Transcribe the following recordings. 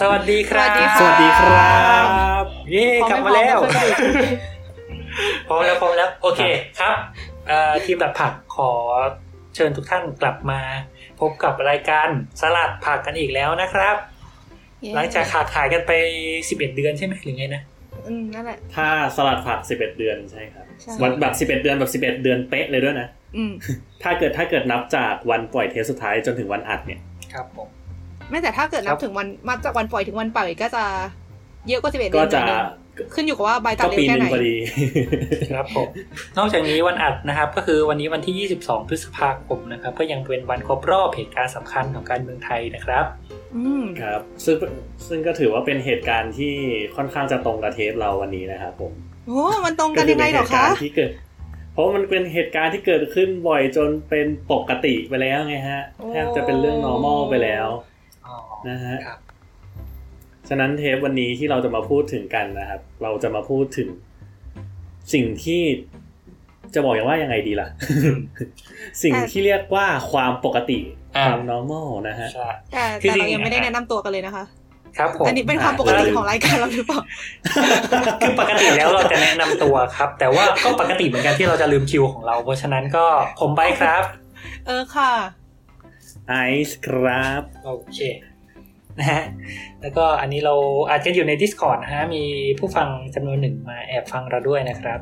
สวัสดีครับ สวัสดีครับเย้กลับมาแล้วพร้อมแล้วพร้อมแล้ว โอเคครับเอ่อทีมดัดผักขอเชิญทุกท่านกลับมาพบกับรายการสลัดผักกันอีกแล้วนะครับ หลังจากขาดขายกันไป11เดือนใช่ไหมหรือไงนะอืมนั่นแหละถ้าสลัดผัก11เดือนใช่ครับใช่วันแบบ11เดือนแบบ11เดือนเป๊ะเลยด้วยนะอืมถ้าเกิดถ้าเกิดนับจากวันปล่อยเทปสุดท้ายจนถึงวันอัดเนี่ย ครับผม ไม่แต่ถ้าเกิดนัครับบถึงวันมาจากวันปล่อยถึงวันปล่อยก็จะเยอะกว่าสิบเอ็ดเดืก็อนหน่จะอยนึงขึ้นอยู่กับว่าใบตัดก็เร็วปีหแค่นึ่ไหงนพอดีครับผมนอกจากนี้วันอัดนะครับ ก็คือวันนี้วันที่ 22 พฤษภาคมนะครับก็ยังเป็นวันครบรอบเหตุการณ์สำคัญของการเมืองไทยนะครับอืมครับซึ่งซึ่งก็ถือว่าเป็นเหตุการณ์ที่ค่อนข้างจะตรงกับเทปเราวันนี้นะครับผมโอ้มันตรงกันยังไงเหรอเป็นเหตุกาคะรณ์ที่เกิด เพราะมันเป็นเหตุการณ์ที่เกิดขึ้นบ่อยจนเป็นปกติไปแล้วไงฮะโอ้แทบจะเป็นเรื่อง normal ไปแล้วอ๋อ นะฮะครับฉะนั้นเทปวันนี้ที่เราจะมาพูดถึงกันนะครับ เราจะมาพูดถึงสิ่งที่จะบอกอย่างว่ายังไงดีล่ะ สิ่งที่เรียกว่าความปกติอ่าความ normal นะฮะใช่แต่คือแต่จริเรางๆยังไม่ได้อะแนะนำตัวกันเลยนะคะครับผมอันนี้เป็นความปกติของรายการเราหรือเปล่าคือปกติแล้วเราจะแนะนำตัวครับ แต่ว่าก็ปกติเหมือนกันที่เราจะลืมคิวของเรา เพราะฉะนั้นก็ผมไปครับ เออค่ะ ไอซ์ครับ โอเคนะฮะแล้วก็อันนี้เราอาจจะอยู่ใน Discord นะฮะ มีผู้ฟังจำนวนหนึ่งมาแอบฟังเราด้วยนะครับ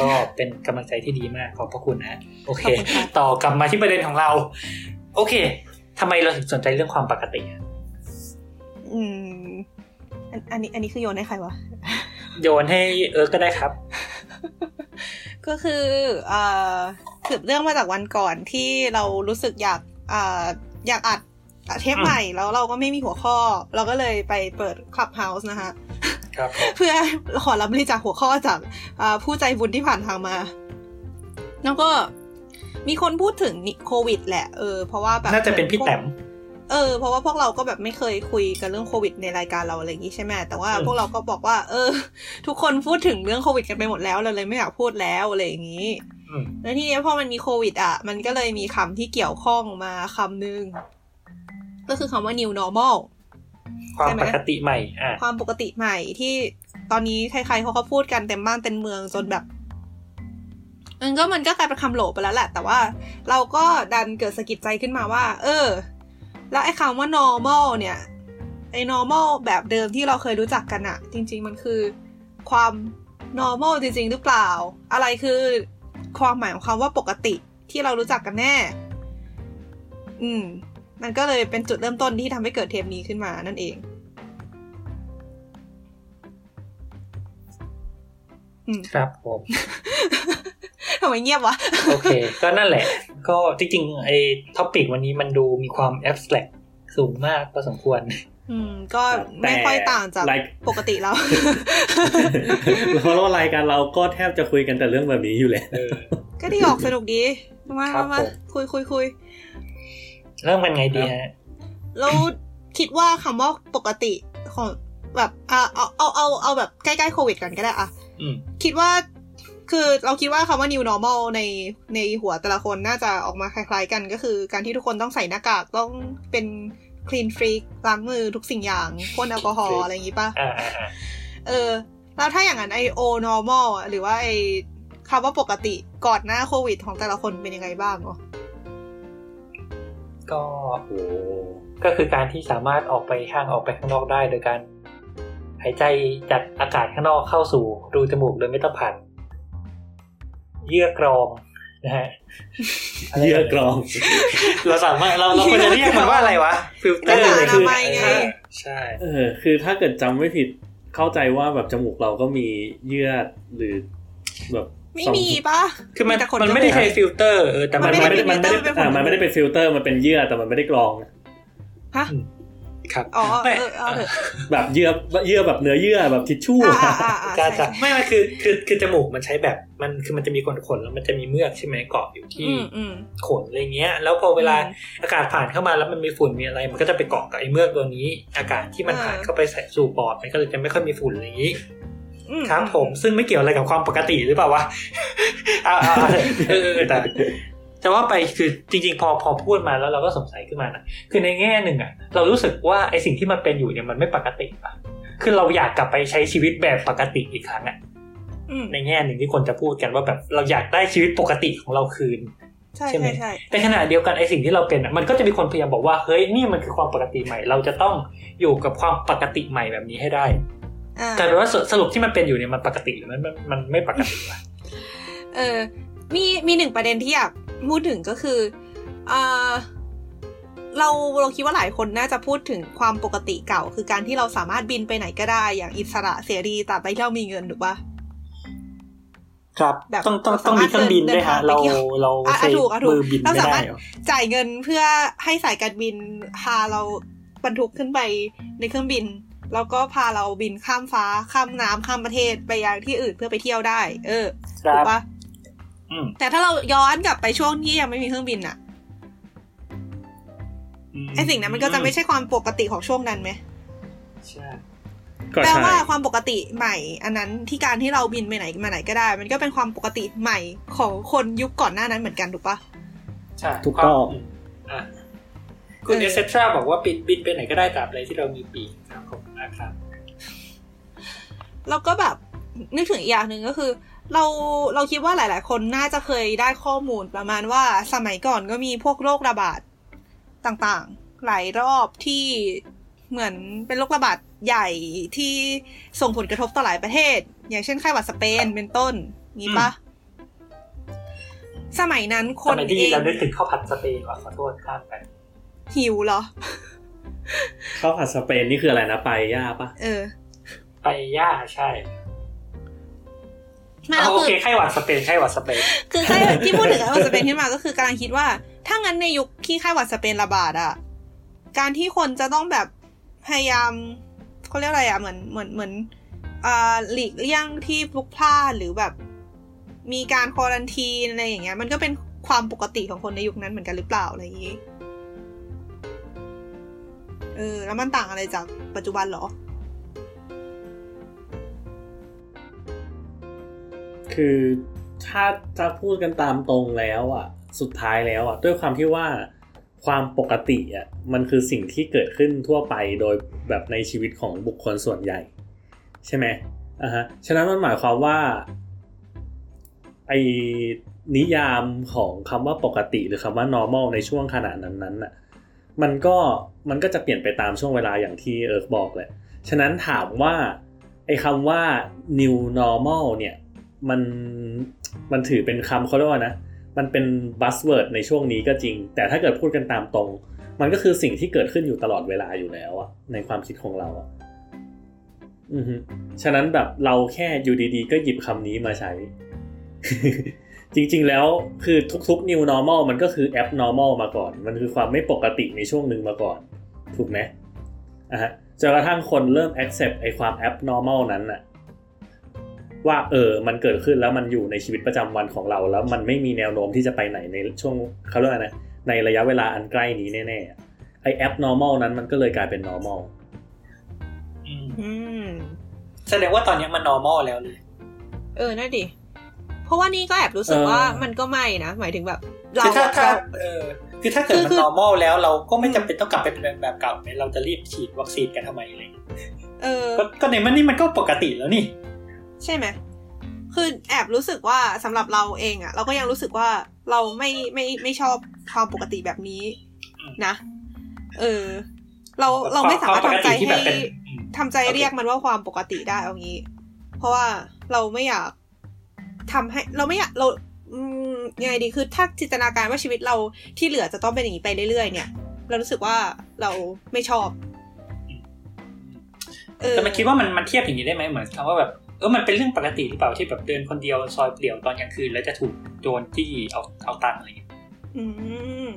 ก็เป็นกำลังใจที่ดีมากขอบพระคุณนะฮะ โอเคขอบคุณค่ะต่อกลับมาที่ประเด็นของเรา โอเคทำไมเราถึงสนใจเรื่องความปกติอะอืมอันอันนี้ อันนี้คือโยนให้ใครวะ โยนให้เอิร์กก็ได้ครับ ก็คือ เอ่อสืบเรื่องมาจากวันก่อนที่เรารู้สึกอยากเอ่ออยากอัดอัดเทปอืมใหม่แล้วเราก็ไม่มีหัวข้อ เราก็เลยไปเปิด Clubhouse นะคะครับผมเพื่อขอรับบริจาคหัวข้อจากอ่าผู้ใจบุญที่ผ่านทางมา แล้วก็มีคนพูดถึงโควิด แหละเออเพราะว่าแบบน่าจะเป็นพี่แต้มเออเพราะว่าพวกเราก็แบบไม่เคยคุยกันเรื่องโควิด ในรายการเราอะไรอย่างนี้ใช่ไหมแต่ว่าอืมพวกเราก็บอกว่า เออ ทุกคนพูดถึงเรื่องโควิด กันไปหมดแล้วเราเลยไม่อยากพูดแล้วอะไรอย่างนี้อืม แล้วทีนี้พอมันมีโควิด อะ มันก็เลยมีคำที่เกี่ยวข้องมาคำหนึ่งก็คือคำว่า new normal ความใช่ไหมปกติใหม่อะความปกติใหม่ที่ตอนนี้ใครๆเขาก็พูดกันเต็มบ้านเต็มเมืองจนแบบมันก็มันก็กลายเป็นคำโหลไปแล้วแหละ แต่ว่าเราก็ดันเกิดสะกิดใจขึ้นมาว่า เออ แล้วไอ้คำว่า normal เนี่ย ไอ้ normal แบบเดิมที่เราเคยรู้จักกันอะจริง ๆ มันคือความ normal จริง ๆ หรือเปล่า อะไรคือ ความหมายของคำว่าปกติที่เรารู้จักกันแน่ อืม มันก็เลยเป็นจุดเริ่มต้นที่ทำให้เกิดเทปนี้ขึ้นมานั่นเอง อืม ครับผมทำไมเงียบวะ โอเค ก็นั่นแหละ ก็จริงๆไอ้topic วันนี้มันดูมีความ abstract สูงมากพอสมควร อืม ก็แต่ไม่ค่อยต่างจาก like ปกติแล้วเพราะว่ารายการเราก็แทบจะคุยกันแต่เรื่องแบบนี้อยู่แล้วเออก็ดีออกสนุกดีมาครับมาผมคุยคุยคุยเริ่มกันไงดีฮะแล้วคิดว่าคำว่าปกติของแบบอะเอาเอาเอาเอาแบบใกล้ๆโควิดกันก็ได้อะอืมคิดว่าคือเราคิดว่าคำว่า new normal ในในหัวแต่ละคนน่าจะออกมาคล้าย ๆ กันก็คือ การที่ทุกคนต้องใส่หน้ากากต้องเป็น clean freak ล้างมือทุกสิ่งอย่างพ่นแอลกอฮอล์ Freak อะไรอย่างงี้ป่ะอ่าอ่าอ่าเออ แล้วถ้าอย่างนั้นไอโอ normal อะหรือว่าไอคำว่าปกติก่อนหน้าโควิดของแต่ละคนเป็นยังไงบ้างเนาะก็โอ้ก็คือการที่สามารถออกไปข้างออกไปข้างนอกได้โดยการหายใจจัดอากาศข้างนอกเข้าสู่รูจมูกโดยไม่ต้องผ่านเยื่อกรอง นะฮะเยื่อกรอง เราสามารถเราเราควรจะเรียกมันว่าอะไรวะฟิลเตอร์หน้ากากอนามัยไงใช่เออคือถ้าเกิดจำไม่ผิดเข้าใจว่าแบบจมูกเราก็มีเยื่อหรือแบบไม่สองมีปะคือมันแต่ขมันไม่ได้ใช้ฟิลเตอร์เออแต่มัมันไม่มันได้มันมันไม่ได้มันเป็นผลอ่ามันไม่ได้เป็นฟิลเตอร์มันเป็นเยื่อแต่มันไม่ได้กรองนะฮะ ครับอ๋อไม่เออเอาเถอะแบบเยื่อเยื่อแบบเนื้อเยื่อแบบทิชชู่อ่าอะอ่าอ่าจะใช่จะไม่ไม่คือคือคือจมูกมันใช้แบบมันคือมันจะมีขนขนๆแล้วมันจะมีเมือกใช่ไหมเกาะอยู่ที่อืมอืมขนอะไรเงี้ย แล้วพอเวลาอากาศผ่านเข้ามาแล้วมันมีฝุ่นมีอะไร มันก็จะไปเกาะกับไอ้เมือกตัวนี้ อากาศที่มันผ่านเข้าไปใส่สู่ปอดมันก็เลยจะไม่ค่อยมีฝุ่นอะไรอย่างนี้อืมครับผมซึ่งไม่เกี่ยวอะไรกับความปกติหรือเปล่าวะอ่าอ่าเออเออแต่ จะว่าไปคือจริง ๆ พอพอพูดมาแล้วเราก็สงสัยขึ้นมานะคือในแง่หนึ่งอะเรารู้สึกว่าไอสิ่งที่มันเป็นอยู่เนี่ยมันไม่ปกติปะคือเราอยากกลับไปใช้ชีวิตแบบปกติอีกครั้งอะอืมในแง่หนึ่งที่คนจะพูดกันว่าแบบเราอยากได้ชีวิตปกติของเราคืนใช่ใช่ไหมใช่ใช่แต่ขณะเดียวกันไอสิ่งที่เราเป็นอะมันก็จะมีคนพยายามบอกว่าเฮ้ยนี่มันคือความปกติใหม่ เราจะต้องอยู่กับความปกติใหม่แบบนี้ให้ได้อ่ากลายเป็นว่าสสรุปที่มันเป็นอยู่เนี่ยมันปกติหรือมันมันมันไม่ปกติวะเออมีมีหนึ่งประเด็นที่อยาก พูดถึงก็คืออ่าเราเราคิดว่าหลายคนน่าจะพูดถึงความปกติเก่า คือการที่เราสามารถบินไปไหนก็ได้อย่างอิสระเสรีตราบใดที่เรามีเงินถูกปะครับแบบต้องต้องเราต้องมีเครื่องบินด้วยฮะเดิเรานทางไปเที่ยวเราอะใช้ถูกอะถูกมือบินเราไม่สาได้มารถเหรอจ่ายเงินเพื่อให้สายการบินพาเราบรรทุกขึ้นไปในเครื่องบิน แล้วก็พาเราบินข้ามฟ้าข้ามน้ำข้ามประเทศไปยังที่อื่นเพื่อไปเที่ยวได้ เออครัถูบกปะอืม แต่ถ้าเราย้อนกลับไปช่วงที่ยังไม่มีเครื่องบินอะไอสิ่งนั้นมันก็จะไม่ใช่ความปกติของช่วงนั้นไหมใช่ก็แปลใช่ว่าความปกติใหม่ อันนั้นที่การที่เราบินไปไหนมาไหนก็ได้ มันก็เป็นความปกติใหม่ของคนยุคก่อนหน้านั้นเหมือนกันถูกปะใช่ถูกต้องมอะคุณเอเออเซทราบอกว่าบินบินไปไหนก็ได้ตราบใดที่เรามีปีกครับผมนะครับแล้วก็แบบนึกถึงอีกอย่างหนึ่งก็คือ เราเราคิดว่าหลาย ๆ คนน่าจะเคยได้ข้อมูลประมาณว่าสมัยก่อนก็มีพวกโรคระบาดต่างๆ หลายรอบที่เหมือนเป็นโรคระบาดใหญ่ที่ส่งผลกระทบต่อหลายประเทศ อย่างเช่นไข้หวัดสเปนเป็นต้นงี้ปะสมัยนั้นคสนมัยที่เองเรานึกถึงข้าวผัดสเปนว่ะขอโทษข้ามไปหิวเหรอข้าวผัดสเปนนี่คืออะไรนะไปย่าปะเออ ไปย่าใช่ ไมาอะแล้วโอคือเคไข้หวัดสเปนไข้หวัดสเปนคือไข้ที่พูดถึงไข้หวัดสเปนขึ้นมาก็คือกำลังคิดว่า ถ้างั้นในยุคที่ไข้หวัดสเปนระบาดอะการที่คนจะต้องแบบพยายามเขาเรียกอะไรอะเหมือนเหมือนเหมือนอ่าหลีกเลี่ยงที่พลุกพล่านหรือแบบ มีการควอรันทีนอะไรอย่างเงี้ย มันก็เป็นความปกติของคนในยุคนั้นเหมือนกันหรือเปล่าอะไรอย่างงี้เออแล้วมันต่างอะไรจากปัจจุบันเหรอ คือถ้าจะพูดกันตามตรงแล้วอะ สุดท้ายแล้วอะ ด้วยความที่ว่าความปกติอะมันคือสิ่งที่เกิดขึ้นทั่วไปโดยแบบในชีวิตของบุคคลส่วนใหญ่ ใช่ไหมอ่าฮะฉะนั้นมันหมายความว่าไอ้นิยามของคำว่าปกติหรือคำว่า normal ในช่วงขณะนั้นนั้นน่ะมันก็มันก็จะเปลี่ยนไปตามช่วงเวลาอย่างที่เอิร์กบอกแหละ ฉะนั้นถามว่าไอ้คำว่า new normal เนี่ย มันมันถือเป็นคำเขาเรียกว่านะ มันเป็น buzzword ในช่วงนี้ก็จริง แต่ถ้าเกิดพูดกันตามตรง มันก็คือสิ่งที่เกิดขึ้นอยู่ตลอดเวลาอยู่แล้วอะในความคิดของเราอะอือฮึฉะนั้นแบบเราแค่อยู่ดีๆ ก็หยิบคำนี้มาใช้ จริงๆแล้วคือทุกๆ new normal มันก็คือ abnormal มาก่อน มันคือความไม่ปกติในช่วงหนึ่งมาก่อน ถูกไหมอะฮะจนกระทั่งคนเริ่ม accept ไอ้ความ abnormal นั้นน่ะ ว่าเออมันเกิดขึ้นแล้วมันอยู่ในชีวิตประจำวันของเรา แล้วมันไม่มีแนวโน้มที่จะไปไหนในช่วงเขาเรียกว่าอะไรนะในระยะเวลาอันใกล้นี้แน่ๆอะไอ้ abnormal นั้นมันก็เลยกลายเป็น normal อืมอืมแสดงว่าตอนนี้มัน normal แล้วเลย เออน่าดิเพราะว่านี่ก็แอบรู้สึกเออว่ามันก็ไม่นะ หมายถึงแบบเราคือถ้าอะถ้าเราเออคือถ้าเกิดคือมันคือ normal แล้วเราก็ไม่จำเป็นต้องกลับไปเป็นแบบเก่าไหมเราจะรีบฉีดวัคซีนกันทำไมอะไรอย่างเงี้ยเออก็ก็ในมันนี่มันก็ปกติแล้วนี่ ใช่ไหมคือแอบรู้สึกว่าสำหรับเราเองอะเราก็ยังรู้สึกว่าเราไม่ไม่ไม่ชอบความปกติแบบนี้อืมนะ เออ เราเราไม่สามารถควทำใจปกติที่ให้แบบเป็นอืมทำใจเรียกมันว่าความปกติได้เอางี้ เพราะว่าเราไม่อยากทำให้ เราไม่อยากเราอืมยังไงดีคือถ้าจินตนาการว่าชีวิตเราที่เหลือจะต้องเป็นอย่างนี้ไปเรื่อยๆเนี่ย เรารู้สึกว่าเราไม่ชอบเออแต่มันคิดว่ามันมันเทียบอย่างนี้ได้ไหมเหมือนคำว่าแบบ เออมันเป็นเรื่องปกติหรือเปล่าที่แบบเดินคนเดียวซอยเปลี่ยวตอนกลางคืนแล้วจะถูกโจรที่เอาเอาตังค์อะไรอย่างเงี้ยอืม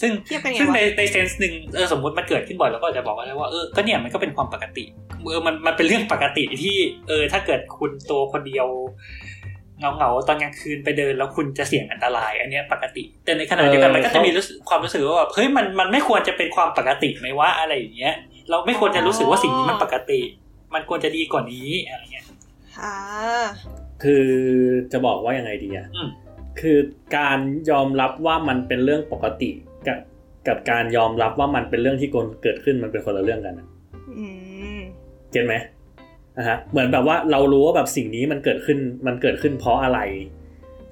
ซึ่งเทียบกันไงซึ่งวะในในเซนส์หนึ่งเออสมมติมันเกิดขึ้นบ่อยเราก็จะบอกว่าว่าเออก็เนี่ยมันก็เป็นความปกติเออมันมันเป็นเรื่องปกติที่ เออ ถ้าเกิดคุณตัวคนเดียวเงาเงาๆตอนกลางคืนไปเดินแล้วคุณจะเสี่ยงอันตราย อันเนี้ยปกติ แต่ในขณะเดียวกันเออมันก็จะมีรู้สึกความรู้สึกว่าแบบเฮ้ยมันมันไม่ควรจะเป็นความปกติไหมว่าอะไรอย่างเงี้ย เราไม่ควรจะรู้สึกว่าสิ่งนี้มันปกติ มันควรจะดีกว่านี้อะไรเงี้ยอ่าคือจะบอกว่ายังไงดีอะอืมคือการยอมรับว่ามันเป็นเรื่องปกติกับกับการยอมรับว่ามันเป็นเรื่องที่เกิดขึ้นมันเป็นคนละเรื่องกันเก็ตไหมนะฮะเหมือนแบบว่าเรารู้ว่าแบบสิ่งนี้มันเกิดขึ้นมันเกิดขึ้นเพราะอะไร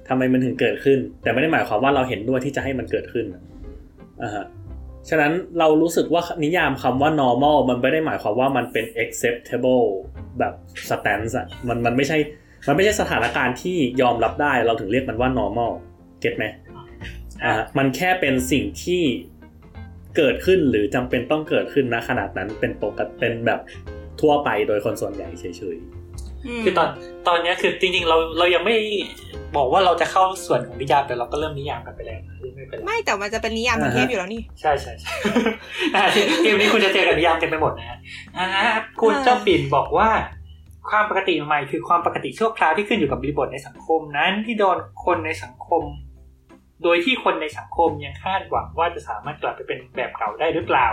ทำไมมันถึงเกิดขึ้น แต่ไม่ได้หมายความว่าเราเห็นด้วยที่จะให้มันเกิดขึ้นอ่าฮะ ฉะนั้นเรารู้สึกว่านิยามคำว่า normal มันไม่ได้หมายความว่ามันเป็น acceptable แบบ stance อะมันมันไม่ใช่ มันไม่ใช่สถานการณ์ที่ยอมรับได้ เราถึงเรียกมันว่า normal เก็ตไหมอ่ามันแค่เป็นสิ่งที่เกิดขึ้นหรือจำเป็นต้องเกิดขึ้นนะขนาดนั้นเป็นปกติเป็นแบบทั่วไปโดยคนส่วนใหญ่เฉยๆ คือตอนตอนนี้คือจริง ๆ เราเรายังไม่บอกว่าเราจะเข้าส่วนของนิยามแต่เราก็เริ่มนิยามกันไปแล้วไม่เป็นไรไม่แต่มันจะเป็นนิยามในเทปอยู่แล้วนี่ใช่ใช่ใช่เทปนี้คุณจะเจอกับนิยามเต็มไปหมดนะฮะคุณเจ้าปิ่นบอกว่า ความปกติใหม่คือความปกติชั่วคราวที่ขึ้นอยู่กับบริบทในสังคมนั้นที่โดนคนในสังคม โดยที่คนในสังคมยังคาดหวังว่าจะสามารถกลับไปเป็นแบบเก่าได้หรือเปล่า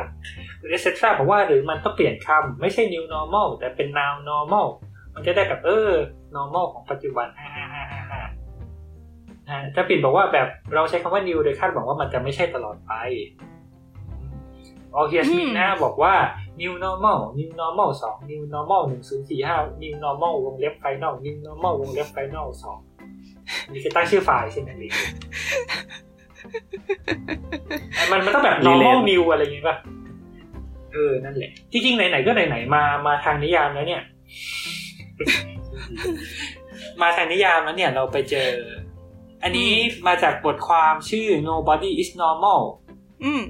เอเซทราบอกว่าหรือมันต้องเปลี่ยนคำไม่ใช่ new normal แต่เป็น now normal มันจะได้กับเออ normal ของปัจจุบันฮ่าฮ่าฮ่าฮ่าถ้าปิ่นบอกว่าแบบเราใช้คำว่า new โดยคาดหวังว่ามันจะไม่ใช่ตลอดไปออเฮียสมิธนะบอกว่า new normal new normal สอง new normal หนึ่งศูนย์สี่ห้า new normal วงเล็บ final new normal วงเล็บ final สองนี่คือตั้งชื่อไฟล์ใช่ไหมลิมันมันต้องแบบ normal new อะไรอย่างเงี้ยป่ะเออ นั่นแหละที่จริงไหนๆ ก็ไหนๆ มา มาทางนิยามแล้วเนี่ย มาทางนิยามแล้วเนี่ยเราไปเจอ อันนี้มาจากบทความชื่อ nobody is normal อืม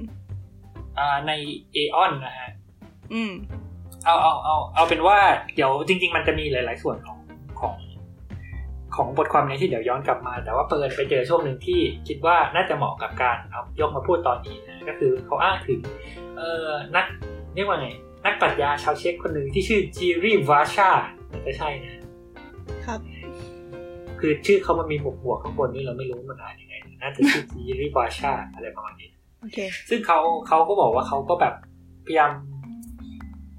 อ่าใน Aeon นะฮะ อืม เอาเอาเอาเอาเป็นว่า เดี๋ยวจริง ๆ มันจะมีหลาย ๆ ส่วนของของ ของบทความนี้ที่เดี๋ยวย้อนกลับมา แต่ว่าเปิดไปเจอช่วงหนึ่งที่คิดว่าน่าจะเหมาะกับการเอายกมาพูดตอนนี้นะก็คือเขาอ้างถึง เอ่อนักเรียกว่าไง นักปรัชญาชาวเช็กคนหนึ่งที่ชื่อจีรีวาชา ไม่ใช่นะครับ คือชื่อเขามันมีหมวกหัวข้างบนนี่เราไม่รู้มันอ่านยังไงน่าจะชื่อจีรีวาชาอะไรประมาณนี้โอเค ซึ่งเขาเขาก็บอกว่าเขาก็แบบพยายาม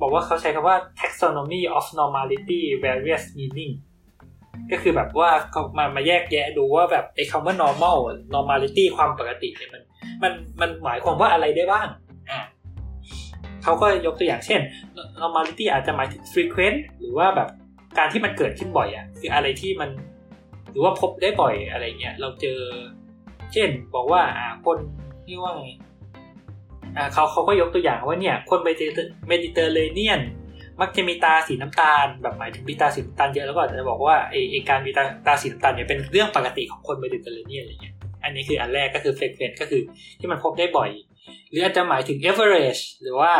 บอกว่าเขาใช้คำว่า taxonomy of normality various meaning ก็คือแบบว่าเขามามาแยกแยะดูว่าแบบไอ้คำว่า normal normality ความปกติเนี่ยมัน มันมันหมายความว่าอะไรได้บ้าง อ่าเขาก็ยกตัวอย่างเช่น normality อาจจะหมายถึง frequent หรือว่าแบบ การที่มันเกิดขึ้นบ่อยอะคืออะไรที่มัน หรือว่าพบได้บ่อยอะไรเงี้ยเราเจอ เช่นบอกว่า อ่าคนที่ว่าไงอ่าเขาเขาก็ยกตัวอย่างว่าเนี่ย คนเมดิเตอร์เรเนียน มักจะมีตาสีน้ำตาล แบบหมายถึงมีตาสีน้ำตาลเยอะแล้วก็อาจจะบอกว่าไอการมีตาตาสีน้ำตาลเนี่ยเป็นเรื่องปกติของคนเมดิเตอร์เรเนียนอะไรเงี้ย อันนี้คืออันแรกก็คือ frequent ก็คือที่มันพบได้บ่อย หรืออาจจะหมายถึง average หรือว่า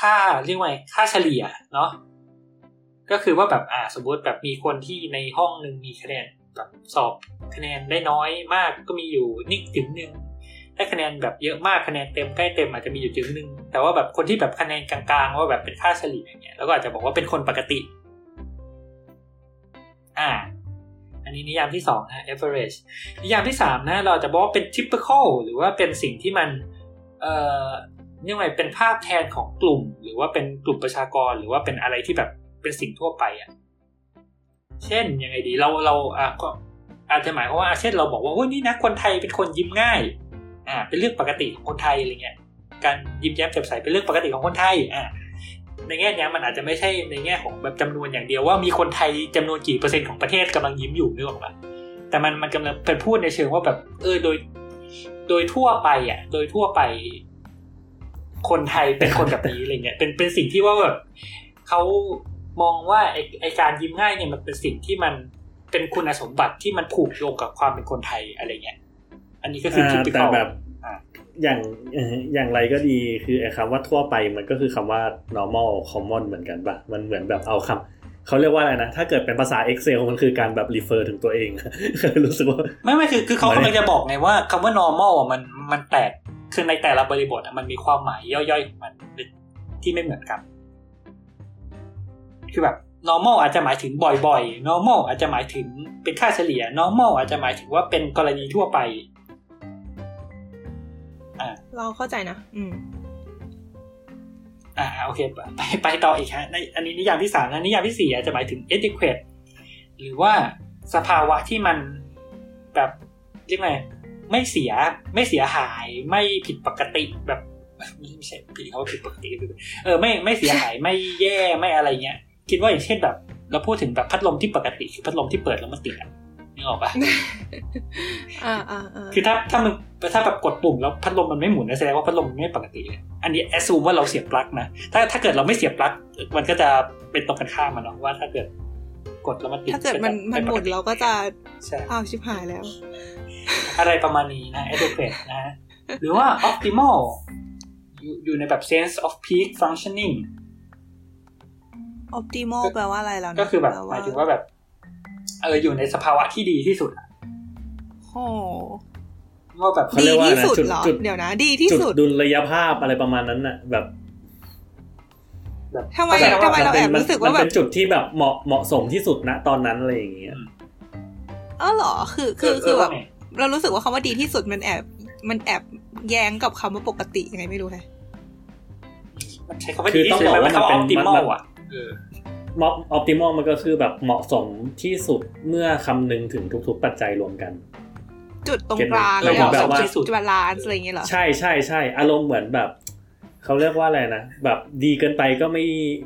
ค่าเรียกว่าค่าเฉลี่ยเนาะ ก็คือว่าแบบอ่าสมมติแบบมีคนที่ในห้องหนึ่งมีคะแนนแบบสอบคะแนนได้น้อยมากก็มีอยู่นิดถึงหนึ่งได้คะแนนแบบเยอะมากคะแนนเต็มใกล้เต็มอาจจะมีอยู่ถึงหนึ่งแต่ว่าแบบคนที่แบบคะแนนกลางๆว่าแบบเป็นค่าเฉลี่ยอย่างเงี้ยแล้วก็อาจจะบอกว่าเป็นคนปกติ อ่า อันนี้นิยามที่สองนะ average นิยามที่สามนะเราจะบอกว่าเป็น typical หรือว่าเป็นสิ่งที่มัน เอ่อเรียกว่าเป็นภาพแทนของกลุ่ม หรือว่าเป็นกลุ่มประชากรหรือว่าเป็นอะไรที่แบบ เป็นสิ่งทั่วไปอะเช่นยังไงดีเราเราอะก็อาจจะหมายความว่าเช่นเราบอกว่าโอ้ยนี่นะคนไทยเป็นคนยิ้มง่ายอ่าเป็นเรื่องปกติของคนไทยอะไรเงี้ยการยิ้มแย้มแจ่มใสเป็นเรื่องปกติของคนไทยอ่าในแง่นี้มันอาจจะไม่ใช่ในแง่ของแบบจำนวนอย่างเดียวว่ามีคนไทยจำนวนกี่เปอร์เซ็นต์ของประเทศกำลังยิ้มอยู่นึกออกปะแต่มันมันกำลังเป็นพูดในเชิงว่าแบบ เออโดย โดยทั่วไปอะ โดยทั่วไป คนไทยเป็นคนแบบนี้อะไรเงี้ยเป็นเป็นสิ่งที่ว่าแบบเขา มองว่าไอไอการยิ้มง่ายเนี่ยมันเป็นสิ่งที่มันเป็นคุณสมบัติที่มันผูกโยงกับความเป็นคนไทยอะไรเงี้ย อันนี้ก็คือทิปแบบอย่างอย่างไรก็ดีคือไอ้คำว่าทั่วไปมันก็คือคำว่า normal common เหมือนกันปะมันเหมือนแบบเอาคำเขาเรียกว่าอะไรนะ ถ้าเกิดเป็นภาษา Excel มันคือการแบบ refer ถึงตัวเองรู้สึกว่า ไม่ไม่คือคือเขากำลังจะบอกไงว่าคำว่า normal อะมันมันแตกคือในแต่ละบริบทมันมีความหมายย่อยๆของมันที่ไม่เหมือนกัน คือแบบ normal อาจจะหมายถึงบ่อยๆ normal อาจจะหมายถึงเป็นค่าเฉลี่ย normal อาจจะหมายถึงว่าเป็นกรณีทั่วไปเราเข้าใจนะ อืมอ่าโอเคไปไปต่ออีกฮะในอันนี้นิยามที่สามนะนิยามที่สี่อาจจะหมายถึง adequate หรือว่าสภาวะที่มันแบบเรียกไงไม่เสียไม่เสียหายไม่ผิดปกติแบบไม่ใช่ผิดเขาว่าผิดปกติเออไม่ไม่เสียหายไม่แย่ไม่อะไรเงี้ย คิดว่าอย่างเช่นแบบ เราพูดถึงแบบพัดลมที่ปกติคือพัดลมที่เปิดแล้วมันติดอะนึกออกปะอ่าอ่าอ่าคือถ้าถ้ามันถ้าแบบกดปุ่มแล้วพัดลมมันไม่หมุนนะแสดงว่าพัดลมมันไม่ปกติเลยอันนี้แอสซูมว่าเราเสียบปลั๊กนะถ้าถ้าเกิดเราไม่เสียบปลั๊กมันก็จะเป็นตรงกันข้ามมันเนาะว่าถ้าเกิดกดแล้วมันติดถ้าเกิดมันมันหมุนเราก็จะใช่อ้าวชิบหายแล้ว อะไรประมาณนี้นะ adequate นะฮะหรือว่า optimal อยู่อยู่ในแบบ sense of peak functioning optimal แปลว่าอะไรแล้วนะก็คือแบบปลหมายถึงว่าแบบ เอออยู่ในสภาวะที่ดีที่สุดอะโอ้ว่าแบบเขาดีเรียกว่าที่อะไรสุดจุดเหรอจุดเดี๋ยวนะ ดีที่จุดสุดดุลยภาพอะไรประมาณนั้นน่ะ แบบแบบทำไมเข้าใจทำไมเราแอบนรู้สึกว่ามันแบเป็บนจุดที่แบบเหมาะเหมาะสมที่สุดณตอนนั้นอะไรอย่างเงี้ยเออเหรอคือคือคือแบบเว่าไงเรารู้สึกว่าคำว่าดีที่สุดมันแอบมันแอบแย้งกับคำว่าปกติยังไงไม่รู้แฮะมันใช้คำว่าคืดีอที่ต้องสุดบอกว่ามันมันเป็น optimal มัน อะเออมออ p ติมอลมันก็คือแบบเหมาะสมที่สุดเมื่อคำนึงถึงทุก ๆ ปัจจัยรวมกัน จุดตรงกลาง get ไหมแล้วแบบว่าจุด balance อะไรอย่างเงี้ยเหรอใช่ใช่ใช่อารมณ์เหมือนแบบเขาเรียกว่าอะไรนะแบบดีเกินไปก็ไม่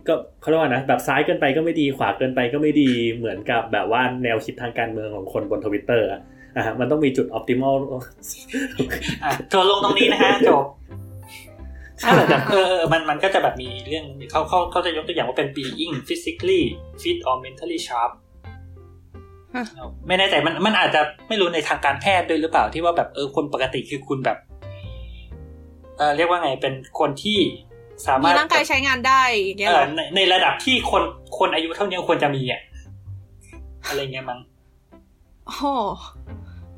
ก็เขาเรียกว่านะแบบซ้ายเกินไปก็ไม่ดีขวาเกินไปก็ไม่ดีเหมือนกับแบบว่าแนวคิดทางการเมืองของคนบนทวิตเตอร์อะอะฮะมันต้องมีจุดออ t ติมอลอะทัวร์ลงตรงนี้นะฮะจบถ้า แบบเออเออมันมันก็จะแบบมีเรื่องเขาเขาเขาจะยกตัวอย่างว่าเป็น being physically fit or mentally sharp ไม่แน่ใจมันมันอาจจะไม่รู้ในทางการแพทย์ด้วยหรือเปล่าที่ว่าแบบเออคนปกติคือคุณแบบเออเรียกว่าไงเป็นคนที่สามารมีถร่างกายใช้งานได้อย่างเงี้ยเออในในระดับที่คนคนอายุเท่านี้ควรจะมีอะอะไรเงี้ยมั้งโอ้ห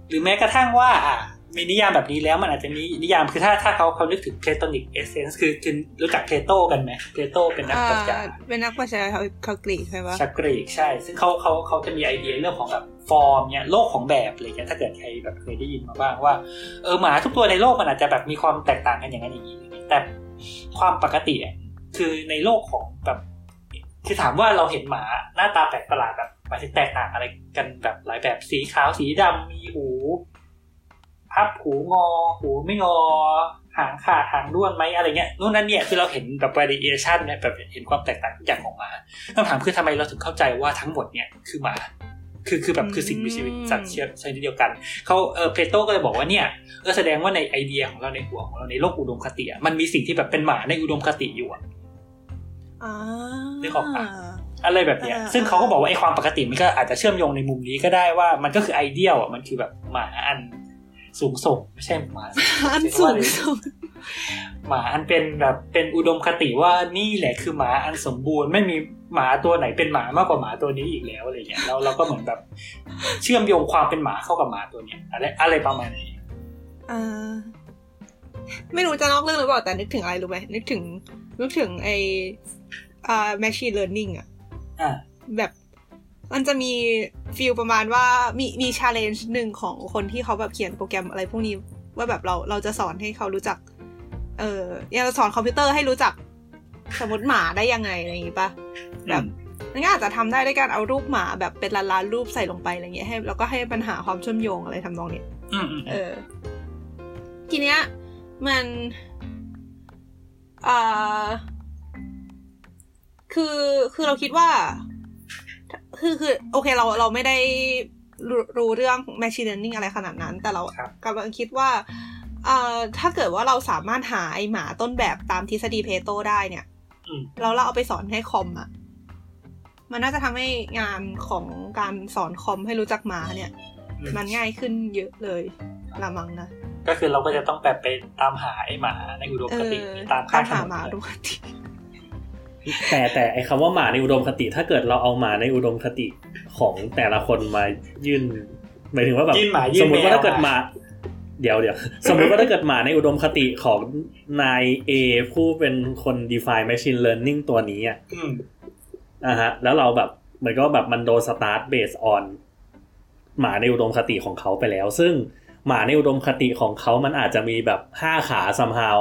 หรือแม้กระทั่งว่าอะ มีนิยามแบบนี้แล้วมันอาจจะมีนิยามคือถ้าถ้าเขาเขานึกถึง Platonic essence คือคือรู้จักเพลโตกันไหมเพลโตเป็นนักปรัชญาอ่าเป็นนักปรัชญาเขาเขากรีกใช่ปะชากรีกใช่ ซึ่งเขาเขาเขาจะมีไอเดียเรื่องของแบบฟอร์มเนี่ยโลกของแบบอะไรเงี้ยถ้าเกิดใครแบบเคยได้ยินมาบ้างว่าเออหมาทุกตัวในโลกมันอาจจะแบบมีความแตกต่างกันอย่างนั้นอย่างนี้แต่ความปกติอะคือในโลกของแบบคือถามว่าเราเห็นหมาหน้าตาแปลกประหลาดแบบหมายถึงแตกต่างอะไรกันแบบหลายแบบสีขาวสีดำมีหู พับหูงอ หูไม่งอ หางขาดหางด้วนไหมอะไรเงี้ยนู่นนั่นเนี่ยคือเราเห็นแบบ variation เนี่ยแบบเห็นความแตกต่างทุกอย่างของหมาคำถามคือทำไมเราถึงเข้าใจว่าทั้งหมดเนี่ยคือหมาคือคือแบบคือสิ่งมีชีวิตสัตว์เชื้อชนิดเดียวกันเขาเออเพโตก็เลยบอกว่าเนี่ยเออแสดงว่าในไอเดียของเราในหัวของเราในโลกอุดมคติอะมันมีสิ่งที่แบบเป็นหมาในอุดมคติอยู่อะอ่านึกออกปะอะไรแบบเนี้ยอ่าซึ่งเขาก็บอกว่าไอ้ความปกติมันก็อาจจะเชื่อมโยงในมุมนี้ก็ได้ว่ามันก็คือไอเดียลอะมันคือแบบหมาอัน สูงส่งไม่ใช่หมาอันสูงสุดหมาอันเป็นแบบเป็นอุดมคติว่านี่แหละคือหมาอันสมบูรณ์ไม่มีหมาตัวไหนเป็นหมามากกว่าหมาตัวนี้อีกแล้วอะไรเงี้ยแล้วเราก็เหมือนแบบเชื่อมโยงความเป็นหมาเข้ากับหมาตัวเนี้ยอะไรอะไรประมาณนี้อ่าไม่รู้จะนอกเรื่องหรือเปล่าแต่นึกถึงอะไรรู้ไหมนึกถึงนึกถึงไออ่า machine learning อะอ่าแบบ มันจะมี feel ประมาณว่ามีมี challenge หนึ่งของคนที่เขาแบบเขียนโปรแกรมอะไรพวกนี้ ว่าแบบเราเราจะสอนให้เขารู้จัก เอออย่างเราสอนคอมพิวเตอร์ให้รู้จักสมมติหมาได้ยังไงอะไรอย่างงี้ปะแบบมันก็อาจจะทำได้ด้วยการเอารูปหมาแบบเป็นล้านๆรูปใส่ลงไปอะไรเงี้ยให้แล้วก็ให้ปัญหาความเชื่อมโยงอะไรทำนองเนี้ยอืมอืมเออ ทีเนี้ย มันอ่าคือคือเราคิดว่า คือคือ โอเคเราเราไม่ได้รู้รู้เรื่อง machine learning อะไรขนาดนั้น แต่เราครับกำลังคิดว่าเอ่อถ้าเกิดว่าเราสามารถหาไอหมาต้นแบบตามทฤษฎีเพโตได้เนี่ยอืมแล้วเราเอาไปสอนให้คอมอะมันน่าจะทำให้งานของการสอนคอมให้รู้จักหมาเนี่ย มันง่ายขึ้นเยอะเลยละมังนะก็คือเราก็จะต้องแบบไปตามหาไอ้หมาในอุดมเอคอติตามตาข้ามงถหานนหมานดูคติ แต่แต่ไอ้คำว่าหมาในอุดมคติ ถ้าเกิดเราเอาหมาในอุดมคติของแต่ละคนมายื่นหมายถึงว่าแบบยื่นหมายื่สนมมติว่าแมวถ้าเกิดหมาเดี๋ยวเดี๋ยวสมมติว่าถ้าเกิดหมาในอุดมคติของนายเอผู้เป็นคน define machine learning ตัวนี้อะอืมอะฮะ แล้วเราแบบเหมือนก็แบบมันโดน start based on หมาในอุดมคติของเขาไปแล้ว ซึ่งหมาในอุดมคติของเขามันอาจจะมีแบบห้าขา somehow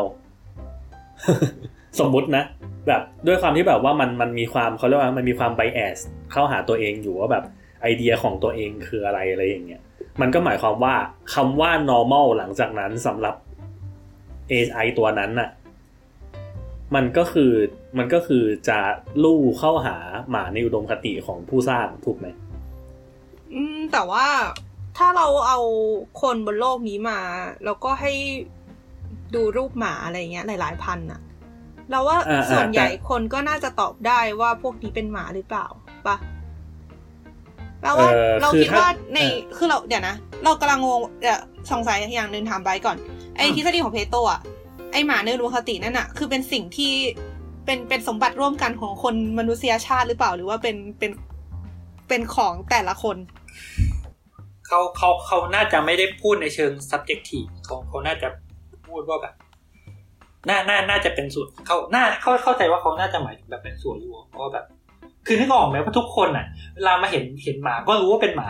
สมมุตินะ แบบด้วยความที่แบบว่ามันมันมีความเขาเรียกว่ามันมีความ bias เข้าหาตัวเองอยู่ว่าแบบไอเดียของตัวเองคืออะไรอะไรอย่างเงี้ยมันก็หมายความว่าคำว่า normal หลังจากนั้นสำหรับ AI ตัวนั้นน่ะมันก็คือมันก็คือจะลู่เข้าหาหมาในอุดมคติของผู้สร้างถูกไหมอืมแต่ว่าถ้าเราเอาคนบนโลกนี้มา แล้วก็ให้ดูรูปหมาอะไรเงี้ยหลายๆพันอะ เราว่าอ่าๆส่วนใหญ่แต่คนก็น่าจะตอบได้ว่าพวกนี้เป็นหมาหรือเปล่าปะแปลว่าเออเราคือคิดถ้าว่าในเออคือเราเดี๋ยวนะ เรากำลังงงเดี๋ยวสงสัยอย่างหนึ่งถามไบร์ทก่อน ไอ้ทฤษฎีของเพโตอะไอ้หมาเนื้อรูคตินั่นอะคือเป็นสิ่งที่เป็นเป็นสมบัติร่วมกันของคนมนุษยชาติหรือเปล่าหรือว่าเป็นเป็นเป็นของแต่ละคนเขาเขาเขาน่าจะไม่ได้พูดในเชิง subjective เขาเขาน่าจะพูดว่าแบบ น่าน่าน่าจะเป็นส่วนเขาน่าเข้าเข้าใจว่าเขาน่าจะหมายถึงแบบเป็นส่วนรวมเพราะว่าแบบ คือนึกออกไหมว่าทุกคนอะเวลามาเห็นเห็นหมาก็รู้ว่าเป็นหมา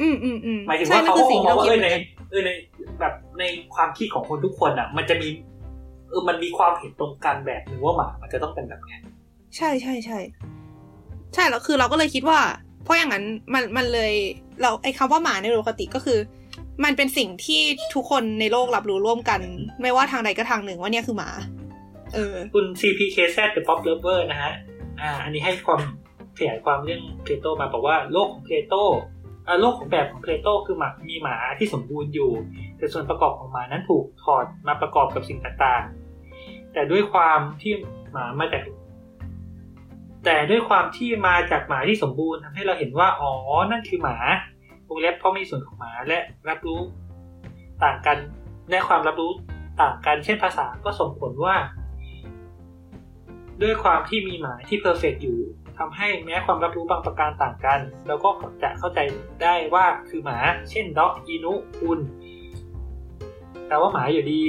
อืมอืมอืมหมายถึงใช่ว่านั่เขานคือก็คสิ่งงมที่องเราว่าคิดเออเหมืในอนกันเออในแบบในความคิดของคนทุกคนอะ มันจะมีเออมันมีความเห็นตรงกันแบบหนึงว่าหมา มันจะต้องเป็นแบบไงใช่ใช่ใช่ใช่แล้วคือเราก็เลยคิดว่า เพราะอย่างนั้นมันมันเลยเราไอ้คำว่าหมาในโลกคติก็คือ มันเป็นสิ่งที่ทุกคนในโลกรับรู้ร่วมกัน ไม่ว่าทางใดก็ทางหนึ่งว่าเนี่ยคือหมา เออ คุณ CPKZ The Pop Lover นะฮะ อ่า อันนี้ให้ความขยายความเรื่องเพลโตมาบอกว่าโลกของเพลโตอ่าโลกของแบบของเพลโตคือหมามีหมาที่สมบูรณ์อยู่ แต่ส่วนประกอบของหมานั้นถูกถอดมาประกอบกับสิ่งต่างๆ แต่ด้วยความที่หมามาจากแต่ด้วยความที่มาจากหมาที่สมบูรณ์ทำให้เราเห็นว่า อ๋อ นั่นคือหมา วงเล็บเพราะมีส่วนของหมาและรับรู้ต่างกันและความรับรู้ต่างกันเช่นภาษาก็ส่งผลว่า ด้วยความที่มีหมาที่เพอร์เฟกอยู่ทำให้แม้ความรับรู้บางประการต่างกันแล้วก็จะเข้าใจได้ว่าคือหมา เช่นด็อกอีนุคุณแต่ว่าหมาอยู่ดี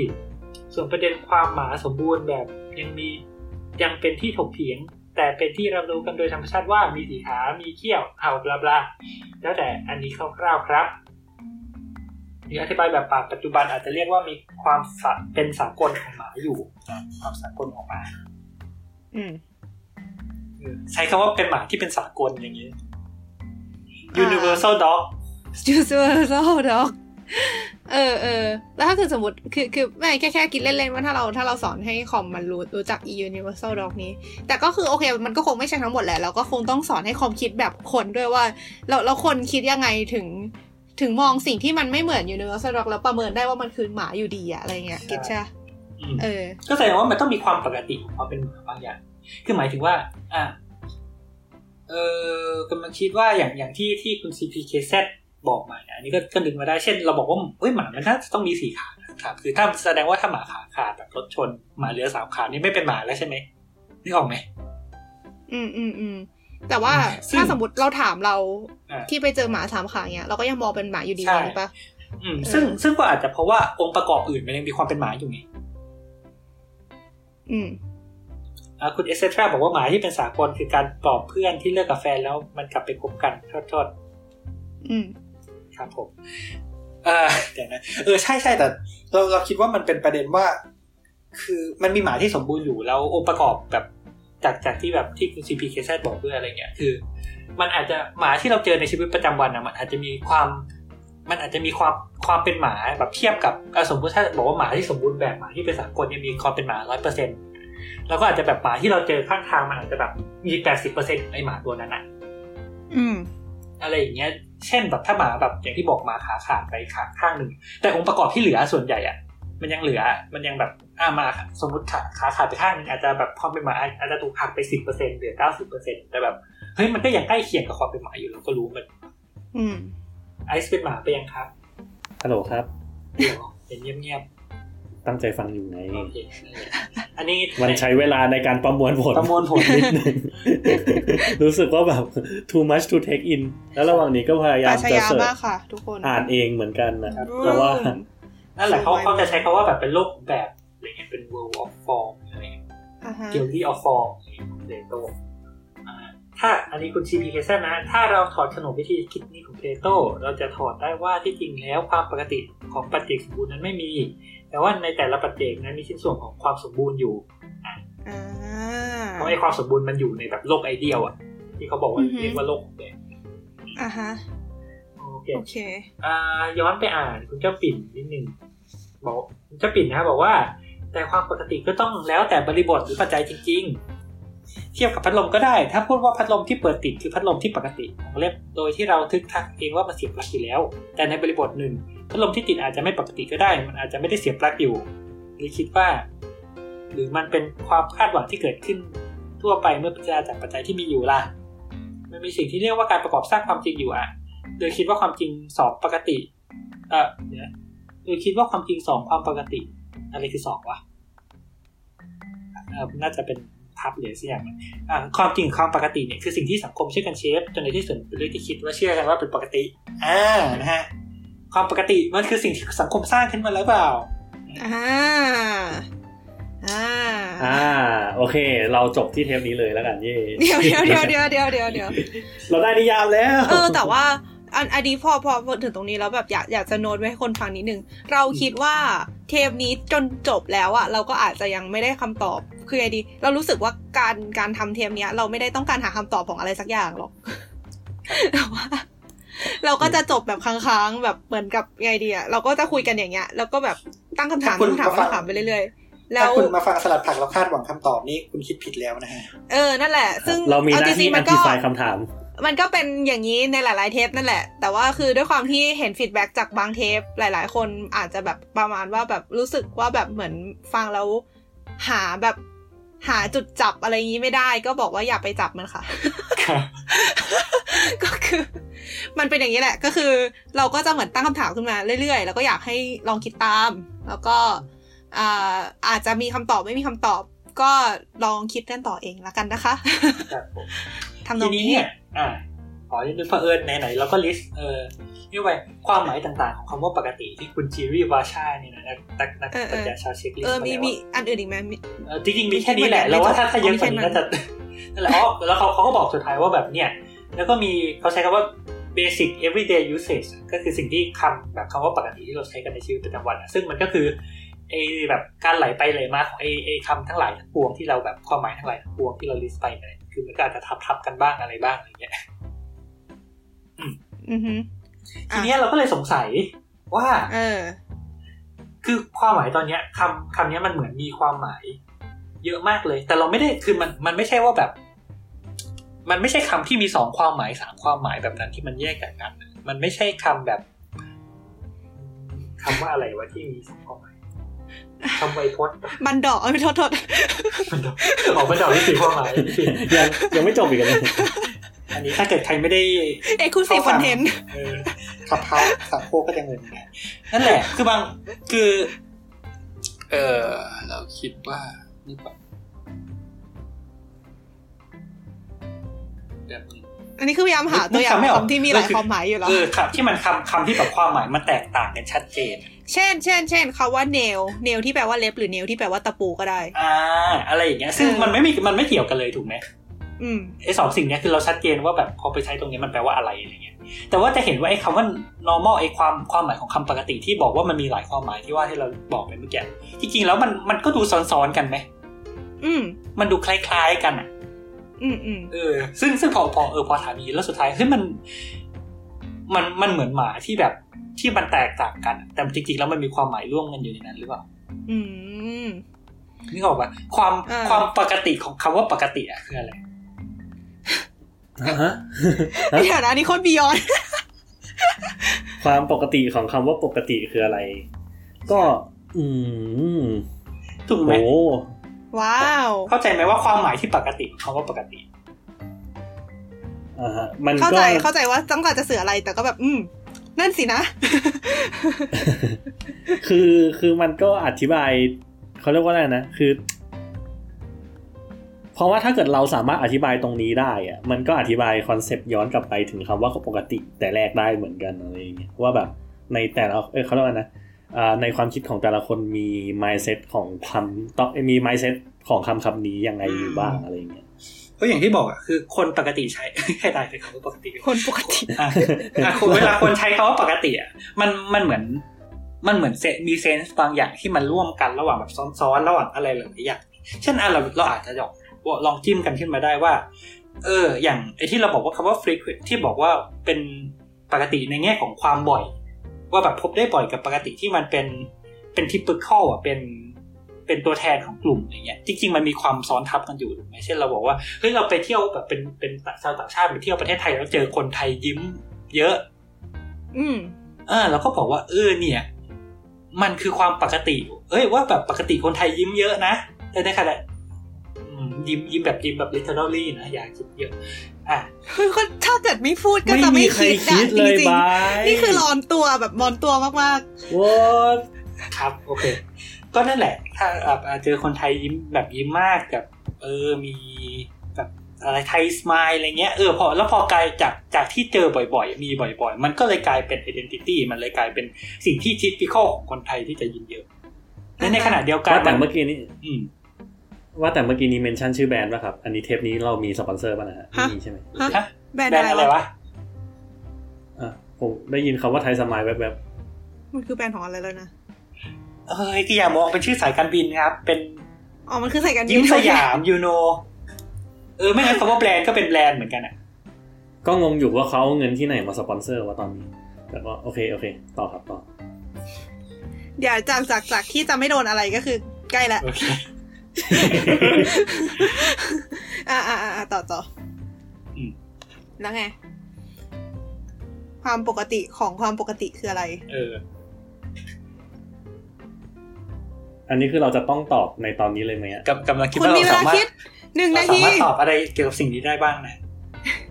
ส่วนประเด็นความหมาสมบูรณ์แบบยังมียังเป็นที่ถกเถียง แต่เป็นที่รับรู้กันโดยธรรมชาติว่ามีสีขา มีเขี้ยวเห่าบลาบลาแล้วแต่อันนี้คร่าวๆครับหรืออธิบายแบบปากปัจจุบันอาจจะเรียกว่ามีความสะเป็นสากลของหมาอยู่ความสากลของหมาอืมใช้คำว่าเป็นหมาที่เป็นสากลอย่างนี้อ่า universal dog universal dog เออเออแล้วถ้าคือสมมติคือคือไม่แค่แค่คิดเล่นๆว่าถ้าเราถ้าเราสอนให้คอมมันรู้รู้จัก e universal dog นี้ แต่ก็คือโอเคมันก็คงไม่ใช่ทั้งหมดแหละเราก็คงต้องสอนให้คอมคิดแบบคนด้วยว่า เราเราคนคิดยังไงถึงถึงมองสิ่งที่มันไม่เหมือน universal dog แล้วประเมินได้ว่ามันคือหมาอยู่ดีอะอะไรเงี้ยใช่เก็ตใช่ปะอืมเออ ก็แสดงว่ามันต้องมีความปกติของความเป็นหมาบางอย่างคือหมายถึงว่า อะเออกำลังคิดว่าอย่างอย่างที่ที่คุณ CPKZ บอกมาเนี่ยอันนี้ก็ก็ดึงมาได้เช่น เราบอกว่าเอ้ยหมามันน่าจะต้องมีสี่ขาครับคือถ้าแสดงว่าถ้าหมาขาขาดแบบรถชนหมาเหลือสามขานี่ไม่เป็นหมาแล้วใช่ไหมนึกออกไหมอืมอืมอืมแต่ว่าซึ่งถ้าสมมติเราถามเราอ่าที่ไปเจอหมาสามขาเนี้ยเราก็ยังมองเป็นหมาอยู่ดีใช่ใช่ปะอืม ซึ่งซึ่งก็อาจจะเพราะว่าองค์ประกอบอื่นมันยังมีความเป็นหมาอยู่ไงอืมอะคุณเอเซทราบอกว่าหมาที่เป็นสากลคือการปลอบเพื่อนที่เลิกกับแฟนแล้วมันกลับไปคบกันโทษโทษอืม ครับผมเออเดี๋ยวนะเออใช่ใช่แต่เราเราคิดว่ามันเป็นประเด็นว่า คือมันมีหมาที่สมบูรณ์อยู่แล้วองค์ประกอบแบบจากจากที่แบบที่คุณ CP k แซบอกด้วยอะไรเงี้ยคือ มันอาจจะหมาที่เราเจอในชีวิตประจำวันนะมันอาจจะมีความ มันอาจจะมีความความเป็นหมาแบบเทียบกับอะสมมติถ้าบอกว่าหมาที่สมบูรณ์แบบหมาที่เป็นสากลเนี่ยมีความเป็นหมาร้อยเปอร์เซ็นต์แล้วก็อาจจะแบบหมาที่เราเจอข้างทางมันอาจจะแบบมีแปดสิบเปอร์เซ็นต์ไอหมาตัวนั้นอะอืม อะไรอย่างเงี้ย เช่นแบบถ้าหมาแบบอย่างที่บอกหมาขาขาดไปขาข้างหนึ่งแต่องค์ประกอบที่เหลือส่วนใหญ่อะมันยังเหลือมันยังแบบอ่ามาสมมติขาขาขาดไปข้างหนึงอาจจะแบบความเป็นหมาอาจจะถูกหักไปสิบเปอร์เซ็นต์เหลือเก้าสิบเปอร์เซ็นต์แต่แบบเฮ้ยมันก็ยังใกล้เคียงกับความเป็นหมาอยู่เราก็รู้มัน อืมไอซ์เป็นหมาไปยังครับฮัลโหลครับเดี๋ยวเห็นเงียบ ตั้งใจฟังอยู่ไงๆโอเคอันนี้มันใช้เวลาในการประมวลผลประมวลผลนิดนึงรู้สึกว่าแบบ too much to take in แล้วระหว่างนี้ก็พยายาปามชจะญาเสิร์มากชค่ะทุกคนอ่านเองเหมือนกันนะครับอืมเพราะว่านั่นแหละเขาเขาจะใช้คาว่าแบบเป็นโลกของแบบอะไรเงี้ยเป็น world of form อะไรเงี้ยอ่าฮะ theory of form ของเพลโตอ่าถ้าอันนี้คุณ CP k นะ ถ้าเราถอดขนมวิธีคิดนี้ของเพลโต เราจะถอดได้ว่าที่จริงแล้วความปกติของปัจเจกสมบูรณ์นั้นไม่มี แต่ว่าในแต่ละปัจเจกนั้นมีชิ้นส่วนของความสมบูรณ์อยู่อ่าเพราะไอ้ความสมบูรณ์มันอยู่ในแบบโลกไอเดียลอะที่เขาบอกว่าเรียกว่าโลกของแบบอ่าฮะโอเคโอเคอ่าย้อนไปอ่านคุณเจ้าปิ่นนิดนึงบอกคุณเจ้าปิ่นนะครับบอกว่า แต่ความปกติก็ต้องแล้วแต่บริบทหรือปัจจัยจริง ๆ เทียบกับพัดลมก็ได้ ถ้าพูดว่าพัดลมที่เปิดติดคือพัดลมที่ปกติของเล็บโดยที่เราทึกทักเองว่ามันเสียบปลั๊กอยู่แล้ว แต่ในบริบทหนึ่ง พัดลมที่ติดอาจจะไม่ปกติก็ได้ มันอาจจะไม่ได้เสียบปลั๊กอยู่ หรือคิดว่า หรือมันเป็นความคาดหวังที่เกิดขึ้น ทั่วไปเมื่อพิจารณาจากปัจจัยที่มีอยู่ล่ะ มันมีสิ่งที่เรียกว่าการประกอบสร้างความจริงอยู่อะ โดยคิดว่าความจริงสองปกติ เออเดี๋ยวโดยคิดว่าความจริงสองความปกติ อะไรคือสองวะเออน่าจะเป็นทับหรือสักอย่างความจริงความปกติเนี่ยคือสิ่งที่สังคมช่วยกันเชฟจนในที่สุดเป็นเรื่องที่คิดว่าเชื่อกันว่าเป็นปกติ อ่า นะฮะ ความปกติมันคือสิ่งที่สังคมสร้างขึ้นมาแล้วเปล่า อ่า อ่า อ่า โอเค เราจบที่เทปนี้เลยแล้วกันเย่เดี๋ยวเดี๋ยวเดี๋ยวเดี๋ยวเดี๋ยวเดี๋ยวเดี๋ยวเราได้นิยามแล้ว เออ แต่ว่าอันอันนี้พอพอพอถึงตรงนี้แล้วแบบอยากอยากจะโน้ตไว้ให้คนฟังนิดนึง เราคิดว่าเทปนี้จนจบแล้วอะเราก็อาจจะยังไม่ได้คำตอบคือไงดี เรารู้สึกว่าการการทำเทปเนี้ย เราไม่ได้ต้องการหาคำตอบของอะไรสักอย่างหรอกแต่ว่า เราก็จะจบแบบค้างๆแบบเหมือนกับไงดีอะเราก็จะคุยกันอย่างเงี้ย แล้วก็แบบตั้งคำถามถ้าคุณตั้งคำถามมาฟัตั้งงคำถามไปเรื่อยๆแล้ถ้าวคุณมาฟังสลัดผักแล้วคาดหวังคำตอบนี้คุณคิดผิดแล้วนะฮะเออนั่นแหละ ซึ่งเรามีหอน้าจที่งๆอัมันนติก็ฟายคำถาม มันก็เป็นอย่างนี้ในหลายๆเทปนั่นแหละ แต่ว่าคือด้วยความที่เห็น feedback จากบางเทปหลาย ๆ คนอาจจะแบบประมาณว่าแบบรู้สึกว่าแบบเหมือนฟังแล้วหาแบบหาจุดจับอะไรอย่างนี้ไม่ได้ ก็บอกว่าอย่าไปจับมันค่ะ ก็คือ มันเป็นอย่างนี้แหละ ก็คือเราก็จะเหมือนตั้งคำถามขึ้นมาเรื่อยๆ แล้วก็อยากให้ลองคิดตาม แล้วก็อ่าอาจจะมีคำตอบไม่มีคำตอบ ก็ลองคิดกันต่อเองละกันนะคะครับผมทำนทีองนี้นี้เนี่ยอ่าขอนิดนึงเผอิญไหนๆเราก็ลิสต์เออนี่ไว้ความหมายต่างๆ ของคำว่าปกติที่คุณจีรีวาชาเนี่ยนะนักนักนักเออเอปัอญญาชาวเช็คลิสเออต์มามีแล้วมีอะอันอื่นอีกไหมมีเออจริงๆมีแค่นี้แหละแล้วว่าถ้าถ้าเยอะกว่านี้ไม่ใช่น่าจะนั่นแหละอ๋อแล้วเขาเขาก็บอกสุดท้ายว่าแบบเนี่ย แล้วก็มีเขาใช้คำว่า basic everyday usage ก็คือสิ่งที่คำแบบคำว่าปกติที่เราใช้กันในชีวิตประจำวันอะซึ่งมันก็คือไอ้แบบการไหลไปไหลมาของไอ้ไอ้คำทั้งหลายทั้งปวงที่เราแบบความหมายทั้งหลายทั้งปวงที่เราลิสต์ไปเนี่ยคือมันก็อาจจะทับทับๆกันบ้างอะไรบ้างอะไรเงี้ยอือฮึทีเนี้ยเราก็เลยสงสัยว่า เออ คือความหมายตอนเนี้ยคำคำเนี้ยมันเหมือนมีความหมาย เยอะมากเลย แต่เราไม่ได้คือมันมันไม่ใช่ว่าแบบ มันไม่ใช่คำที่มีสองความหมายสามความหมายแบบนั้นที่มันแยกจากกัน มันไม่ใช่คำแบบคำว่าอะไรวะที่มีสองความหมายคำไวยพจน์บันดอกเอ้ยไม่โทษโทษมันดอกออกมาดอกที่สี่ความหมายยังยังไม่จบอีกเลยอันนี้ถ้าเกิดใครไม่ได้เอ็กซ์คลูซีฟคอนเทนต์เออขับเท้าสับโคกก็จะเงินนะนั่นแหละ คือบางคือ เออเราคิดว่านี่ก่อ แบบนึงอันนี้คือพยายามหาตัวอย่างนึกคำไม่ออกคำที่มีหลายความหมายอยู่แล้วเออคำที่มันคำคำที่แบบความหมายมันแตกต่างกันชัดเจน เช่น เช่น เช่นคำว่า nail nail ที่แปลว่าเล็บหรือ nail ที่แปลว่าตะปูก็ได้ อ่า อะไรอย่างเงี้ย ซึ่งเออมันไม่มีมันไม่เกี่ยวกันเลยถูกไหมอืมไอ้สองสิ่งเนี้ยคือเราชัดเจนว่าแบบพอไปใช้ตรงนี้มันแปลว่าอะไรอะไรเงี้ย แต่ว่าจะเห็นว่าไอ้คำว่า normal ไอ้ความความหมายของคำปกติที่บอกว่ามันมีหลายความหมายที่ว่าที่เราบอกไปเมื่อกี้จริงๆแล้วมันมันก็ดูซ้อนๆกันไหมอืม มันดูคล้ายๆกันอะ อืมอืมเออ ซึ่งซึ่งพอพอเออพอถามอย่างนี้แล้วสุดท้ายเฮ้ยมัน มันมันเหมือนหมาที่แบบที่มันแตกต่างกัน แต่จริงๆแล้วมันมีความหมายร่วมกันอยู่ในนั้นหรือเปล่า อืมนึกออกปะความอ่าความปกติของคำว่าปกติอะคืออะไรฮะเดี๋ยวนะอันนี่โคนบียอนความปกติของคำว่าปกติคืออะไร ก็ อืมถูกไหมโอ้ ว้าว เข้าใจไหมว่าความหมายที่ปกติของคำว่าปกติอ่าฮะมันเข้าก็ใจเข้าใจว่าต้องการจะสื่ออะไรแต่ก็แบบ อืม นั่นสินะ คือคือมันก็อธิบายเขาเรียกว่าอะไรนะคือ เพราะว่าถ้าเกิดเราสามารถอธิบายตรงนี้ได้อะมันก็อธิบายคอนเซปต์ย้อนกลับไปถึงคำว่าปกติแต่แรกได้เหมือนกันอะไรอย่างเงี้ยว่าแบบในแต่ละเอ้ยเขาเรียกว่านะอ่า ในความคิดของแต่ละคนมี mindset ของคำต้องมี mindset ของคำคำนี้ยังไงอยู่บ้างอะไรอย่างเงี้ยเพราะอย่างที่บอกอะคือคนปกติใช้ให้ตายเป็นคำว่าปกติ คนปกติอะอะคนเวลาคนใช้คำว่าปกติอะมันมันเหมือน มันเหมือนเซมี sense บางอย่างที่มันร่วมกันระหว่างแบบซ้อนๆระหว่างอะไรหลายๆอย่างเช่นอะเราเราอาจจะลองลองจิ้มกันขึ้นมาได้ว่า เออ อย่างไอ้ที่เราบอกว่าคำว่า frequent ที่บอกว่าเป็นปกติในแง่ของความบ่อย ว่าแบบพบได้บ่อยกับปกติที่มันเป็นเป็น typical อะเป็นเป็นตัวแทนของกลุ่มอย่างเงี้ยจริงๆมันมีความซ้อนทับกันอยู่ถูกไหมเช่นเราบอกว่าเฮ้ยเราไปเที่ยวแบบเป็นเป็นชาวต่างชาติไปเที่ยวประเทศไทยแล้วเจอคนไทยยิ้ม เยอะ อืมเออเราก็บอกว่าเออเนี่ย มันคือความปกติ เอ้ยว่าแบบปกติคนไทยยิ้มเยอะนะแต่ในขณะอืม ยิ้มยิ้มแบบยิ้มแบบ literally นะอย่าคิดเยอะอะถ้าเกิดไม่พูดก็ไม่จะมีไม่ใครคิดคิอะดจเลยริงบายๆนี่คือร้อนตัวแบบร้อนตัวมากวอดครับโอเค ก็นั่นแหละ ถ้าแบบอะเจอคนไทยยิ้มแบบยิ้มมากกับเออมีแบบอะไรไทยสมายอะไรเงี้ยเออพอแล้วพอกลายจากจากที่เจอบ่อยๆ มีบ่อย ๆ มันก็เลยกลายเป็น identity มันเลยกลายเป็นสิ่งที่ typical ของคนไทยที่จะยิ้มเยอะและในขณะเดียวกันว่าแต่มันเมื่อกี้นี้อืม ว่าแต่เมื่อกี้นี้ mention ชื่อแบรนด์ป่ะครับ อันนี้เทปนี้เรามีสปอนเซอร์ป่ะนะฮะไม่มีใช่ไหมๆฮะฮะแบรนด์แบรนด์อะอะไรไรวะวะอะผมได้ยินคำว่าไทยสมายแวบมันคือแบรนด์ของอะไรแล้วนะเอ้ยก็อย่ามองเป็นชื่อสายการบินครับ เป็นอ๋อมันคือใส่กันยิ้มสยามยูโนเออไม่งั้นคำว่าแบรนด์ก็เป็นแบรนด์เหมือนกันอะๆก็งงอยู่ว่าเขาเอาเงินที่ไหนมาสปอนเซอร์วะตอนนี้แต่ก็โอเคโอเค ต่อครับต่อเดี๋ยวจากจากจากที่จะไม่โดนอะไรก็คือใกล้แล้วโอเคอ่าอ่าอ่าต่อต่ออมแล้วไง ความปกติของความปกติคืออะไร เออ อันนี้คือเราจะต้องตอบในตอนนี้เลยไหมอะกำกำลังคิดคุณว่ามีเราเวสาลามารถคิดหนึ่งเรานาสาทีมารถตอบอะไรเกี่ยวกับสิ่งนี้ได้บ้างนะ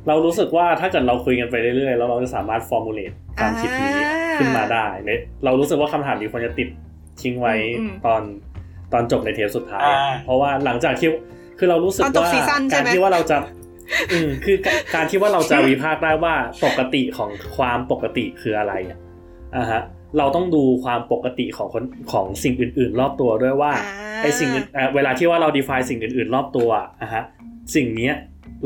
เรารู้สึกว่าถ้าเกิดเราคุยกันไปเรื่อยๆแล้วเราจะสามารถฟอร์มูลเลตความคิดนี้อ่าขึ้นมาได้เนี่ยเรารู้สึกว่าคำถามนี้ควรจะติดทิ้งไว้อืมตอน ตอนจบในเทปสุดท้ายอ่าเพราะว่าหลังจากที่คือเรารู้สึกตอนจบว่าซีซั่นใช่การไหมที่ว่าเราจะอืมคือการการที่ว่าเราจะวิพากษ์ได้ว่าปกติของความปกติคืออะไรอะอ่าฮะเราต้องดูความปกติของคนของสิ่งอื่น ๆ รอบตัวด้วยว่าอ่าไอสิ่งอื่นเอ่อเวลาที่ว่าเรา define สิ่งอื่น ๆ รอบตัวอะฮะสิ่งเนี้ย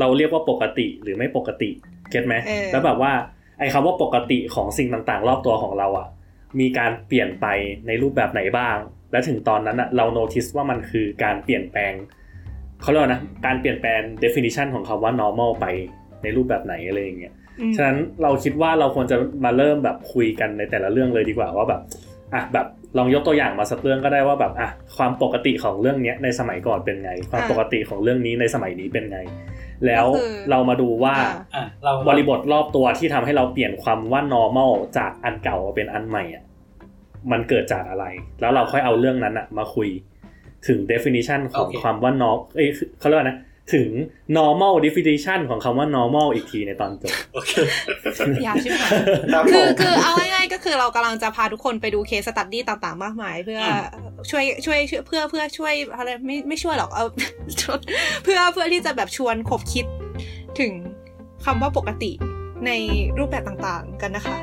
เราเรียกว่าปกติหรือไม่ปกติเก็ตไหมเออแล้วแบบว่าไอ้คำว่าปกติของสิ่งต่างๆ รอบตัวของเราอะมีการเปลี่ยนไปในรูปแบบไหนบ้าง และถึงตอนนั้นอะเรา notice ว่ามันคือการเปลี่ยนแปลงเขาเรียกว่านะการเปลี่ยนแปลง definition ของคำว่า normal ไปในรูปแบบไหนอะไรอย่างเงี้ยอืมฉะนั้นเราคิดว่าเราควรจะมาเริ่มแบบคุยกันในแต่ละเรื่องเลยดีกว่าว่าแบบอะแบบลองยกตัวอย่างมาสักเรื่องก็ได้ว่าแบบอะความปกติของเรื่องเนี้ยในสมัยก่อนเป็นไง ความปกติของเรื่องนี้ในสมัยนี้เป็นไง แล้วก็คือเรามาดูว่าอ่าอะเราบริบทรอบตัวที่ทำให้เราเปลี่ยนความว่า normal จากอันเก่ามาเป็นอันใหม่อะ มันเกิดจากอะไร แล้วเราค่อยเอาเรื่องนั้นอะมาคุยถึง definition ของความว่า norm เอ้ยเขาเรียกว่านะ ถึง normal definition ของคำว่า normal อีกทีในตอนจบโอเคยาวชิบหายครับผคือมคือเอาง่ายๆก็คือเรากำลังจะพาทุกคนไปดูเคสตัดดี้ต่างๆ มากมาย เพื่อช่วยช่วยช่วยเพื่อเพื่อช่วยอะไรไม่ไม่ช่วยหรอกเอาเพื่อเพื่อที่จะแบบชวนขบคิดถึงคำว่าปกติในรูปแบบต่างๆกันนะคะ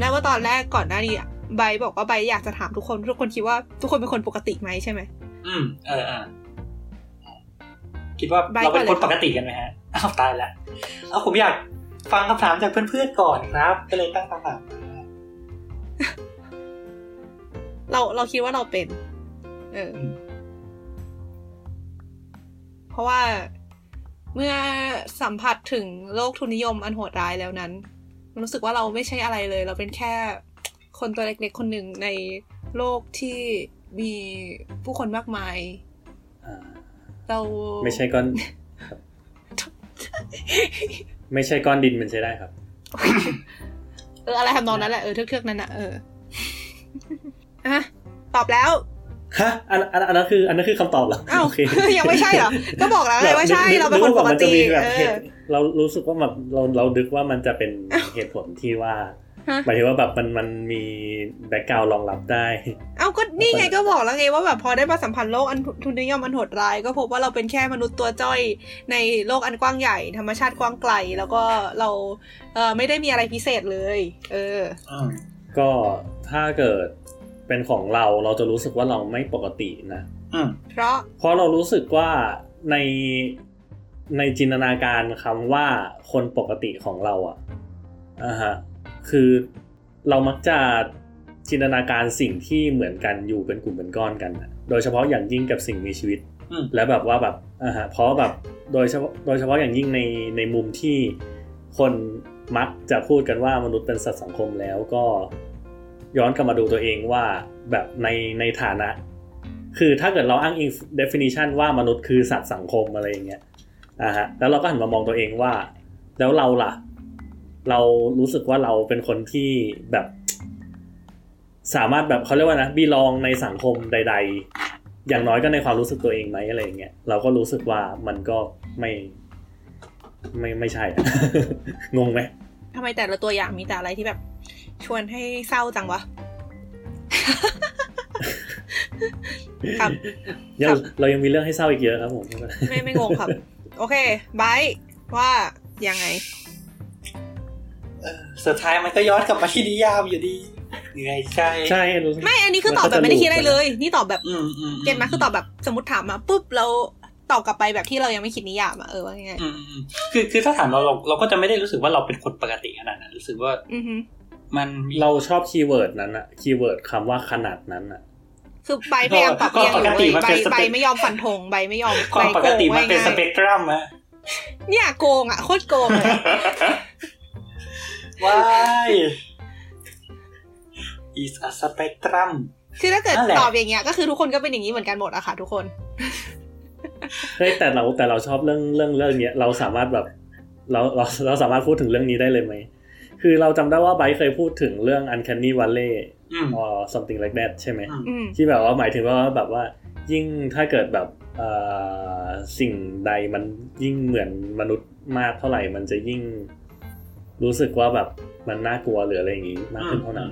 ได้ว่าตอนแรกก่อนหน้านี้อะไบร์ทบอกว่าไบร์ทอยากจะถามทุกคน ทุกคนคิดว่าทุกคนเป็นคนปกติไหมใช่ไหมอืมเอออะคิดว่าใบเราเป็นก่อนเลยคนปกติกันไหมฮะอ้าวตายละเอาผมอยากฟังคำถามจากเพื่อนๆก่อนครับก็เลยตั้งคำถามมาเราเราคิดว่าเราเป็น เอออืมเพราะว่าเมื่อสัมผัสถึงโลกทุนนิยมอันโหดร้ายแล้วนั้นมัน รู้สึกว่าเราไม่ใช่อะไรเลย เราเป็นแค่คนตัวเล็กๆคนหนึ่งในโลกที่มีผู้คนมากมายอ่าเราไม่ใช่ก้อนครับไม่ใช่ก้อนดินมันใช้ได้ครับ เอออะไรทำนองนั้นแหละเออเทือกๆนั้นนะเอออะตอบแล้ว ฮะอันอันอันนั้นคือ อันนั้นคือคำตอบเหรออ้าวโอเคยังไม่ใใช่เหรอก็บอกแล้วไงว่าใช่เราเป็นคนปกมัจะติมีแบบเอเหอตุเรารู้สึกว่าแบบเราเราดึกว่ามันจะเป็นเหตุผลที่ว่าฮะหมายถึงว่าแบบมันมันมีแบ็กกราวรองรับได้ เอาก็นี่ไงก็บอกแล้วไงว่าแบบพอได้มาสัมพันธ์โลกอันทุนนิยมอันโหดร้าย ก็พบว่าเราเป็นแค่มนุษย์ตัวจ้อยในโลกอันกว้างใหญ่ ธรรมชาติกว้างไกล แล้วก็เราเออไม่ได้มีอะไรพิเศษเลย เอออืมก็ถ้าเกิด เป็นของเราเราจะรู้สึกว่าเราไม่ปกตินะอืมเพราะเพราะเรารู้สึกว่าในในจินตนาการคำว่าคนปกติของเราอะอะฮะคือเรามักจะจินตนาการสิ่งที่เหมือนกันอยู่เป็นกลุ่มเป็นก้อนกันอะโดยเฉพาะอย่างยิ่งกับสิ่งมีชีวิตอืมแล้วแบบว่าแบบอ่าฮะเพราะแบบโดยเฉพาะโดยเฉพาะอย่างยิ่งในในมุมที่คนมักจะพูดกันว่ามนุษย์เป็นสัตว์สังคมแล้วก็ ย้อนกลับมาดูตัวเองว่าแบบในในฐานะ คือถ้าเกิดเราอ้างอิง definition ว่ามนุษย์คือสัตว์สังคมอะไรอย่างเงี้ยอ่าฮะแล้วเราก็หันมามองตัวเองว่า แล้วเราล่ะ เรารู้สึกว่าเราเป็นคนที่แบบ สามารถแบบเขาเรียกว่านะบีลองในสังคมใด ๆ อย่างน้อยก็ในความรู้สึกตัวเองไหมอะไรอย่างเงี้ยเราก็รู้สึกว่ามันก็ไม่ไม่ไม่ใช่ งงไหมทำไมแต่ละตัวอย่างมีแต่อะไรที่แบบ ชวนให้เศร้าจังวะครับยัครังบเรายังมีเรื่องให้เศร้าอีกเยอะครับผม ไม่ไม่งงครับ โอเคไบร์ทว่ายังไงเออสุดท้ายมันก็ย้อนกลับมาที่นิยามอยู่ดีเหนื่อยใจใช่รู้สึกไม่อันนี้คือตอบแบบไม่ได้คิดอะไรเลย นี่ตอบแบบอืมอืม get ไหมคือตอบแบบสมมติถามมาปุ๊บแล้วตอบกลับไปแบบที่เรายังไม่คิดนิยามอะเออว่าไงอืมอืมคือคือถ้าถามเราเราเราก็จะไม่ได้รู้สึกว่าเราเป็นคนปกติขนาดนั้นรู้สึกว่าอือฮึ มันมีเราชอบ keyword นั้นอะ keyword คำว่าขนาดนั้นอะคือไบร์ทพยายามปรับเรียงอยู่เว้ยไบร์ทไบร์ทไม่ยอมฟันธงไบร์ทไม่ยอมความปกติมันเป็นใบสโกงเปกตรัมอะเนี่ยโกงอะโคตรโกงเลยว้าย is a spectrum คือถ้าเกิดนั่นแหละตอบอย่างเงี้ยก็คือทุกคนก็เป็นอย่างนี้เหมือนกันหมดอะค่ะทุกคนเฮ้ยแต่เราแต่เราชอบเรื่องเรื่องเรื่องเนี้ยเราสามารถแบบ เราเราเราสามารถพูดถึงเรื่องนี้ได้เลยไหม คือเราจำได้ว่าไบร์ทเคยพูดถึงเรื่อง uncanny valley อืม or something like that ใช่ไหมอืมอืมที่แบบว่าหมายถึงว่าแบบว่ายิ่งถ้าเกิดแบบเอ่อสิ่งใดมันยิ่งเหมือนมนุษย์มากเท่าไหร่มันจะยิ่งรู้สึกว่าแบบมันน่ากลัวหรืออะไรอย่างงี้มากขึ้นเท่านั้น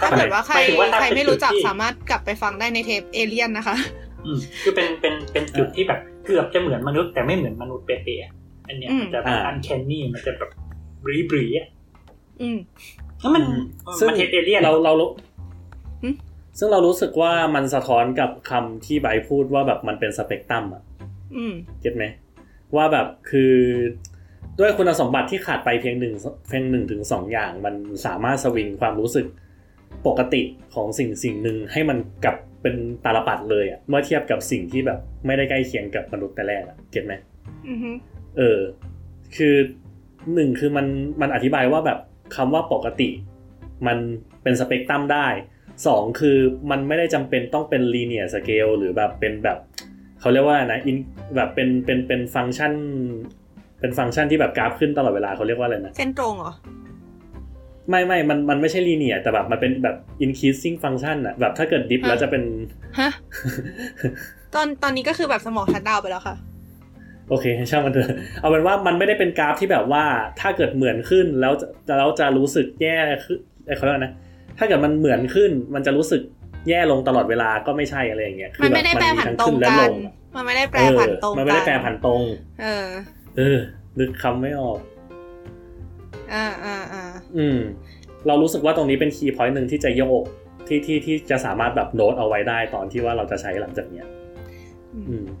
ถ้าเกิดว่าใครหมายถึงว่าถ้าใครไม่รู้จักเป็นจุดที่สามารถกลับไปฟังได้ในเทปเอเลียนนะคะอืมคือเป็นเป็นเป็นจุดที่แบบเกือบจะเหมือนมนุษย์แต่ไม่เหมือนมนุษย์เป๊ะๆอะอันเนี้ยอืมมันจะแบบอ่า uncanny มันจะแบบ creepy อะ อืมแล้วมันอืมซึ่งมันเทปเอเลียนเราเรารู้หึซึ่งเรารู้สึกว่ามันสะท้อนกับคำที่ไบร์ทพูดว่าแบบมันเป็นสเปกตรัมอะอืมเก็ตไหมว่าแบบคือด้วยคุณสมบัติที่ขาดไปเพียงหนึ่งเพียงหนึ่งถึงสองอย่าง มันสามารถสวิงความรู้สึกปกติของสิ่งสิ่งหนึ่งให้มันกลับเป็นตาลปัดเลยอะเมื่อเทียบกับสิ่งที่แบบ ไม่ได้ใกล้เคียงกับมนุษย์แต่แรกอะเก็ตไหมอือฮึเออ คือหนึ่งคือมันมันอธิบายว่าแบบ คำว่าปกติ มันเป็นสเปกตรัมได้สองคือมันไม่ได้จำเป็นต้องเป็น linear scale หรือแบบเป็นแบบเขาเรียกว่านะ in แบบเป็นเป็นเป็นฟังก์ชัน เป็นฟังก์ชันที่แบบกราฟขึ้นตลอดเวลาเขาเรียกว่าอะไรนะ เส้นตรงเหรอ ไม่ไม่มันมันไม่ใช่ linear แต่แบบมันเป็นแบบ increasing function อะแบบถ้าเกิด diff ฮะแล้วจะเป็นฮะตอนตอนนี้ก็คือแบบสมอง shutdown ไปแล้วค่ะ โอเคช่างมันเถอะเอาเป็นว่ามันไม่ได้เป็นกราฟที่แบบว่าถ้าเกิดเหมือนขึ้นแล้วจะแล้วจะรู้สึกแย่ขึ้นเอ้ยเขาเรียกว่านะถ้าเกิดมันเหมือนขึ้น มันจะรู้สึกแย่ลงตลอดเวลาก็ไม่ใช่อะไรอย่างเงี้ยคืมันอไม่ได้แปรบบผันทั้ตรงและกัลนงมันไม่ได้แปรผันตรงเออมันไม่ได้แปรผันตรง เออ เออนึกคำไม่ออกอ่าอ่าอ่าอืม เรารู้สึกว่าตรงนี้เป็นคีย์พอยต์หนึ่งที่จะโยกที่ที่ที่จะสามารถแบบโน้ตเอาไว้ได้ตอนที่ว่าเราจะใช้หลังจากเนี้ยอืม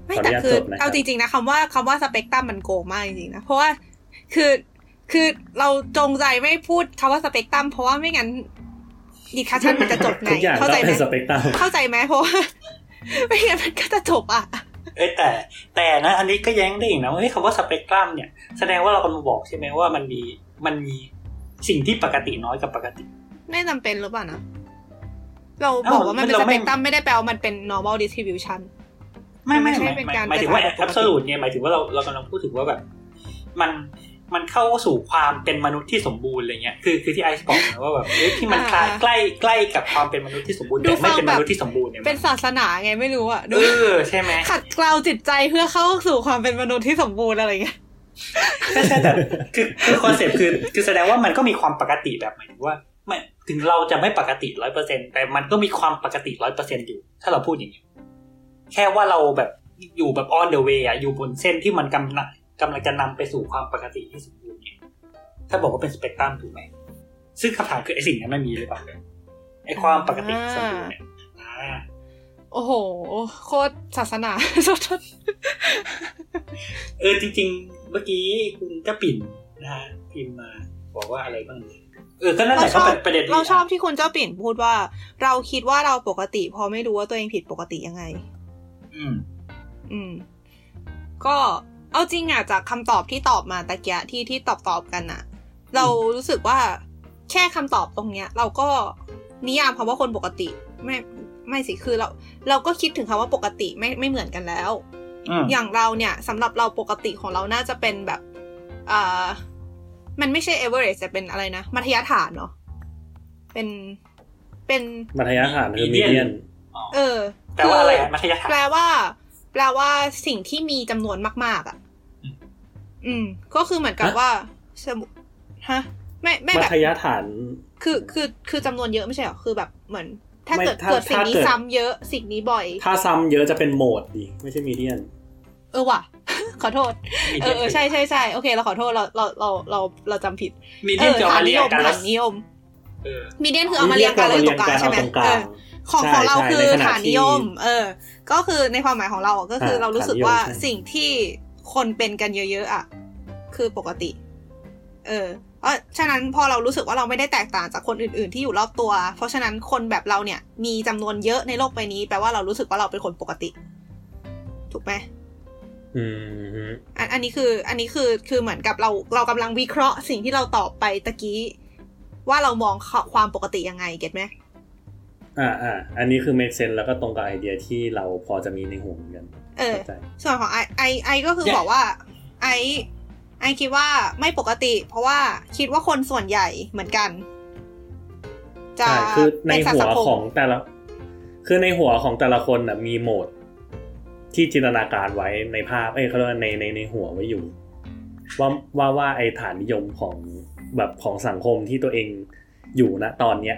ไม่ขออแต่นุญาตคือจบนะคเอารับจริง ๆ นะคำว่าคำว่าสเปกตรัมมันโกงมากจริงๆนะ เพราะว่าคือคือเราจงใจไม่พูดคำว่าสเปกตรัมเพราะว่าไม่งั้นดีคัชชันมันจะจบไงทุกอย่างเข้าก็ใจไหมเป็นสเปกตรัมเข้าใจไหมเพราะว่าไม่งั้นมันก็จะจบอะเอ้ยแต่แต่นะ อันนี้ก็แย้งได้อีกนะว่าเฮ้ยคำว่าสเปกตรัมเนี่ยแสดงว่าเรากำลังบอกใช่ไหมว่ามันมีมันมีสิ่งที่ปกติน้อยกับปกติ ไม่จำเป็นหรือเปล่านะ เราเอ้าบอกว่ามันเป็นเราสไม่เปกตรัมไม่ได้แปลว่ามันเป็น normal distribution ไม่ไม่มันไม่หใช่มายเป็นการหมายถึงว่ากระจาย absolute เนี่ยหมายถึงว่าเราเรากำลังพูดถึงว่าแบบ มันมันเข้าสู่ความเป็นมนุษย์ที่สมบูรณ์อะไรเงี้ยคือคือที่ไอซ์บอกนะว่าแบบเอ้ยที่มันคล้ายใกล้ใกล้กับความเป็นมนุษย์ที่สมบูรณ์แต่ไม่เป็นมนุษย์ที่สมบูรณ์เนี่ยเป็นศาสนาไงไม่รู้อะดูเออใช่ไหมขัดเกลาจิตใจเพื่อเข้าสู่ความเป็นมนุษย์ที่สมบูรณ์อะไรเงี้ยใช่ใช่แต่คือคือ concept คือคือแสดงว่ามันก็มีความปกติแบบหมายถึงว่าไม่ถึงเราจะไม่ปกติร้อยเปอร์เซ็นแต่มันก็มีความปกติร้อยเปอร์เซ็นอยู่ ถ้าเราพูดอย่างนี้ แค่ว่าเราแบบอยู่แบบ on the way อะอยู่บนเส้นที่มันกำลังกำลังจะนำไปสู่ความปกติที่สมบูรณ์เนี่ยถ้าบอกว่าเป็นสเปกตรัมถูกไหม ซึ่งคำถามคือไอ้สิ่งนั้นมันมีหรือเปล่าไอ้ความปกติสมบูรณ์เนี่ยอ่าโอ้โห โคตรศาสนาโทษเออจริง ๆ เมื่อกี้คุณกระปิ่นนะฮะพิมพ์มาบอกว่าอะไรบ้างเนี่ยเออก็นั่นแหเราละชก็อบเป็นประเด็นที่เราชอบที่คุณเจ้าปิ่นพูดว่า เราคิดว่าเราปกติเพอไม่รู้ว่าตัวเองผิดปกติยังไง อืม อืม ก็เอาจริงอะจากคำตอบที่ตอบมาตะเกียะที่ที่ตอบตอบกันอะเรารู้สึกว่าแค่คำตอบตรงเนี้ย เราก็นิยามคำว่าคนปกติ ไม่ไม่สิคือเรา เราก็คิดถึงคำว่าปกติไม่ไม่เหมือนกันแล้วอืมอย่างเราเนี่ยสำหรับเราปกติของเราน่าจะเป็นแบบอ่ามันไม่ใช่เอเวอเรสแต่เป็นอะไรนะ มัธยฐานเนาะเป็นเป็นมัธยฐานคือมีเดียน เออ แปลว่าอะไรอะมัธยฐานแปลว่า แปลว่าสิ่งที่มีจำนวนมาก ๆ อะอืมอืม ก็คือเหมือนกับว่าสมมุฮะไม่ไม่มัแบบธยฐาน คือคือคือจำนวนเยอะไม่ใช่เหรอคือแบบเหมือน ถ้าไม่เกิดถ้าเกิดสิ่งนี้ถ้าเกิดซ้ำเยอะสิ่งนี้บ่อย ถ้าซ้ำเยอะจะเป็นโหมดดิไม่ใช่มีเดียน เออว่ะ ขอโทษเออเออใช่ใช่ใช่โอเคเราขอโทษเราเราเราเราเราจำผิดมีเอเรื่องอเกี่ยวฐากับนนิเรียยนมกันฐาแล้วนนิยมเออมีเดียนคือเอามาเรียงกันแล้วอยู่ตรงกลางใช่ไหม เรียงกันเอเอาอตรงกลางของใช่ของเราใช่คือในขณะฐานนิยมที่เออ ก็คือในความหมายของเราอะก็คืออ่าเรารู้สึกว่าฐานนิยมใช่สิ่งที่คนเป็นกันเยอะๆอะคือปกติ เออเพราะฉะนั้นพอเรารู้สึกว่าเราไม่ได้แตกต่างจากคนอื่น ๆ ที่อยู่รอบตัว เพราะฉะนั้นคนแบบเราเนี่ย มีจำนวนเยอะในโลกใบนี้แปลว่าเรารู้สึกว่าเราเป็นคนปกติ ถูกไหมอืมอันอันนี้คืออันนี้คือคือเหมือนกับเราเรากำลังวิเคราะห์สิ่งที่เราตอบไปตะกี้ ว่าเรามองความปกติยังไงเก็ตไหม อ่าอ่าอันนี้คือ make sense แล้วก็ตรงกับไอเดียที่เราพอจะมีในหัวเหมือนกันเออเข้าใจส่วนของไอไอไอก็คือเนี่ยบอกว่าไอไอคิดว่าไม่ปกติ เพราะว่าคิดว่าคนส่วนใหญ่เหมือนกันจะใช่คือในเป็นสัตหัว์วสังคขอมงแต่ละ คือในหัวของแต่ละคนน่ะมีโหมด ที่จินตนาการไว้ในภาพ เอ้ยเขาเรียกว่าในในในหัวไว้อยู่ ว่าว่าว่าไอฐานนิยมของแบบของสังคมที่ตัวเองอยู่ณตอนเนี้ย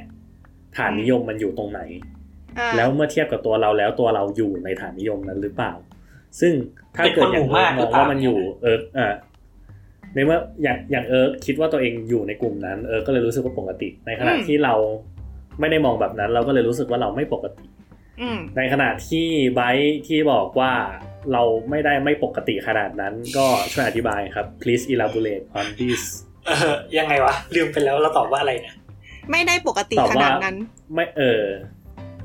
ฐานนิยมมันอยู่ตรงไหนอ่าแล้วเมื่อเทียบกับตัวเราแล้วตัวเราอยู่ในฐานนิยมนั้นหรือเปล่า ซึ่งถ้าเป็นเกิคดนอหย่างมู่เอิมาร์กกหมรือองเปล่าว่ามันอยู่เอิร์กอ่าในเมื่ออย่างอย่างเอิร์กคิดว่าตัวเองอยู่ในกลุ่มนั้นเอิร์กก็เลยรู้สึกว่าปกติ ในขณะที่เราไม่ได้มองแบบนั้น เราก็เลยรู้สึกว่าเราไม่ปกติอืมในขณะที่ไบร์ทที่บอกว่าเราไม่ได้ไม่ปกติขนาดนั้น ก็ช่วยอธิบายครับ please elaborate on this เออยังไงวะ ลืมไปแล้วเราตอบว่าอะไรนะ ไม่ได้ปกติตอบขว่านาดนั้น ไม่เออ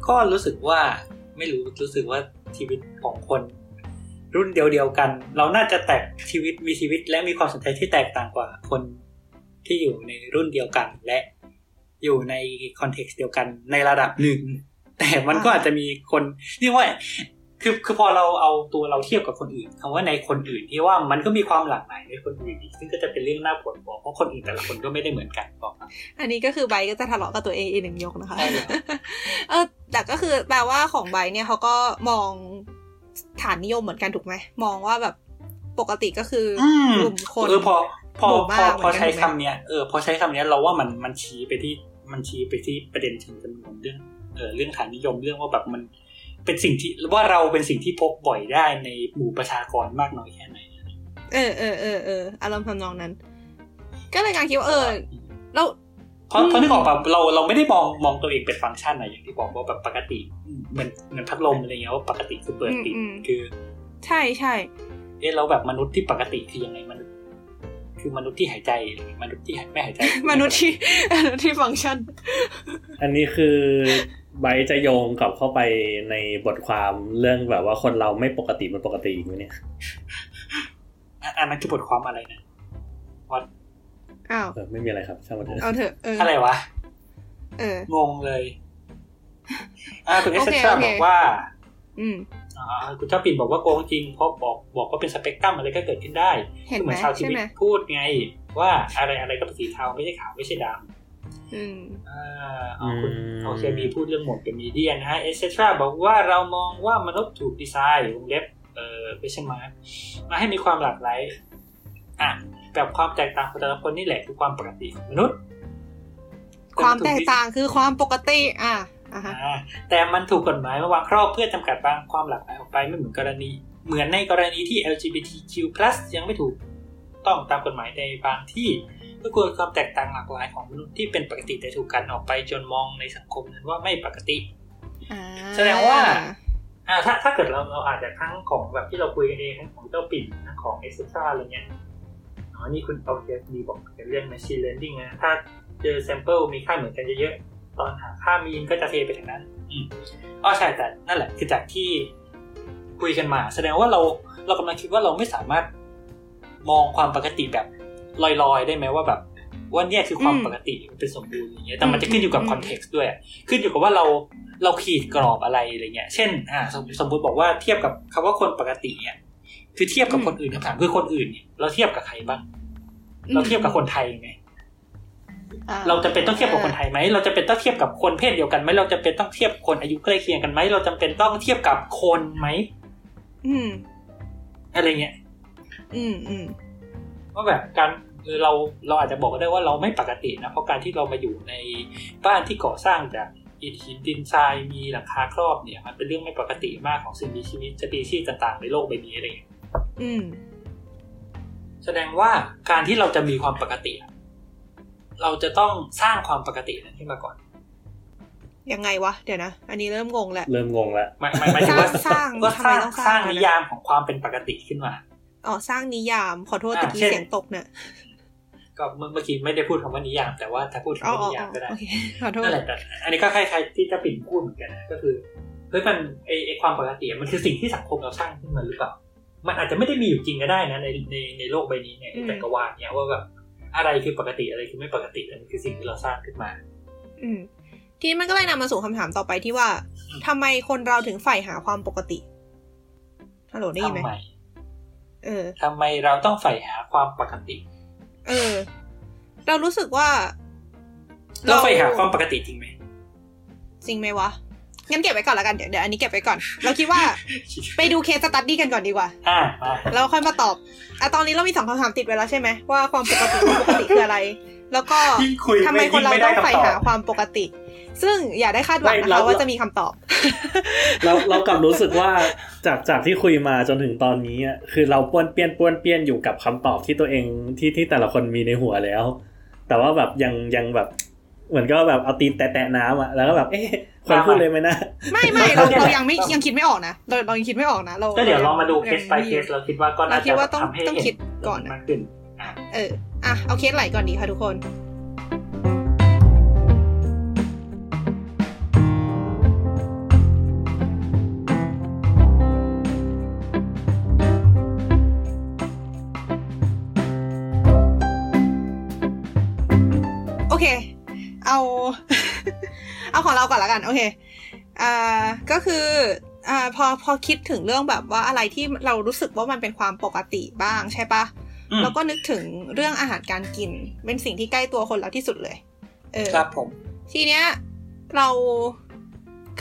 ก็รู้สึกว่าไม่รู้รู้สึกว่าชีวิตของคน รุ่นเดียวๆกัน เราน่าจะแตกชีวิตมีชีวิตและมีความสนใจที่แตกต่างกว่าคนที่อยู่ในรุ่นเดียวกันและอยู่ใน context เดียวกันในระดับหนึ่งแต่มันก็อาจจะมีคนเรียกว่า คือคือพอเราเอาตัวเราเทียบกับคนอื่นคำว่าในคนอื่นที่ว่ามันก็มีความหลากหลายในคนอื่นอีกซึ่งก็จะเป็นเรื่องน่าปวดหัวเพราะคนอื่นแต่ละคนก็ไม่ได้เหมือนกันบอกนะอันนี้ก็คือไบร์ทก็จะทะเลาะกับตัวเองอีกหนึ่งยกนะคะใช่แล้วเออแต่ก็คือแปลว่าของไบร์ทเนี่ยเขาก็มองฐานนิยมเหมือนกันถูกไหมมองว่าแบบปกติก็คืออมกลุ่มคนเออพอพอหมู่พมาอกพอเหมือนกันใช้ถูกไหมคำเนี้ยเออพอใช้คำเนี้ยเราว่ามันมันชี้ไปที่มันชี้ไปที่ประเด็นเชิงจำนวนเรื่องเออเรื่องฐานนิยมเรื่องว่าแบบมัน เป็นสิ่งที่ว่าเราเป็นสิ่งที่พบบ่อยได้ในหมู่ประชากรมากน้อยแค่ไหน เออเออเออเอออารมณ์ทำนองนั้น ก็เลยการคิดว่าเออเราเพราะเพราะนึกออกแบบเราเราไม่ได้มองมองตัวเองเป็นฟังก์ชันอะอย่างที่บอกว่าแบบปกติอืมเหมือนเหมือนพัดลมอะไรเงี้ยว่าปกติคือเปิดปิดคือ ใช่ใช่เอ๊ะเราแบบมนุษย์ที่ปกติคือยังไงมนุษย์คือมนุษย์ที่หายใจหรือมนุษย์ที่ไม่หายใจ มนุษย์ที่มนุษย์ที่ฟังก์ชัน อันนี้คือ ไบร์ทจะโยงกลับเข้าไปในบทความเรื่องแบบว่าคนเราไม่ปกติมันปกติอีกไหมเนี่ยอะอันนั้นคือบทความอะไรนะวัดอ้าวเออไม่มีอะไรครับช่างมันเถอะเอาเถอะเอออะไรวะเอองงเลย อ่าคุณเอโอสเคตราโอเคบอกว่า อืมอ่าคุณเจ้าปิ่นบอกว่าโกงจริงเพราะบอกบอกว่าเป็นสเปกตรัมอะไรก็เกิดขึ้นได้เห็นเหไหมมือนชาวทีใช่วีไหมพูดไง ว่าอะไรอะไรก็เป็นสีเทาไม่ใช่ขาวไม่ใช่ดอืมำอ่า เอาคุณโอเคมีพูดเรื่องหมดกับมีเดียนะฮะเอสตราบอกว่าเรามองว่ามนุษย์ถูกดีไซน์วงเล็บเอ่อไม่ใช่มามาให้มีความหลากหลายอะแบบความแตกต่างของแต่ละคนนี่แหละคือความปกติของมนุษย์ ความแตกต่างคือความปกติอะอะฮะอ่าแต่มันถูกกฎหมายมาวางครอบเพื่อจำกัดบางความหลากหลายออกไปไม่เหมือนกรณี เหมือนในกรณีที่ LGBTQ+ ยังไม่ถูกต้องตามกฎหมายในบางที่ ก็ควรความแตกต่างหลากหลายของมนุษย์ที่เป็นปกติแต่ถูกกันออกไปจนมองในสังคมนั้นว่าไม่ปกติอ่าแสดงว่าอ่าถ้าถ้าเกิดเราเราอาจจะทั้งของแบบที่เราคุยกันเองทั้งของเจ้าปิ่นทั้งของเอสเซอร์อะไรเงี้ยอ๋อนี่คุณโอเคดีบอกเป็นเรื่อง machine learning นะถ้าเจอ sample มีค่าเหมือนกันเยอะๆตอนหาค่า mean ก็จะเทไปทางนั้น อืมอ๋อใช่แต่นั่นแหละคือจากที่คุยกันมา แสดงว่าเราเรากำลังคิดว่าเราไม่สามารถมองความปกติแบบ ลอยๆ ได้ไหมว่าแบบว่าเนี่ยคือความอืมปกติมันเป็นสมบูรณ์อย่างเงี้ยแต่มันจะขึ้นอยู่กับอืม context ด้วย ขึ้นอยู่กับว่าเราเราขีดกรอบอะไรอะไรเงี้ย เช่นอ่าสมสมมติบอกว่าเทียบกับคำว่าคนปกติเนี่ยคือเทียบกับคนอื่นคำถามคือคนอื่นเนี่ยเราเทียบกับใครบ้าง เราเทียบกับคนไทยไหมอ่เราจะเป็นต้องเทียบกับคนไทยไหม เราจะเป็นต้องเทียบกับคนเพศเดียวกันไหม เราจะเป็นต้องเทียบคนอายุใกล้เคียงกันไหม เราจำเป็นต้องเทียบกับคนไหม อืม อะไรเงี้ย อืมอืมว่าแบบการ เออเราเราอาจจะบอกได้ว่าเราไม่ปกตินะ เพราะการที่เรามาอยู่ในบ้านที่ก่อสร้างจากอิฐหินดินทรายมีหลังคาครอบเนี่ย มันเป็นเรื่องไม่ปกติมากของสิ่งมีชีวิตสปีชีส์ต่างๆ ในโลกใบนี้อะไรเงี้ยอืมแสดงว่าการที่เราจะมีความปกติอะเราจะต้องสร้างความปกตินั้นขึ้นมาก่อนยังไงวะเดี๋ยวนะ อันนี้เริ่มงงแล้วเริ่มงงแล้วหมายหมายหมายถึงว่าสร้างก็ทำสไมร้างต้องสสร้าร้างงนิยามของความเป็นปกติขึ้นมาอ๋อสร้างนิยามขอโทษอ่าตะกี้เช่นเสียงตกเนี่ย ก็เมื่อเมื่อกี้ไม่ได้พูดคำว่านิยาม แต่ว่าถ้าพูดอ๋อคำว่าอ๋อนิยามก็ได้โอเคขอโทษนั่นแหละแต่อันนี้ก็คล้ายๆที่จะปิ่นพูดเหมือนกันนะก็คือเฮ้ยมันไอไอความปกติมันคือสิ่งที่สังคมเราสร้างขึ้นมาหรือเปล่ามันอาจจะไม่ได้มีอยู่จริงก็ได้นะในในในโลกใบนี้เนี่ยอืมจักรวาลเนี่ยว่าแบบอะไรคือปกติอะไรคือไม่ปกติอันนี้คือสิ่งที่เราสร้างขึ้นมา อืมทีนี้มันก็เลยนำมาสู่คำถามต่อไปที่ว่าทำไมคนเราถึงใฝ่หาความปกติฮัลโหลได้ยินไหมทำไมเออทำไมเราต้องใฝ่หาความปกติ เออ เรารู้สึกว่า เราใฝ่หาความปกติจริงไหมจริงไหมวะงั้นเก็บไว้ก่อนละกันเดี๋ยวเดี๋ยวอันนี้เก็บไว้ก่อน เราคิดว่า ไปดูเคสสตัดดี้กันก่อนดีกว่าอ่ามาแล้วค่อยมาตอบอะตอนนี้เรามีสองคำถามติดไว้แล้วใช่ไหมว่าความปกติความปกติคืออะไร แล้วก็ยิ่งคุยทำไมคนเรายิ่ต้องด้ใฝ่คำตหาอบความปกติ ซึ่งอย่าได้คาดหวังไม่นะเราคะว่าจะมีคำตอบ เราเรากลับรู้สึกว่าจากจากที่คุยมาจนถึงตอนนี้อะคือเราป้วนเปี้ยนป้วนเปี้ยนอยู่กับคำตอบที่ตัวเองที่ที่แต่ละคนมีในหัวแล้ว แต่ว่าแบบยังยังแบบเหมือนก็แบบเอาตีนแตะๆน้ำอะแล้วก็แบบเอ๊ะควรพูดเลยไหมนะ ไม่ไม่เราเรายังไม่ยังคิดไม่ออกนะเราเรายังคิดไม่ออกนะเราก็เดี๋ยวลองมาดูเคยังส by เคสเราคิดว่าก็น่าเราคิจะดว่าต้องทำให้ต้องเห็นคิดก่อนนะมากขึ้นอะเอออะเอาเคสไหลก่อนดีค่ะทุกคน ของเราก่อนละกัน โอเค อ่า ก็คืออ่าพอพอคิดถึงเรื่องแบบว่าอะไรที่เรารู้สึกว่ามันเป็นความปกติบ้างใช่ปะอืมแล้วก็นึกถึงเรื่องอาหารการกิน เป็นสิ่งที่ใกล้ตัวคนเราที่สุดเลย เออครับผม ทีเนี้ยเรา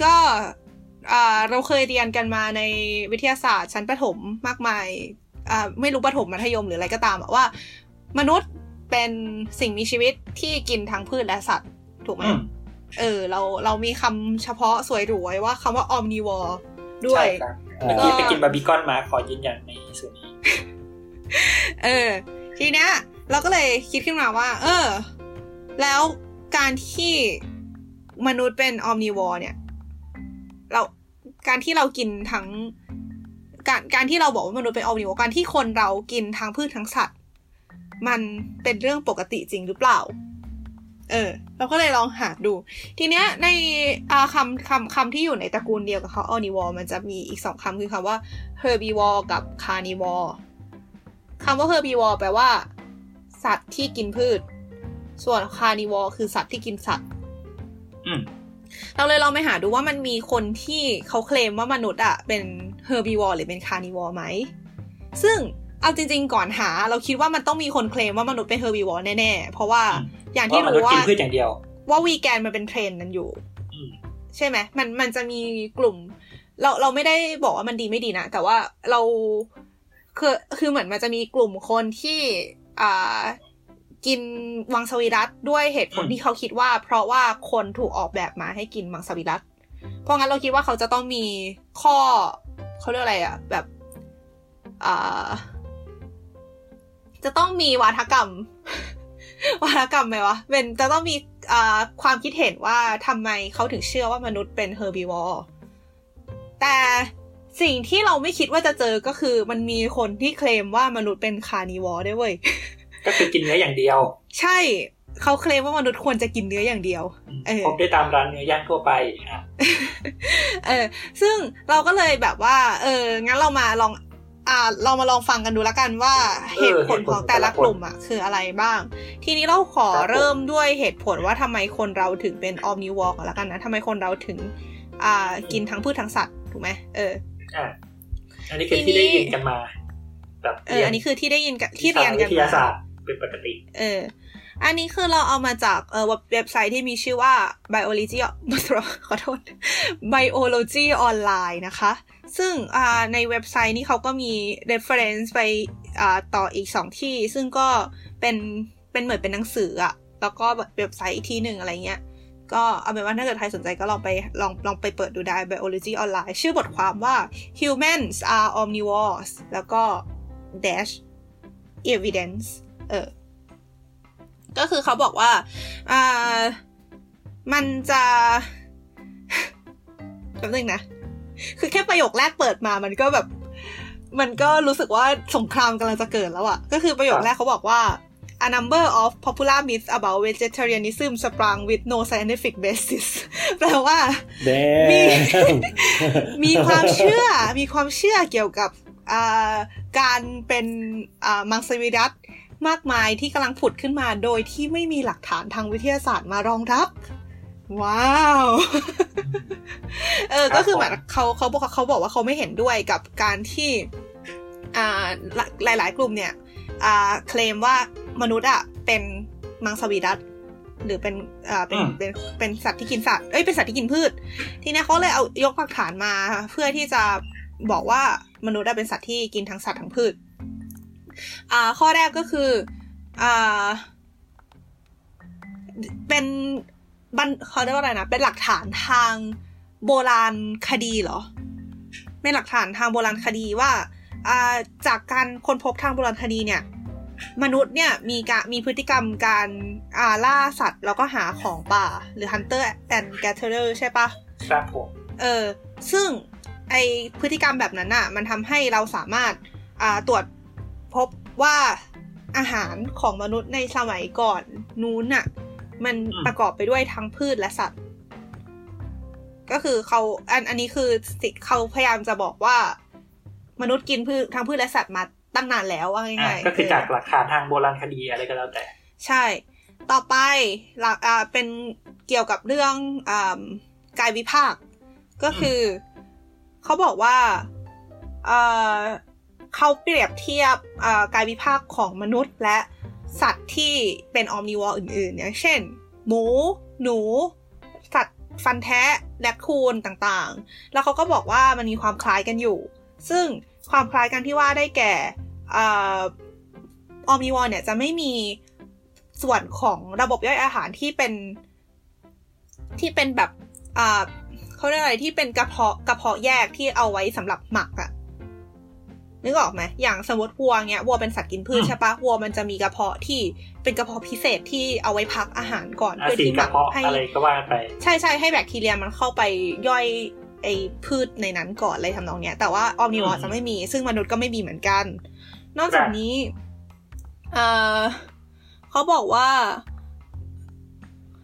ก็อ่าเราเคยเรียนกันมาในวิทยาศาสตร์ชั้นประถมมากมายอ่าไม่รู้ประถมมัธยมหรืออะไรก็ตามอะว่า มนุษย์เป็นสิ่งมีชีวิตที่กินทั้งพืชและสัตว์ ถูกไหมอืม เออ เราเรามีคำเฉพาะสวยหรูไว้ว่าคำว่า omnivore ด้วยใช่ครับเมื่อกี้ไปกินบาร์บีกอนมาขอยืนยันในส่วนนี้ เออ ทีเนี้ยเราก็เลยคิดขึ้นมาว่า เออ แล้วการที่มนุษย์เป็น omnivore เนี่ย เราการที่เรากินทั้ง การการที่เราบอกว่ามนุษย์เป็น omnivore การที่คนเรากินทั้งพืชทั้งสัตว์ มันเป็นเรื่องปกติจริงหรือเปล่า เออ เราก็เลยลองหาดู ทีเนี้ยในอ่าคำคำคำที่อยู่ในตระกูลเดียวกับเขา omnivore มันจะมีอีกสองคำคือคำว่า herbivore กับ carnivore คำว่า herbivore แปลว่า สัตว์ที่กินพืช ส่วน carnivore คือสัตว์ที่กินสัตว์อืมเราเลยลองไปหาดูว่ามันมีคนที่เขาเคลมว่ามนุษย์อะเป็น herbivore หรือเป็น carnivore ไหม ซึ่ง เอาจริง ๆ ก่อนหา เราคิดว่ามันต้องมีคนเคลมว่ามนุษย์เป็น herbivore แน่ๆ เพราะว่าอืมอย่างเพที่ราะมนุษรู้ย์กิว่านพืชอย่างเดียว ว่าวีแกนมันเป็นเทรนด์นั้นอยู่อืมใช่ไหมมันมันจะมีกลุ่ม เราเราไม่ได้บอกว่ามันดีไม่ดีนะ แต่ว่าเราคือคือเหมือนมันจะมีกลุ่มคนที่อ่ากินวังสวิรัตด้วยเหตุผลอืมที่เขาคิดว่า เพราะว่าคนถูกออกแบบมาให้กินมังสวิรัตเพราะงั้นเราคิดว่าเขาจะต้องมีข้อเขาเรียกอะไรอะแบบอ่า จะต้องมีวาทกรรม วาทกรรมไหมวะเป็นจะต้องมีอ่าความคิดเห็นว่าทำไมเขาถึงเชื่อว่ามนุษย์เป็น herbivore แต่สิ่งที่เราไม่คิดว่าจะเจอก็คือมันมีคนที่เคลมว่ามนุษย์เป็น carnivore ด้วยเว้ย ก็คือกินเนื้ออย่างเดียว ใช่เขาเคลมว่ามนุษย์ควรจะกินเนื้ออย่างเดียวเออพบได้ตามร้านเนื้อย่างทั่วไปอะเออซึ่งเราก็เลยแบบว่า เอองั้นเรามาลอง อ่าเรามาลองฟังกันดูแล้วกันว่าเหตุผลของแต่ละกลุ่มอะคืออะไรบ้าง ทีนี้เราขอเริ่มด้วยเหตุผลว่าทำไมคนเราถึงเป็นออมนิวอร์กแล้วกันนะทำไมคนเราถึง อ่ากินทั้งพืชทั้งสัตว์ถูกไหมเอออะอันนี้คือทีนี้ที่ได้ยินกันมาแบบเอออันนี้คือที่ได้ยินกันที่เรียนกันวิทยามาศาสตร์เป็นปกติ เออ อันนี้คือเราเอามาจากเออเว็บไซต์ที่มีชื่อว่า biology ขอโทษ biology online นะคะ ซึ่งในเว็บไซต์นี้เขาก็มี reference ไปต่ออีกสองที่ ซึ่งก็เป็นเป็นเหมือนเป็นหนังสืออะแล้วก็เว็บไซต์อีกที่หนึ่งอะไรเงี้ย ก็เอาเป็นว่าถ้าเกิดใครสนใจก็ลองไปลองลองไปเปิดดูได้ biology online ชื่อบทความว่า humans are omnivores แล้วก็ dash evidence เออ ก็คือเขาบอกว่า อ่า มันจะแป๊บนึงนะ คือแค่ประโยคแรกเปิดมามันก็แบบ มันก็รู้สึกว่าสงครามกำลังจะเกิดแล้วอะก็คือประโยคแรกเขาบอกว่า a number of popular myths about vegetarianism sprang with no scientific basis แปลว่าแดมีงมีความเชื่อ มีความเชื่อเกี่ยวกับอ่าการเป็นอ่ามังสวิรัตมากมายที่กำลังผุดขึ้นมาโดยที่ไม่มีหลักฐานทางวิทยาศาสตร์มารองรับ ว้าว เออ ก็คือเหมือนเขาเขาบอกเขาบอกว่าเขาไม่เห็นด้วยกับการที่ อ่าหลาย ๆ กลุ่มเนี่ย อ่า เคลมว่ามนุษย์อะเป็นมังสวิรัตหรือเป็นอ่าเป็นอืมเป็นเป็นสัตว์ที่กินสัตว์เอ้ยเป็นสัตว์ที่กินพืช ทีเนี้ยเขาเลยเอายกหลักฐานมา เพื่อที่จะบอกว่ามนุษย์อะเป็นสัตว์ที่กินทั้งสัตว์ทั้งพืช อ่า ข้อแรกก็คือ อ่า เป็น บันเขาเรียกว่าอะไรนะเป็นหลักฐานทางโบราณคดีเหรอเป็นหลักฐานทางโบราณคดีว่าอ่าจากการค้นพบทางโบราณคดีเนี่ย มนุษย์เนี่ยมีการมีพฤติกรรมการอ่าล่าสัตว์ แล้วก็หาของป่า หรือ hunter and gatherer ใช่ปะครับผมเออซึ่งไอพฤติกรรมแบบนั้นอะมันทำให้เราสามารถอ่าตรวจพบว่าอาหารของมนุษย์ในสมัยก่อนนู้นอะ มันประกอบไปด้วยทั้งพืชและสัตว์ ก็คือเขาอันอันนี้คือสิเขาพยายามจะบอกว่ามนุษย์กินพืชทั้งพืชและสัตว์มาตั้งนานแล้วว่าอะง่ายๆก็คือเจากหลักฐานทางโบราณคดีอะไรก็แล้วแต่ ใช่ ต่อไปหลักอ่าเป็นเกี่ยวกับเรื่องอ่ากายวิภาค ก็คือเขาบอกว่าเอ่อเขาเปรียบเทียบอ่ากายวิภาคของมนุษย์และ สัตว์ที่เป็นออมนิวอร์อื่นๆ อย่างเช่น หมู หนู สัตว์ฟันแทะแรคคูนต่างๆ แล้วเขาก็บอกว่ามันมีความคล้ายกันอยู่ ซึ่งความคล้ายกันที่ว่าได้แก่ออมนิวอร์เนี่ยจะไม่มีส่วนของระบบย่อยอาหารที่เป็นที่เป็นแบบเขาเรียกอะไรที่เป็นกระเพาะกระเพาะแยกที่เอาไว้สำหรับหมักอะ นึกออกไหมอย่างสมมติวัวเนี้ยวัวเป็นสัตว์กินพืชอืมใช่ปะวัวมันจะมีกระเพาะที่เป็นกระเพาะพิเศษที่เอาไว้พักอาหารก่อนอาเพื่อสีที่หกมัระกเพาะให้อะไรก็ว่าไปใช่ใช่ให้แบคทีเรียมันเข้าไปย่อยไอพืชในนั้นก่อนอะไรทำนองเนี้ย แต่ว่า omnivore อืมจะไม่มี ซึ่งมนุษย์ก็ไม่มีเหมือนกัน นอกจากนี้เอ่อเขาบอกว่า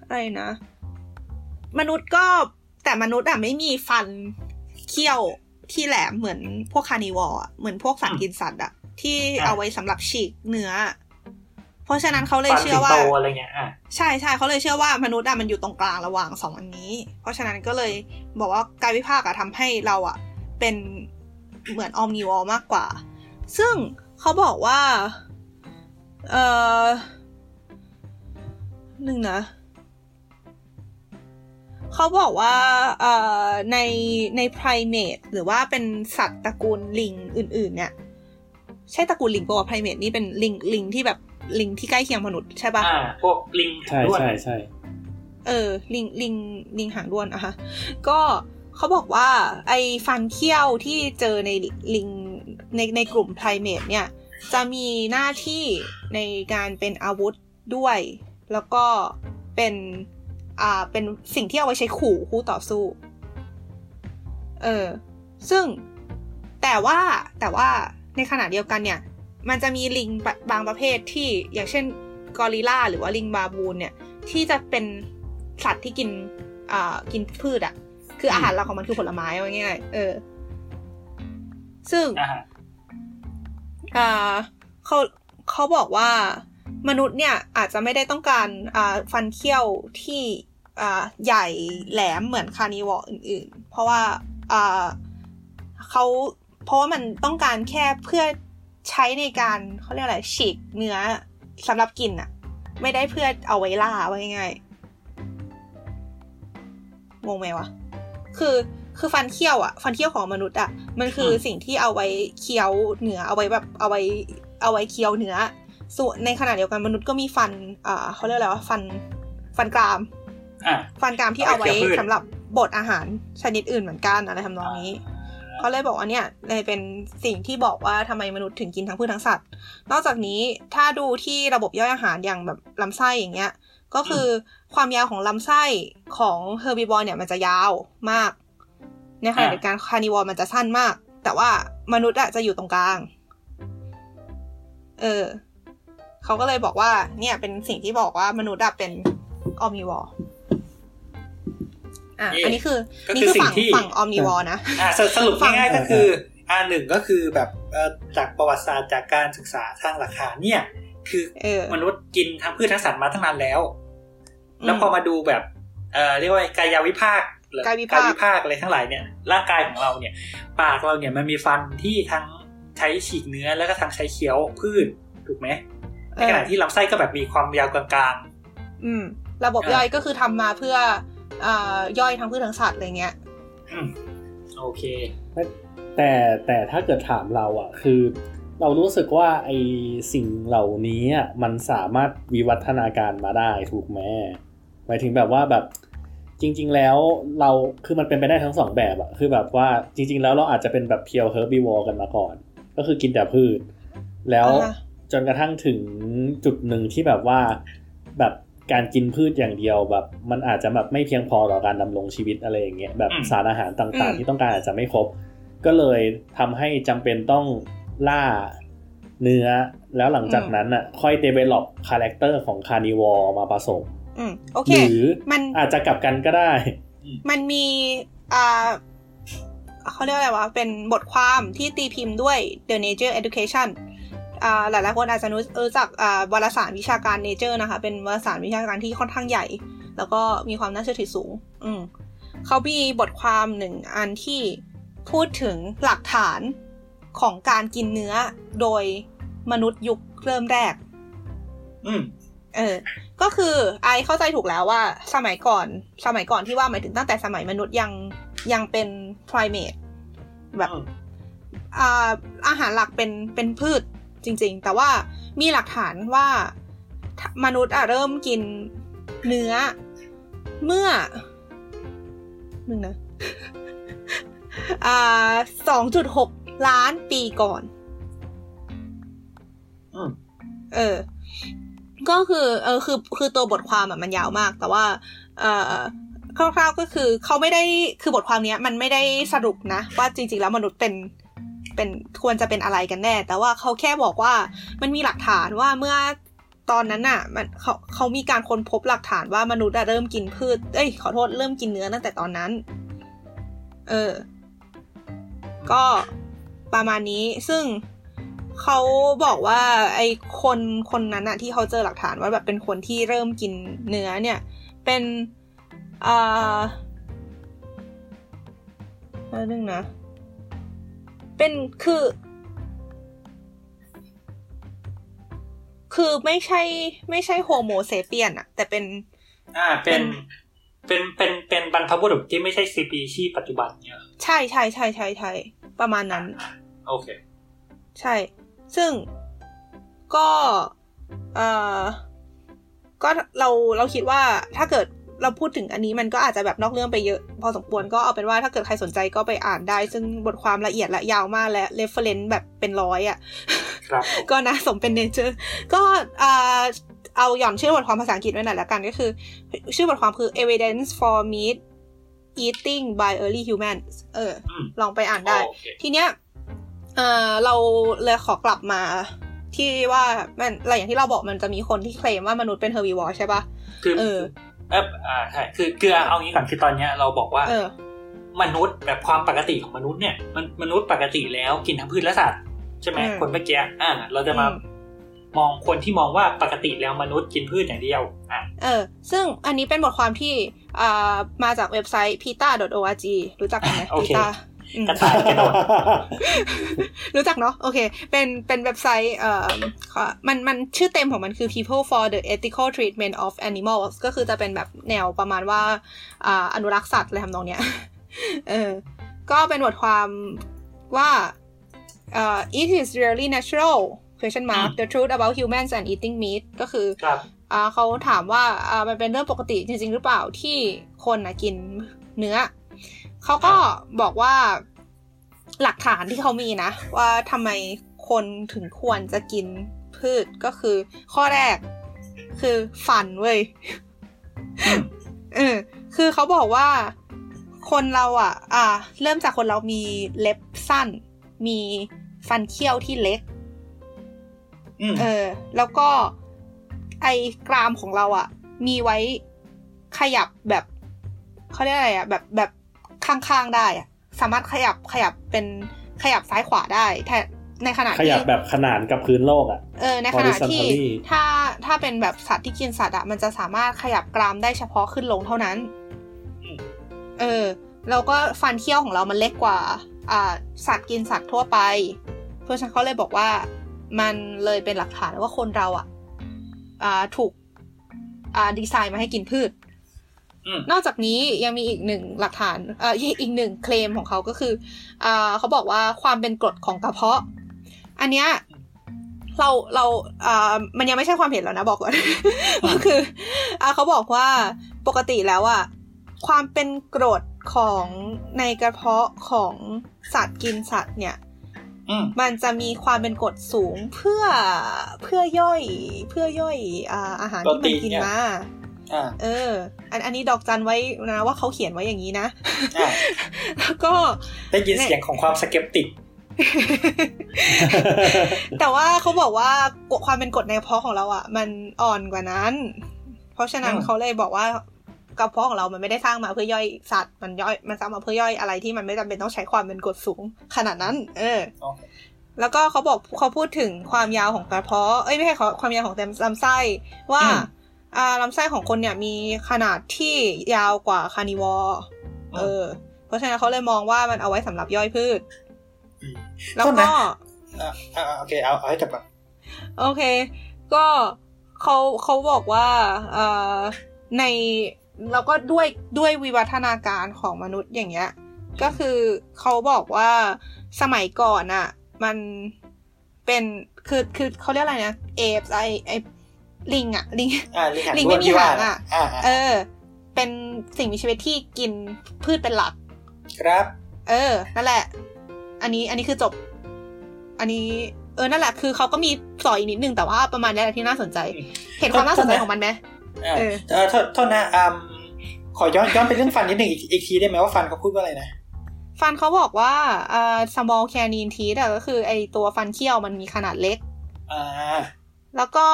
อะไรนะ มนุษย์ก็แต่มนุษย์อะไม่มีฟันเขี้ยว ที่แหลมเหมือนพวก carnivore อะเหมือนพวกสัตว์กินสัตว์อะที่อะเอาไว้สำหรับฉีกเนื้อ เพราะฉะนั้นเขาเลยฟันเชื่สิองว่าโตอะไรเงี้ยอะใช่ใช่เขาเลยเชื่อว่ามนุษย์อะมันอยู่ตรงกลางระหว่างสองอันนี้ เพราะฉะนั้นก็เลยบอกว่ากายวิภาคอะทำให้เราอะเป็นเหมือนออมนิวอลมากกว่า ซึ่งเขาบอกว่า เออหนึ่งนะ เขาบอกว่าเอ่อในใน primate หรือว่าเป็นสัตว์ตระกูลลิงอื่น ๆ เนี่ย ใช่ตระกูลลิงปะวะ primate นี่เป็นลิงลิงที่แบบลิงที่ใกล้เคียงมนุษย์ใช่ปะอ่าพวกลิงใช่ด้วนใช่ใช่เออ ลิงลิงลิงหางด้วนอะฮะก็เขาบอกว่า ไอ้ฟันเขี้ยวที่เจอในลิงในในกลุ่มไพรเมทเนี่ยจะมีหน้าที่ในการเป็นอาวุธด้วย แล้วก็เป็น อ่าเป็นสิ่งที่เอาไว้ใช้ขู่คู่ต่อสู้ เออ ซึ่งแต่ว่าแต่ว่าในขณะเดียวกันเนี่ย มันจะมีลิงบางประเภทที่อย่างเช่นกอริลลาหรือว่าลิงบาบูนเนี่ย ที่จะเป็นสัตว์ที่กินอ่ากินพืชอะคืออาหารหลักของมันคือผลไม้เอาง่ายๆเออ ซึ่งอ่าฮะอ่าเขาเขาบอกว่า มนุษย์เนี่ยอาจจะไม่ได้ต้องการฟันเคี้ยวที่ใหญ่แหลมเหมือนคานิวออื่น ๆ เพราะว่าเขาเพราะว่ามันต้องการแค่เพื่อใช้ในการเขาเรียกอะไรฉีกเนื้อสำหรับกินอะไม่ได้เพื่อเอาไว้ล่าว่าง่ายงงไหมวะ คือคือฟันเคี้ยวอะฟันเคี้ยวของมนุษย์อะมันคือสิ่งที่เอาไว้เคี้ยวเนื้อเอาไว้แบบเอาไว้เอาไว้เคี้ยวเนื้อ ส่วนในขณะเดียวกันมนุษย์ก็มีฟันอ่าเขาเรียกอะไรวะฟันฟันกรามอ่าฟันกรามที่เอาไว้เอาไว้เคี้ยวพืชสำหรับบดอาหารชนิดอื่นเหมือนกันอะไรทำนองนี้เขาเลยบอกว่าเนี่ยเลยเป็นสิ่งที่บอกว่าทำไมมนุษย์ถึงกินทั้งพืชทั้งสัตว์ นอกจากนี้ถ้าดูที่ระบบย่อยอาหารอย่างแบบลำไส้อย่างเงี้ย ก็คือความยาวของลำไส้ของ herbivore เนี่ยมันจะยาวมากในขณะเดียวกัน carnivore มันจะสั้นมาก แต่ว่ามนุษย์อะจะอยู่ตรงกลาง เออ เขาก็เลยบอกว่า เนี่ยเป็นสิ่งที่บอกว่ามนุษย์อะเป็น omnivoreอะเย่อันนี้คือก็นี่คือคือสิ่งฝั่งที่ฝั่ง omnivore นะอ่าสสรุปง่ายๆก็คืออ่าหนึ่งก็คือแบบเอ่อจากประวัติศาสตร์จากการศึกษาทางหลักฐานเนี่ย คือเออมนุษย์กินทั้งพืชทั้งสัตว์มาตั้งนานแล้วอืมแล้วพอมาดูแบบเอ่อเรียกว่ากายวิภาคหรือกายวิภาคกายวิภาคอะไรทั้งหลายเนี่ย ร่างกายของเราเนี่ย ปากเราเนี่ยมันมีฟันที่ทั้งใช้ฉีกเนื้อแล้วก็ทั้งใช้เคี้ยวพืชถูกไหม ในขณะที่ลำไส้ก็แบบมีความยาวกลางอืม ระบบอ่าย่อยก็คือทำมาเพื่ออ่าย่อยทั้งพืชทั้งสัตว์อะไรเงี้ยๆอืมโอเค แต่แต่ถ้าเกิดถามเราอะ คือ เรารู้สึกว่าไอสิ่งเหล่านี้อะมันสามารถวิวัฒนาการมาได้ถูกไหมหมายถึงแบบว่าแบบจริง ๆ แล้วเราคือมันเป็นไปได้ทั้งสองแบบอะคือแบบว่าจริง ๆ แล้วเราอาจจะเป็นแบบ pure herbivore กันมาก่อน ก็คือกินแต่พืช แล้วอ่าฮะ จนกระทั่งถึงจุดหนึ่งที่แบบว่าแบบการกินพืชอย่างเดียวแบบ มันอาจจะแบบไม่เพียงพอต่อการดำรงชีวิตอะไรอย่างเงี้ยแบบอืมสารอาหารต่างอืมๆที่ต้องการอาจจะไม่ครบ ก็เลยทำให้จำเป็นต้องล่าเนื้อ แล้วหลังจากนั้นอะค่อย develop คาแรคเตอร์ของ carnivore มาผสมอืมโอเคหรือมันอาจจะกลับกันก็ได้ มันมีอ่าเขาเรียกอะไรวะ เป็นบทความที่ตีพิมพ์ด้วย The Nature Education อ่าหลายๆคนอาจจะรู้รู้จักอ่าวารสารวิชาการ Nature นะคะ เป็นวารสารวิชาการที่ค่อนข้างใหญ่ แล้วก็มีความน่าเชื่อถือสูง อืมเขามีบทความหนึ่งอันที่พูดถึงหลักฐานของการกินเนื้อโดยมนุษย์ยุคเริ่มแรก อืม เออ ก็คือไอเข้าใจถูกแล้วว่า สมัยก่อน สมัยก่อนที่ว่าหมายถึงตั้งแต่สมัยมนุษย์ยังยังเป็น primate แบบอืมอ่าอาหารหลักเป็นเป็นพืช จริง ๆ แต่ว่ามีหลักฐานว่ามนุษย์อะเริ่มกินเนื้อ เมื่อหนึ่งนะอ่าสองจุดหกล้านปีก่อนอืมเออ ก็คือ เออ คือ คือตัวบทความอะมันยาวมาก แต่ว่า เออคร่าวๆก็คือเขาไม่ได้ คือบทความเนี้ย มันไม่ได้สรุปนะ ว่าจริง ๆ แล้วมนุษย์เป็น เป็นควรจะเป็นอะไรกันแน่ แต่ว่าเขาแค่บอกว่ามันมีหลักฐานว่าเมื่อตอนนั้นน่ะ มันเขาเขามีการค้นพบหลักฐานว่ามนุษย์เริ่มกินพืช เอ้ย ขอโทษเริ่มกินเนื้อตั้งแต่ตอนนั้น เออ ก็ประมาณนี้ซึ่งเขาบอกว่าไอ้คนคนนั้นอะที่เขาเจอหลักฐานว่าแบบเป็นคนที่เริ่มกินเนื้อเนี่ย เป็นอ่าอะไรนึงนะ เป็นคือ คือไม่ใช่ไม่ใช่ Homo sapiens อะแต่เป็น อ่าเป็นเป็นเป็นเป็นบรรพบุรุษที่ไม่ใช่ซีปีชีปัจจุบันเนี่ยใช่ใช่ใช่ใช่ใช่ประมาณนั้น โอเค ใช่ ซึ่งก็เอ่อก็เราเราคิดว่าถ้าเกิด เราพูดถึงอันนี้มันก็อาจจะแบบนอกเรื่องไปเยอะ พอสมควรก็เอาเป็นว่าถ้าเกิดใครสนใจก็ไปอ่านได้ ซึ่งบทความละเอียดและยาวมากและ reference แบบเป็นร้อยอะ่ะครับผมก็นะสมเป็น Nature ก็เอ่อเอาหย่อนชื่อบทความภาษาอังกฤษไว้หน่อยละกันก็คือ ชื่อบทความคือ evidence for meat eating by early humans เอออืมลองไปอ่านได้โอเคทีเนี้ยเอ่อเราเลยขอกลับมา ที่ว่ามันอะไรอย่างที่เราบอกมันจะมีคนที่เคลมว่ามนุษย์เป็น herbivore ใช่ปะคือ เออเอออ่าใช่คือคือเอางี้ก่อนคือตอนเนี้ยเราบอกว่า เออ มนุษย์แบบความปกติของมนุษย์เนี่ยมันมนุษย์ปกติแล้วกินทั้งพืชและสัตว์ใช่ไหมอืมคนเมื่อกี้อ่า เราจะมาอืมมองคนที่มองว่าปกติแล้วมนุษย์กินพืชอย่างเดียวอะเออ ซึ่งอันนี้เป็นบทความที่อ่ามาจากเว็บไซต์ pita.org รู้จักกันไหมโอเค pita อืม กระต่ายกระโดดรู้จักเนาะโอเค เป็นเป็นเว็บไซต์เอ่อขอมันมันชื่อเต็มของมันคือ people for the ethical treatment of animals ก็คือจะเป็นแบบแนวประมาณว่าอ่าอนุรักษ์สัตว์อะไรทำนองเนี้ยเออก็เป็นบทความว่าเอ่อ it is really natural question mark the truth about humans and eating meat ก็คือครับอ่าเขาถามว่าอ่ามันเป็นเรื่องปกติจริง ๆ หรือเปล่าที่คนนะกินเนื้อ เขาก็บอกว่าหลักฐานที่เขามีนะ ว่าทำไมคนถึงควรจะกินพืชก็คือ ข้อแรกคือฟันเว้ยเออคือเขาบอกว่าคนเราอะ อ่า เริ่มจากคนเรามีเล็บสั้น มีฟันเคี้ยวที่เล็กอืมเออ แล้วก็ไอ้กรามของเราอะ่ะ มีไว้ขยับแบบเขาเรียกอะไรอะ่ะ แบบแบบ ข้างๆได้อะสามารถขยับขยับเป็นขยับซ้ายขวาได้แต่ในขณะขที่ยับแบบขนานกับพื้นโลกอะเออในขณะที่ horizontally ถ้าถ้าเป็นแบบสัตว์ที่กินสัตว์อะมันจะสามารถขยับกรามได้เฉพาะขึ้นลงเท่านั้น เออแล้วก็ฟันเคี้ยวของเรามันเล็กกว่า อ่า สัตว์กินสัตว์ทั่วไป เพราะฉะนั้นเขาเลยบอกว่า มันเลยเป็นหลักฐานว่าคนเราอะอ่าถูก อ่าดีไซน์มาให้กินพืชอืม นอกจากนี้ยังมีอีกหนึ่งหลักฐานเอ่ออีกหนึ่งเคลมของเขาก็คืออ่าเขาบอกว่าความเป็นกรดของกระเพาะ อันเนี้ยเราเราอ่ามันยังไม่ใช่ความเห็นแล้วนะบอกก่อนก็คืออ่าเขาบอกว่าปกติแล้วอะความเป็นกรดของในกระเพาะของสัตว์กินสัตว์เนี่ยอืมมันจะมีความเป็นกรดสูงเพื่อเพื่อย่อยเพื่อย่อยอ่าอาหารที่มันกินมาอ่า เออ อันอันนี้ดอกจันไว้นะว่าเขาเขียนไว้อย่างนี้นะอ่าแล้วก็ได้ยินเสียงของความสเกปติกแต่ว่าเขาบอกว่ากฎความเป็นกรดในกระเพาะของเราอะ มันอ่อนกว่านั้น เพราะฉะนั้นอืมเขาเลยบอกว่ากระเพาะของเรามันไม่ได้สร้างมาเพื่อย่อยสัตว์มันย่อยมันสร้างมาเพื่อย่อยอะไรที่มันไม่จำเป็นต้องใช้ความเป็นกรดสูง ขนาดนั้น เออโอเคแล้วก็เขาบอกเขาพูดถึงความยาวของกระเพาะเอ้ยไม่ใช่เขาความยาวของลำไส้ว่าอืมอ่า ลำไส้ของคนเนี่ยมีขนาดที่ยาวกว่าคานิวอร์เออ เพราะฉะนั้นเขาเลยมองว่ามันเอาไว้สำหรับย่อยพืชอืมแล้วโทษก็นะอ่าอ่าโอเคเอาเอาให้จบก่อนโอเค ก็เขาเขาบอกว่าเอ่อในแล้วก็ด้วยด้วยวิวัฒนาการของมนุษย์อย่างเงี้ย ก็คือเขาบอกว่าสมัยก่อนอะมันเป็นคือคือเขาเรียกอะไรนะเอฟไอไอ ลิงอะลิงอ่าลิงหางลิงด้วไม่นมีที่ว่าหางอะอ่าเออ่าอเป็นสิ่งมีชีวิตที่กินพืชเป็นหลัก ครับ เออ นั่นแหละ อันนี้อันนี้คือจบ อันนี้ เออนั่นแหละ คือเขาก็มีสอยอีกนิดนึงแต่ว่าประมาณนี้แหละที่น่าสนใจอืมเห็นความน่าสนใจของมันไหมอ่าเออเออโทษโทษนะอืมขอย้อนย้อนไปเรื่องฟันนิดหนึ่งอีกอีกทีได้ไหมว่าฟันเขาพูดว่าอะไรนะฟันเขาบอกว่าอ่า small canine teeth อะก็คือไอตัวฟันเคี้ยวมันมีขนาดเล็ก อ่า แล้วก็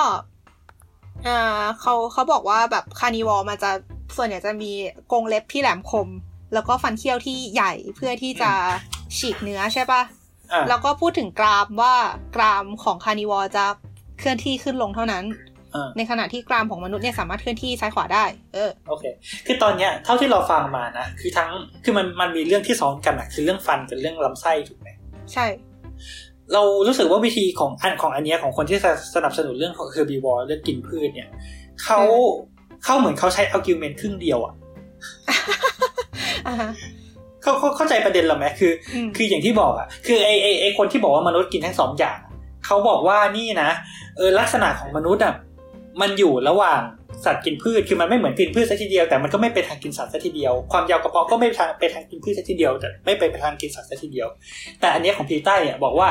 อ่าเขาเขาบอกว่าแบบ carnivore มันจะส่วนใหญ่จะมีกรงเล็บที่แหลมคม แล้วก็ฟันเคี้ยวที่ใหญ่เพื่อที่จะฉีกเนื้อใช่ปะอ่าแล้วก็พูดถึงกรามว่ากรามของ carnivore จะเคลื่อนที่ขึ้นลงเท่านั้นอ่าในขณะที่กรามของมนุษย์เนี่ยสามารถเคลื่อนที่ซ้ายขวาได้ เออ โอเค คือตอนเนี้ยเท่าที่เราฟังมานะ คือทั้ง คือมันมันมีเรื่องที่ซ้อนกันอะคือเรื่องฟันกับเรื่องลำไส้ถูกไหม ใช่ เรารู้สึกว่าวิธีของอันของอันเนี้ยของคนที่สนับสนุนเรื่องของ herbivore เรื่องกินพืชเนี่ยเขาเขาเหมือนเขาใช้ argument ครึ่งเดียวอะอ่าฮะเขาเขาเข้าใจประเด็นเราไหมคืออืมคืออย่างที่บอกอะคือไอไอไอคนที่บอกว่ามนุษย์กินทั้งสองอย่างอะเขาบอกว่านี่นะเออลักษณะของมนุษย์อะมันอยู่ระหว่างสัตว์กินพืชคือมันไม่เหมือนกินพืชซะทีเดียวแต่มันก็ไม่ไปทางกินสัตว์ซะทีเดียวความยาวกระเพาะก็ไม่ไปทางไปทางกินพืชซะทีเดียวแต่ไม่ไปไปทางกินสัตว์ซะทีเดียว แต่อันเนี้ยของพีใต้เนี่ยบอกว่า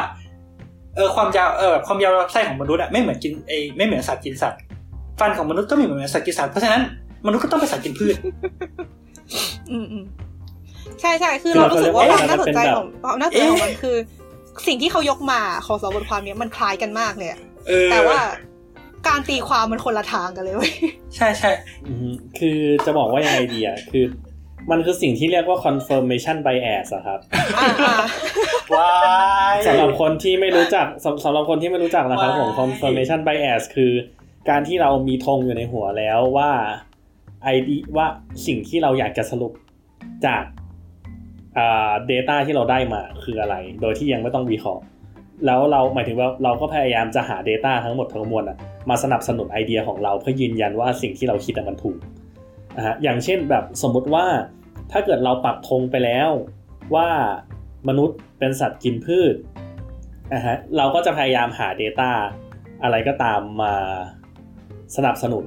เออความยาวเออความยาวลำไส้ของมนุษย์อะไม่เหมือนกินไอไม่เหมือนสัตว์กินสัตว์ฟันของมนุษย์ก็ไม่เหมือนสัตว์กินสัตว์เพราะฉะนั้นมนุษย์ก็ต้องเป็นสัตว์กินพืชอืมอืมใช่ใช่คือเรารู้สึกว่าความน่าสนใจของความน่าสนใจของมันคือ สิ่งที่เขายกมาของสองบทความเนี้ยมันคล้ายกันมากเลยอะเออแต่ว่าการตีความมันคนละทางกันเลยเว้ยใช่ใช่อืมคือจะบอกว่ายังไงดีอะคือ มันคือสิ่งที่เรียกว่า confirmation bias อะครับอ่าอ่าว้ายสำหรับคนที่ไม่รู้จักสำสำหรับคนที่ไม่รู้จักนะครับผมว้าย confirmation bias คือการที่เรามีธงอยู่ในหัวแล้วว่าไอดีว่าสิ่งที่เราอยากจะสรุปจากอ่า data ที่เราได้มาคืออะไร โดยที่ยังไม่ต้องวิเคราะห์แล้วเราหมายถึงว่าเราก็พยายามจะหา Data ทั้งหมดทั้งมวลอะมาสนับสนุนไอเดียของเราเพื่อยืนยันว่าสิ่งที่เราคิดอะมันถูก นะฮะอย่างเช่นแบบสมมุติว่าถ้าเกิดเราปักธงไปแล้วว่ามนุษย์เป็นสัตว์กินพืชนะฮะเราก็จะพยายามหา Data อะไรก็ตามมาสนับสนุน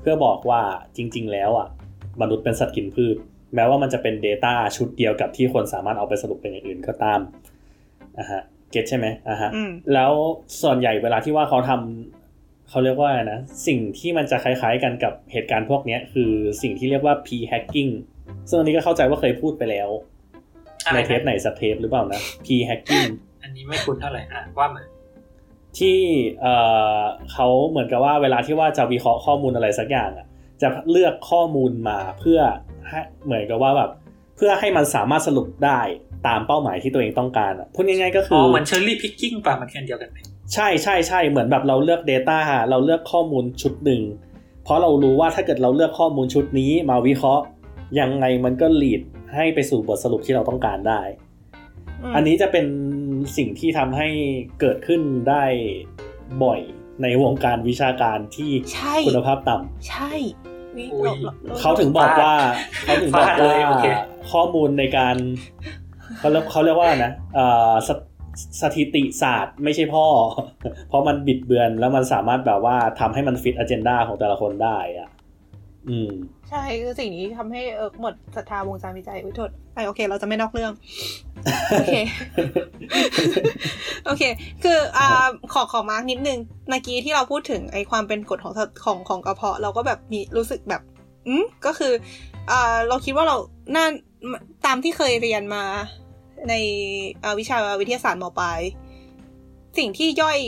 เพื่อบอกว่าจริง ๆ แล้วอะมนุษย์เป็นสัตว์กินพืช แม้ว่ามันจะเป็น Data ชุดเดียวกับที่คนสามารถเอาไปสรุปเป็นอย่างอื่นก็ตามอะฮะเก็ตใช่ไหมอะฮะอืมแล้วส่วนใหญ่เวลาที่ว่าเขาทำ เขาเรียกว่าอะไรนะสิ่งที่มันจะคล้ายๆกันกับเหตุการณ์พวกเนี้ยคือสิ่งที่เรียกว่า p hacking ซึ่งอันนี้ก็เข้าใจว่าเคยพูดไปแล้วอะไรในเทปไหนสักเทปหรือเปล่านะ p hacking อันนี้ไม่คุ้นเท่าไหร่อะว่ามาที่เอ่อเขาเหมือนกับว่าเวลาที่ว่าจะวิเคราะห์ข้อมูลอะไรสักอย่างอะจะเลือกข้อมูลมาเพื่อให้เหมือนกับว่าแบบเพื่อให้มันสามารถสรุปได้ตามเป้าหมายที่ตัวเองต้องการอะพูดง่ายๆก็คืออ๋อเหมือน cherry picking ป่ะมันแค่อันเดียวกันไหม ใช่ใช่ใช่เหมือนแบบเราเลือก Data เราเลือกข้อมูลชุดหนึ่ง เพราะเรารู้ว่าถ้าเกิดเราเลือกข้อมูลชุดนี้มาวิเคราะห์ยังไงมันก็ลีดให้ไปสู่บทสรุปที่เราต้องการได้มอันนี้จะเป็นสิ่งที่ทำให้เกิดขึ้นได้บ่อยในวงการวิชาการที่ใช่คุณภาพต่ำใช่วิอุ้ยรรเขาถึงบอกว่าเขาถึงบอกฟาดเลว่ายโอเคข้อมูลในการเขาเรียกเขาเรียกว่านะเอ่อ สสถิติศาสตร์ไม่ใช่พ่อ เพราะมันบิดเบือนแล้วมันสามารถแบบว่าทำให้มันฟิตอเจนดาของแต่ละคนได้อะ อืม ใช่คือสิ่งนี้ทำให้เออหมดศรัทธาวงการวิจัยอุ้ยโทษไอโอเค เราจะไม่นอกเรื่อง โอเค โอเค คืออ่าขอขอมาร์กนิดนึงเมื่อกี้ที่เราพูดถึงไอความเป็นกฎของของของกระเพาะ เราก็แบบมีรู้สึกแบบอืมก็คืออ่าเราคิดว่าเราน่าตามที่เคยเรียนมา ในอ่าวิชาวิทยาศาสตร์มปลายสิ่งที่ย่อย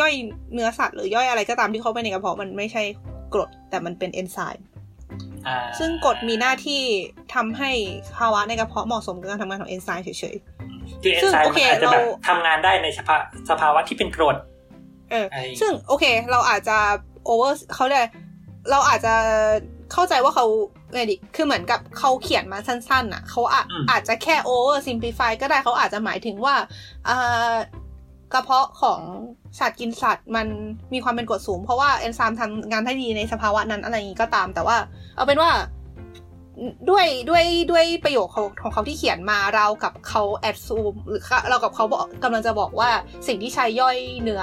ย่อยเนื้อสัตว์หรือย่อยอะไรก็ตามที่เข้าไปในกระเพาะมันไม่ใช่กรดแต่มันเป็นเอนไซม์อ่าซึ่งกรดมีหน้าที่ทำให้ภาวะในกระเพาะเหมาะสมกับการทำงานของเอนไซม์เฉยคือเอนซึ่งไซม์โอมัเคนอาจจะแบบเราทำงานได้ในสภาสภาวะที่เป็นกรดๆเออไอ้ซึ่งโอเค เราอาจจะ over เขาเรียกอะไรเราอาจจะเข้าใจว่าเขา ไงดิคือเหมือนกับเขาเขียนมาสั้นๆอะเขาอาจอาจจะแค่ oversimplify ก็ได้เขาอาจจะหมายถึงว่าอ่ากระเพาะของสัตว์กินสัตว์มันมีความเป็นกรดสูง เพราะว่าเอนไซม์ทำงานได้ดีในสภาวะนั้นอะไรอย่างนี้ก็ตาม แต่ว่า เอาเป็นว่าด้วยด้วยด้วยประโยคของของเขาที่เขียนมาเรากับเขา assume หรือเรากับเขาบอกกำลังจะบอกว่าสิ่งที่ใช้ย่อยเนื้อ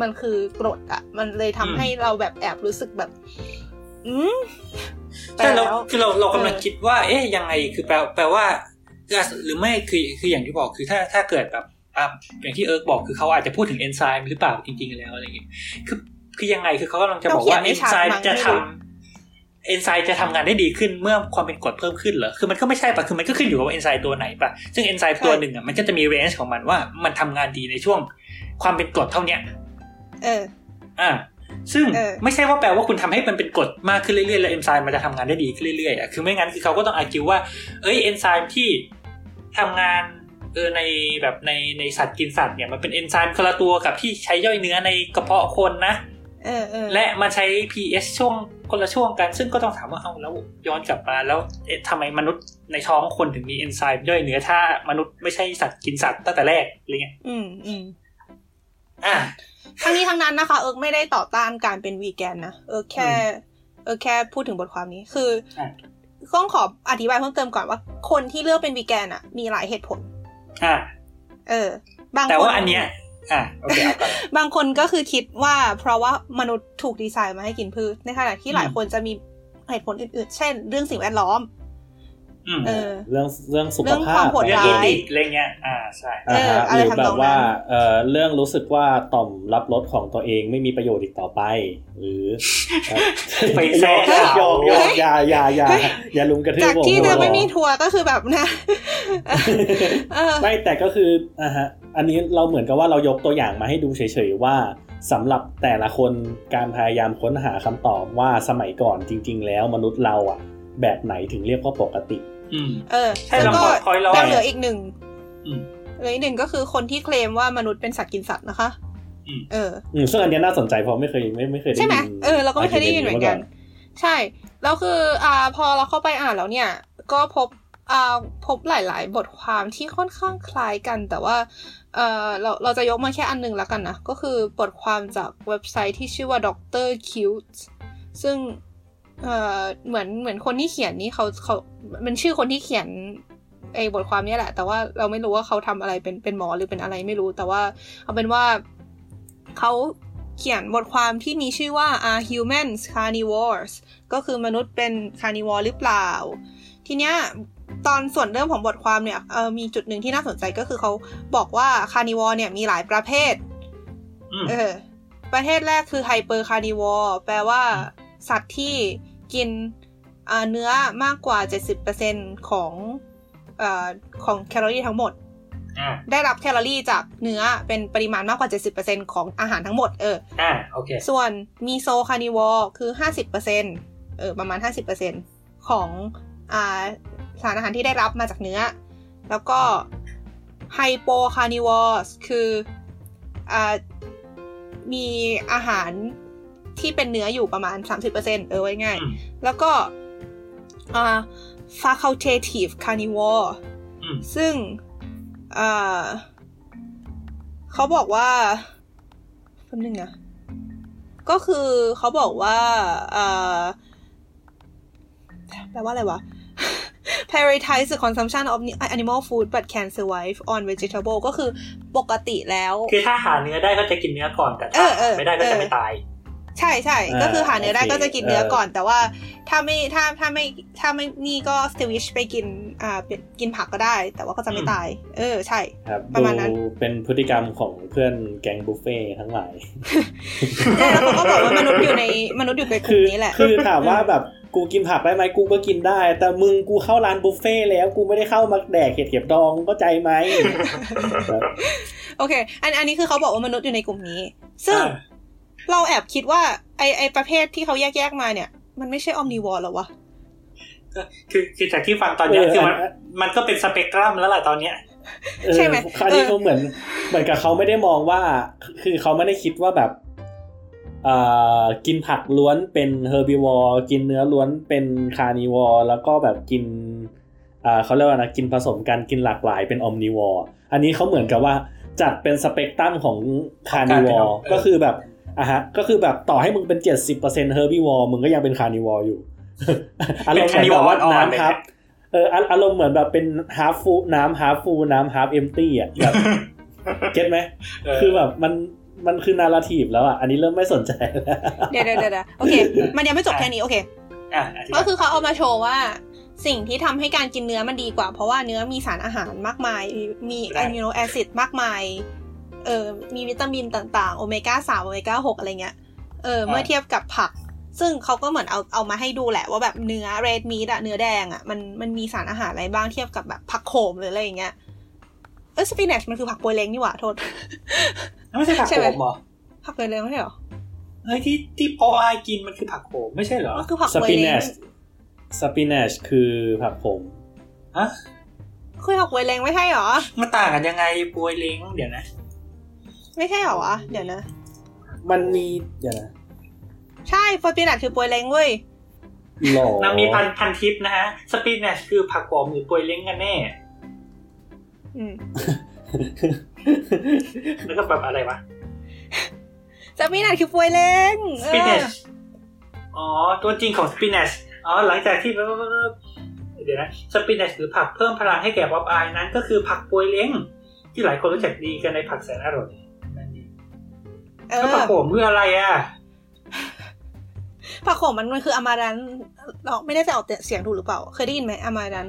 มันคือกรดอะมันเลยทำให้เราแบบแอบรู้สึกแบบ อืมใช่เราแล้วคือเราเรากำลังเออคิดว่า เอ๊ยยังไงคือแปลแปลว่าหรือไม่คือคืออย่างที่บอกคือถ้าถ้าเกิดแบบอะอย่างที่เอิร์กบอกคือเขาอาจจะพูดถึงเอนไซม์หรือเปล่าจริง ๆ แล้วอะไรอย่างเงี้ยคือคือยังไงคือเขากำลังจะบอกว่าเราเขีเอยนนไม่ชัดไซม์มั้งจะไม่ทรู้ำเอนไซม์จะทำงานได้ดีขึ้นเมื่อความเป็นกรดเพิ่มขึ้นเหรอ คือมันก็ไม่ใช่ปะคือมันก็ขึ้นอยู่กับว่าเอนไซม์ตัวไหนปะซึ่งเอนไซม์ตัวหนึ่งอะมันก็จะมีเรนจ์ของมันว่ามันทำงานดีในช่วง ความเป็นกรดเท่าเนี้ย เออ อ่า ซึ่งเออไม่ใช่ว่าแปลว่าคุณทำให้มันเป็นกรดมากขึ้นเรื่อยๆแล้วเอนไซม์มันจะทำงานได้ดีขึ้นเรื่อยๆอะคือไม่งั้นคือเขาก็ต้อง argue ว่า เอ้ยเอนไซม์ที่ทำงานเออในแบบในในสัตว์กินสัตว์เนี่ยมันเป็นเอนไซม์คนละตัวกับที่ใช้ย่อยเนื้อในกระเพาะคนนะเออเออและมาใช้ pH ช่วงคนละช่วงกัน ซึ่งก็ต้องถามว่าเอาแล้วย้อนกลับมาแล้วเอ๊ะทำไมมนุษย์ในท้องคนถึงมีเอนไซม์ย่อยเนื้อถ้ามนุษย์ไม่ใช่สัตว์กินสัตว์ตั้งแต่แรกอะไรเงี้ย อืมอืมอะ ทั้งนี้ทั้งนั้นนะคะ เอิร์กไม่ได้ต่อต้านการเป็นวีแกนนะเอิร์กแค่เอิร์กแค่พูดถึงบทความนี้คืออะต้องขออธิบายเพิ่มเติมก่อนว่าคนที่เลือกเป็นวีแกนอะ มีหลายเหตุผล อะเออ บางแต่คนว่าอันเนี้ย อะโอเคเอาก่อนบางคนก็คือคิดว่า เพราะว่ามนุษย์ถูกดีไซน์มาให้กินพืชในขณะที่หลายคนจะมีเหตุผลอื่นๆ เช่น เรื่องสิ่งแวดล้อมอืม เออเรื่องเรื่องสุขเรื่องภาความพโหดเรื่องร้าเอยยติกอะไรเงี้ยอ่าใช่อ่าฮะเอออะไรหรือทำนแบองบว่านั้นเอ่อเรื่องรู้สึกว่าต่อมรับรสของตัวเองไม่มีประโยชน์อีกต่อไป หรือไปแทรกโยกโยกเฮ้ยอย่าอย่าอย่าอย่าลุมกระทืบจากผมที่หัจะวไม่มีหรอทัวร์ก็คือแบบนะเออไม่แต่ก็คืออะฮะอันนี้เราเหมือนกับว่าเรายกตัวอย่างมาให้ดูเฉยๆว่าสำหรับแต่ละคนการพยายามค้นหาคำตอบว่าสมัยก่อนจริง ๆ แล้วมนุษย์เราอะ แบบไหนถึงเรียกว่าปกติ อืมเออใช่แล้วก็เราพอยเรายังเหลืออีกหนึ่งอืมเหลืออีกหนึ่งก็คือคนที่เคลมว่ามนุษย์เป็นสัตว์กินสัตว์นะคะอืมเอออืมซึ่งอันเนี้ยน่าสนใจเพราะไม่เคยไม่ไม่เคยได้ใช่ไหมยินเออเราก็ไม่เคยได้ยินเหมือนกัน ใช่ แล้วคืออ่าพอเราเข้าไปอ่านแล้วเนี่ย ก็พบอ่าพบหลาย ๆ บทความที่ค่อนข้างคล้ายกัน แต่ว่าเออเราเราจะยกมาแค่อันหนึงแล้วกันนะ ก็คือบทความจากเว็บไซต์ที่ชื่อว่า Dr. Cute ซึ่ง เอ่อเหมือนเหมือนคนที่เขียนนี่เขาเขามันชื่อคนที่เขียนไอ้บทความเนี้ยแหละ แต่ว่าเราไม่รู้ว่าเขาทำอะไรเป็นเป็นหมอหรือเป็นอะไรไม่รู้ แต่ว่าเอาเป็นว่าเขาเขียนบทความที่มีชื่อว่า Are Humans Carnivores ก็คือมนุษย์เป็น carnivore หรือเปล่า ทีเนี้ยตอนส่วนเริ่มของบทความเนี่ยเออมีจุดหนึ่งที่น่าสนใจก็คือเขาบอกว่า carnivore เนี่ยมีหลายประเภทอืมเออ ประเภทแรกคือ hyper carnivore แปลว่าสัตว์ที่ กินอ่าเนื้อมากกว่า 70%ของเอ่อของแคลอรี่ทั้งหมดอ่าได้รับแคลอรี่จากเนื้อเป็นปริมาณมากกว่า 70%ของอาหารทั้งหมด เอออ่าโอเค ส่วน mesocarnivore คือ 50%เออประมาณ 50%ของอ่าสารอาหารที่ได้รับมาจากเนื้อ แล้วก็ hypocarnivore คืออ่ามีอาหาร ที่เป็นเนื้ออยู่ประมาณ 30%เออไว้ง่ายอืมแล้วก็ อ่า facultative carnivore อืมซึ่ง อ่า เขาบอกว่าแป๊บนึงนะก็คือเขาบอกว่า อ่า แปลว่าอะไรวะ prioritize the consumption of animal food but can survive on vegetable ก็คือปกติแล้ว คือถ้าหาเนื้อได้ก็จะกินเนื้อก่อน แต่เอถ้าอเออไม่ได้ก็เอจะอไม่ตาย ใช่ใช่อ่าก็คือหาเนื้อได้โอเคก็จะกินเนื้อเออก่อน แต่ว่าถ้าไม่ถ้าถ้าไม่ถ้าไม่นี่ก็สวิชไปกินอ่าเป็นกินผักก็ได้ แต่ว่าก็จะไม่อืมตาย เออใช่ครับประมาณนั้นดูเป็นพฤติกรรมของเพื่อนแก๊งบุฟเฟ่ทั้งหลายเออแล้วเขาก็บอกว่ามนุษย์อยู่ในมนุษย์อยู่ในกคืลุ่มอนี้แหละ คือถามว่าแบบกูกินผักได้ไหมกูก็กินได้ แต่มึงกูเข้าร้านบุฟเฟ่แล้วกูไม่ได้เข้ามาแดกเห็ดเข็บดองมึงเข้าใจไหมครับโอเค อันอันนี้คือเขาบอกว่ามนุษย์อยู่ในกลุ่มนี้ ซึ่งอ่า เราแอบคิดว่า ไอไอประเภทที่เขาแยกแยกๆมาเนี่ย มันไม่ใช่ออมนิวอร์หรอวะคือคือจากที่ฟังตอนเนี้ยเออคือมันอันมันก็เป็นสเปกตรัมแล้วล่ะตอนเนี้ยเออใช่ไหมอันนี้เออเขาเหมือน เหมือนกับเขาไม่ได้มองว่า คือเขาไม่ได้คิดว่าแบบอ่ากินผักล้วนเป็น herbivore กินเนื้อล้วนเป็น carnivore แล้วก็แบบกินอ่าเขาเรียกว่านะกินผสมกันกินหลากหลายเป็น omnivore อันนี้เขาเหมือนกับว่าจัดเป็นสเปกตรัมของ carnivore ก็คือแบบ อะฮะก็คือแบบต่อให้มึงเป็นเจ็ดสิบเปอร์เซ็นต์ herbivore มึงก็ยังเป็น carnivore อยู่อารมณ์เหมือนแบบว่าเป็น carnivore อ่อนๆนะครับเอออะอารมณ์เหมือนแบบเป็นฮา f ฟูน้ำฮา f ฟูน้ำฮา f เอมตี้อะแบบ get ไหมเออคือแบบมันมันคือ narrative แล้วอะ อันนี้เริ่มไม่สนใจแล้วเดี๋ยวเดี๋ยวเดี๋ยวโอเค มันยังไม่จบแค่นี้ โอเคอะอธิบายก็คือเขาเอามาโชว์ว่า สิ่งที่ทำให้การกินเนื้อมันดีกว่า เพราะว่าเนื้อมีสารอาหารมากมาย มี amino acid มากมาย เออมีวิตามินต่างๆ โอเมก้าสามโอเมก้าหกอะไรเงี้ย เออ เมื่อเทียบกับผัก ซึ่งเขาก็เหมือนเอาเอามาให้ดูแหละ ว่าแบบเนื้อเรดมีดอะเนื้อแดงอะมันมันมีสารอาหารอะไรบ้างเทียบกับแบบผักโขมหรืออะไรอย่างเงี้ย เออสปินัชมันคือผักโปยเล้งนี่หว่าโทษ ไม่ใช่ผักใช่โขไหมมเหรอ ผักโปยเล้งไม่ใช่เหรอ เฮ้ยที่ที่พ่ออายกินมันคือผักโขมไม่ใช่เหรอมันคือผักสโปยปินเล้เนงชสปินเนชคือผักผมฮะคือผักโปยเล้งไม่ใช่เหรอ มันต่างกันยังไงปวยเล้งเดี๋ยวนะ ไม่ใช่เหรอวะ เดี๋ยวนะ มันมีเดี๋ยวนะ ใช่สปินัชคือโปยเล้งเว้ยหล่อนางมีพันพันทิปนะฮะ สปินเนชคือผักโขมหรือปวยเล้งกันแน่ อืมแล้วก็แบบอะไรวะสปินัชคือโปยเล้งสปินเนชอ๋อ ตัวจริงของสปินเนชอ๋อ หลังจากที่เดี๋ยวนะสปินเนชหรือผักเพิ่มพลังให้แก่ป๊อปอายนั้น ก็คือผักปวยเล้งที่หลายคนรู้จักดีกันในผักแสนอร่อยนั่นเอง เอแล้วอผักโขมคืออะไรอะผักโขมมันมันคืออามารันเราไม่ได้จะออกเสียงถูกหรือเปล่า เคยได้ยินไหมอามารัน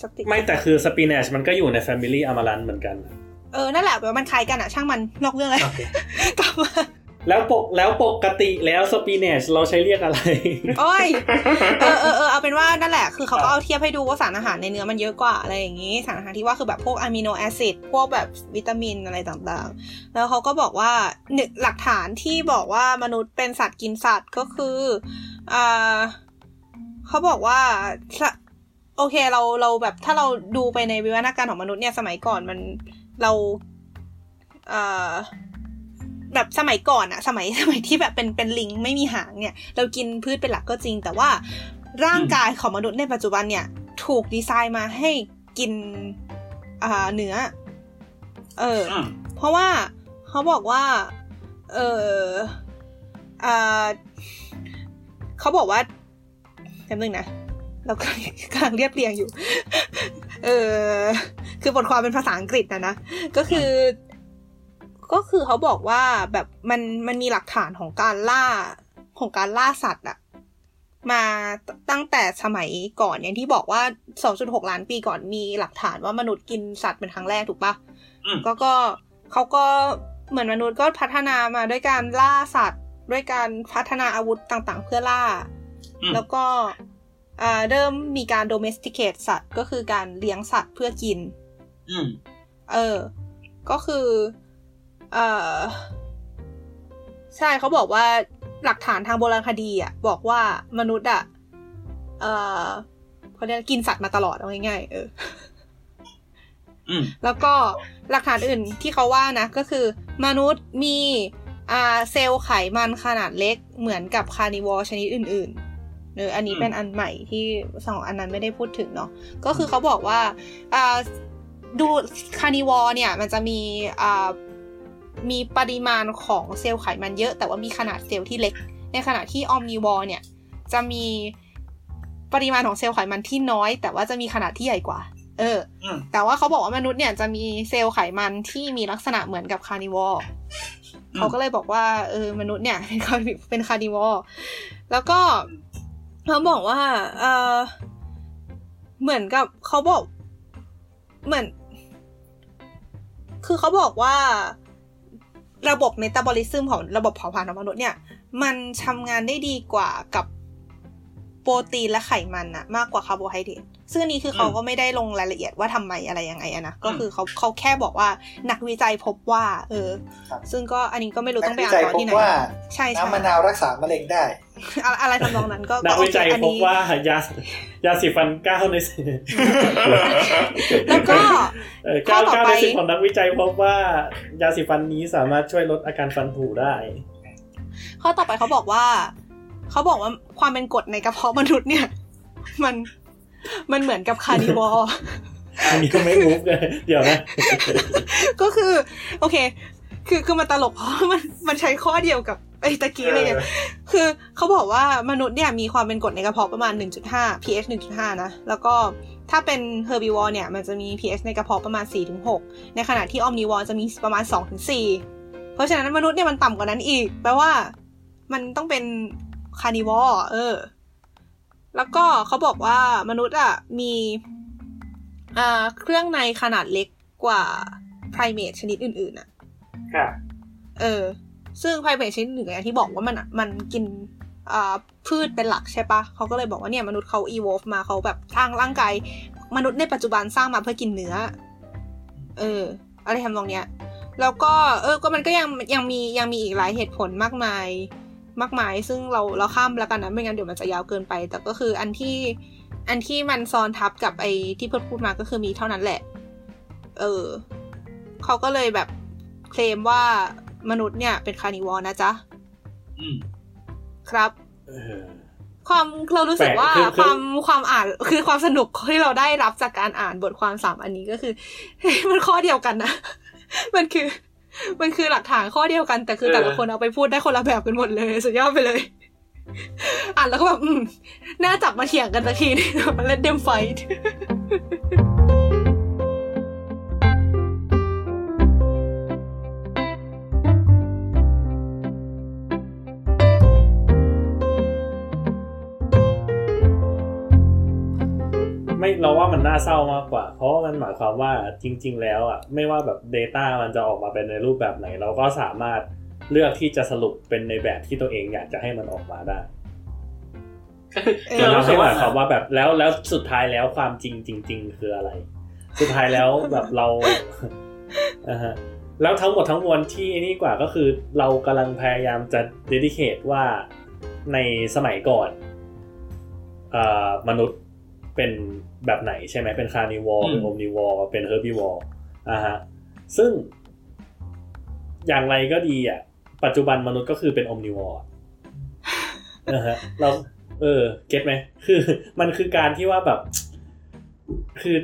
สติไม่แต่คือสปินเนชมันก็อยู่ในแฟมิลี่อามารันเหมือนกัน เออ นั่นแหละแปลว่ามันคล้ายกันอะช่างมันนอกเรื่องเลยโอเคกลับมา แล้วปกแล้วปกติแล้วสปีเนชเราใช้เรียกอะไรโอ้ยเออเออเออเอาเป็นว่านั่นแหละคือเขาก็เอาเทียบให้ดูว่าสารอาหารในเนื้อมันเยอะกว่าอะไรอย่างนี้ สารอาหารที่ว่าคือแบบพวกอะมิโนแอซิดพวกแบบวิตามินอะไรต่างๆ แล้วเขาก็บอกว่าหนึ่งหลักฐานที่บอกว่ามนุษย์เป็นสัตว์กินสัตว์ก็คืออ่าเขาบอกว่าสะโอเคเราเราแบบถ้าเราดูไปในวิวัฒนาการของมนุษย์เนี่ยสมัยก่อนมันเราเอ่อ แบบสมัยก่อนอะสมัยสมัยที่แบบเป็นเป็นลิงไม่มีหางเนี่ย เรากินพืชเป็นหลักก็จริง แต่ว่าร่างกายของมนุษย์ในปัจจุบันเนี่ย ถูกดีไซน์มาให้กินอ่าเนื้อ เอออืมเพราะว่าเขาบอกว่า เอออ่าเขาบอกว่าจำนึงนะเรากำลังกำลังเรียบเรียงอยู่ เออ คือบทความเป็นภาษาอังกฤษนะนะ ก็คือ ก็คือเขาบอกว่าแบบมันมันมีหลักฐานของการล่าของการล่าสัตว์อะมาตั้งแต่สมัยก่อนอย่างที่บอกว่า 2.6 ล้านปีก่อนมีหลักฐานว่ามนุษย์กินสัตว์เป็นครั้งแรกถูกปะอืมก็ก็เขาก็เหมือนมนุษย์ก็พัฒนามาด้วยการล่าสัตว์ ด้วยการพัฒนาอาวุธต่างๆ เพื่อล่าอืมแล้วก็อ่าเริ่มมีการ domesticate สัตว์ ก็คือการเลี้ยงสัตว์เพื่อกินอืมเออ ก็คือ เออใช่เขาบอกว่าหลักฐานทางโบราณคดีอะ บอกว่ามนุษย์อะเออเขาเรียกกินสัตว์มาตลอดเอาง่ายๆเอออืมแล้วก็หลักฐานอื่นที่เขาว่านะ ก็คือ มนุษย์มีอ่าเซลล์ไขมันขนาดเล็กเหมือนกับ carnivore ชนิดอื่นๆเอออันนี้เป็นอันใหม่ที่สองอันนั้นไม่ได้พูดถึงเนาะก็คือเขาบอกว่าอ่าดู carnivore เนี่ย มันจะมีอ่า มีปริมาณของเซลล์ไขมันเยอะ แต่ว่ามีขนาดเซลล์ที่เล็ก ในขณะที่ omnivore เนี่ย จะมีปริมาณของเซลล์ไขมันที่น้อย แต่ว่าจะมีขนาดที่ใหญ่กว่า เอออืมแต่ว่าเขาบอกว่ามนุษย์เนี่ยจะมีเซลล์ไขมันที่มีลักษณะเหมือนกับ carnivore อืมเขาก็เลยบอกว่าเออมนุษย์เนี่ยเป็น car เป็น carnivore แล้วก็เขาบอกว่าเออเหมือนกับเขาบอก เหมือน คือเขาบอกว่า ระบบเมตาบอลิซึมของระบบเผาผลาญของมนุษย์เนี่ย มันทำงานได้ดีกว่ากับโปรตีนและไขมันอะมากกว่าคาร์โบไฮเดรต ซึ่งอันนี้คือเขาก็ไม่ได้ลงรายละเอียดว่าทำไมอะไรยังไงอะนะก็คือเขาเขาแค่บอกว่านักวิจัยพบว่า เออครับซึ่งก็อันนี้ก็ไม่รู้นัต้องไปวิอ่านจัยต่อพบที่ไหนว่าใช่ใช่น้ำมะนาวรักษามะเร็งได้ อะไรอะไรทำนองนั้นก็นักโอวิเคจัยอันพบนี้ว่ายายาสีฟันเก้าในสิบแล้วก็เออเก้าข้อต่อเก้าไปในสิบของนักวิจัยพบว่ายาสีฟันนี้สามารถช่วยลดอาการฟันผุได้ ข้อต่อไปเขาบอกว่า เขาบอกว่าความเป็นกรดในกระเพาะมนุษย์เนี่ย มัน มันเหมือนกับคาร์นิวอร์อันนี้ก็ไม่มูฟเลยเดี๋ยวนะ ก็คือ โอเค คือคือมันตลกเพราะมันมันใช้ข้อเดียวกับไอ้ตะกี้เลยไงคือเขาบอกว่ามนุษย์เนี่ยมีความเป็นกรดในกระเพาะประมาณ 1.5 pH 1.5 นะ แล้วก็ถ้าเป็น herbivore เนี่ย มันจะมี pH ในกระเพาะประมาณ 4-6 ในขณะที่ omnivore จะมีประมาณ 2-4 เพราะฉะนั้นมนุษย์เนี่ยมันต่ำกว่านั้นอีก แปลว่า มันต้องเป็น carnivore เออ แล้วก็เขาบอกว่ามนุษย์อะมีอ่าเครื่องในขนาดเล็กกว่าไพรเมทชนิดอื่นๆอะค่ะเออ ซึ่งไพรเมทชนิดอื่นอย่างที่บอกว่ามันมันกินอ่าพืชเป็นหลักใช่ปะเขาก็เลยบอกว่าเนี่ยมนุษย์เขา evolve มาเขาแบบสร้างร่างกายมนุษย์ในปัจจุบันสร้างมาเพื่อกินเนื้อ เออ อะไรทำนองเนี้ย แล้วก็เออ ก็มันก็ยังยังมียังมีอีกหลายเหตุผลมากมาย มากมาย ซึ่งเราเราข้ามแล้วกันนะไม่งั้นเดี๋ยวมันจะยาวเกินไป แต่ก็คืออันที่อันที่มันซ้อนทับกับไอ้ที่เพิ่งพูดมาก็คือมีเท่านั้นแหละ เออเขาก็เลยแบบเคลมว่ามนุษย์เนี่ยเป็น carnivore นะจ๊ะอืมครับเออความเรารู้สึกว่าแปลกคือคือความความอ่านคือความสนุกที่เราได้รับจากการอ่านบทความสามอันนี้ก็คือเฮ้ยมันข้อเดียวกันนะ มันคือ มันคือหลักฐานข้อเดียวกัน แต่คือเออแต่ละคนเอาไปพูดได้คนละแบบกันหมดเลย สุดยอดไปเลยอ่านแล้วก็แบบ อืม น่าจับมาเถียงกันสักทีนึงมาเล่นเดมไฟท์ ไม่เราว่ามันน่าเศร้ามากกว่า เพราะว่ามันหมายความว่าจริง ๆ แล้วอะไม่ว่าแบบ Data มันจะออกมาเป็นในรูปแบบไหน เราก็สามารถเลือกที่จะสรุปเป็นในแบบที่ตัวเองอยากจะให้มันออกมาได้ก็คือเออคือเราเรารู้สึให้กหว่ามายความว่าแบบแล้วแล้วสุดท้ายแล้วความจริงจริง ๆ คืออะไร สุดท้ายแล้วแบบเราอ่าฮะแล้วทั้งหมดทั้งมวลที่นี่กว่าก็คือเรากำลังพยายามจะเดดิเคทว่าในสมัยก่อนเอ่อมนุษย์เป็น แบบไหนใช่ไหมเป็นคาร์นิวอร์เป็นโอมนิวอร์เป็นเฮอร์บิวอร์อ่าฮะซึ่ง อย่างไรก็ดีอะ ปัจจุบันมนุษย์ก็คือเป็น omnivore นะฮะเราเออ get ไหมคือ มันคือการที่ว่าแบบ คือ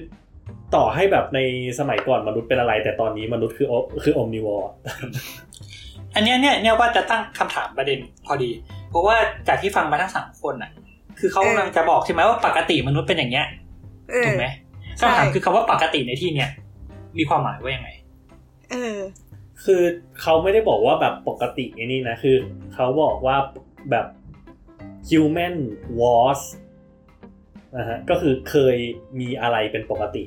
ต่อให้แบบในสมัยก่อนมนุษย์เป็นอะไร แต่ตอนนี้มนุษย์คือ om คือ omnivore อันเนี้ยเนี่ยเนี่ยว่าจะตั้งคำถามประเด็นพอดี เพราะว่าจากที่ฟังมาทั้งสามคนอะ คือเขากำลังจะบอกใช่ไหมว่าปกติมนุษย์เป็นอย่างเงี้ยเออ ถูกไหมใช่คำถามคือคำว่าปกติในที่เนี้ยมีความหมายว่ายังไง เออ คือเขาไม่ได้บอกว่าแบบปกติไอ้นี่นะคือเขาบอกว่าแบบ human was นะฮะก็คือเคยมีอะไรเป็นปกติ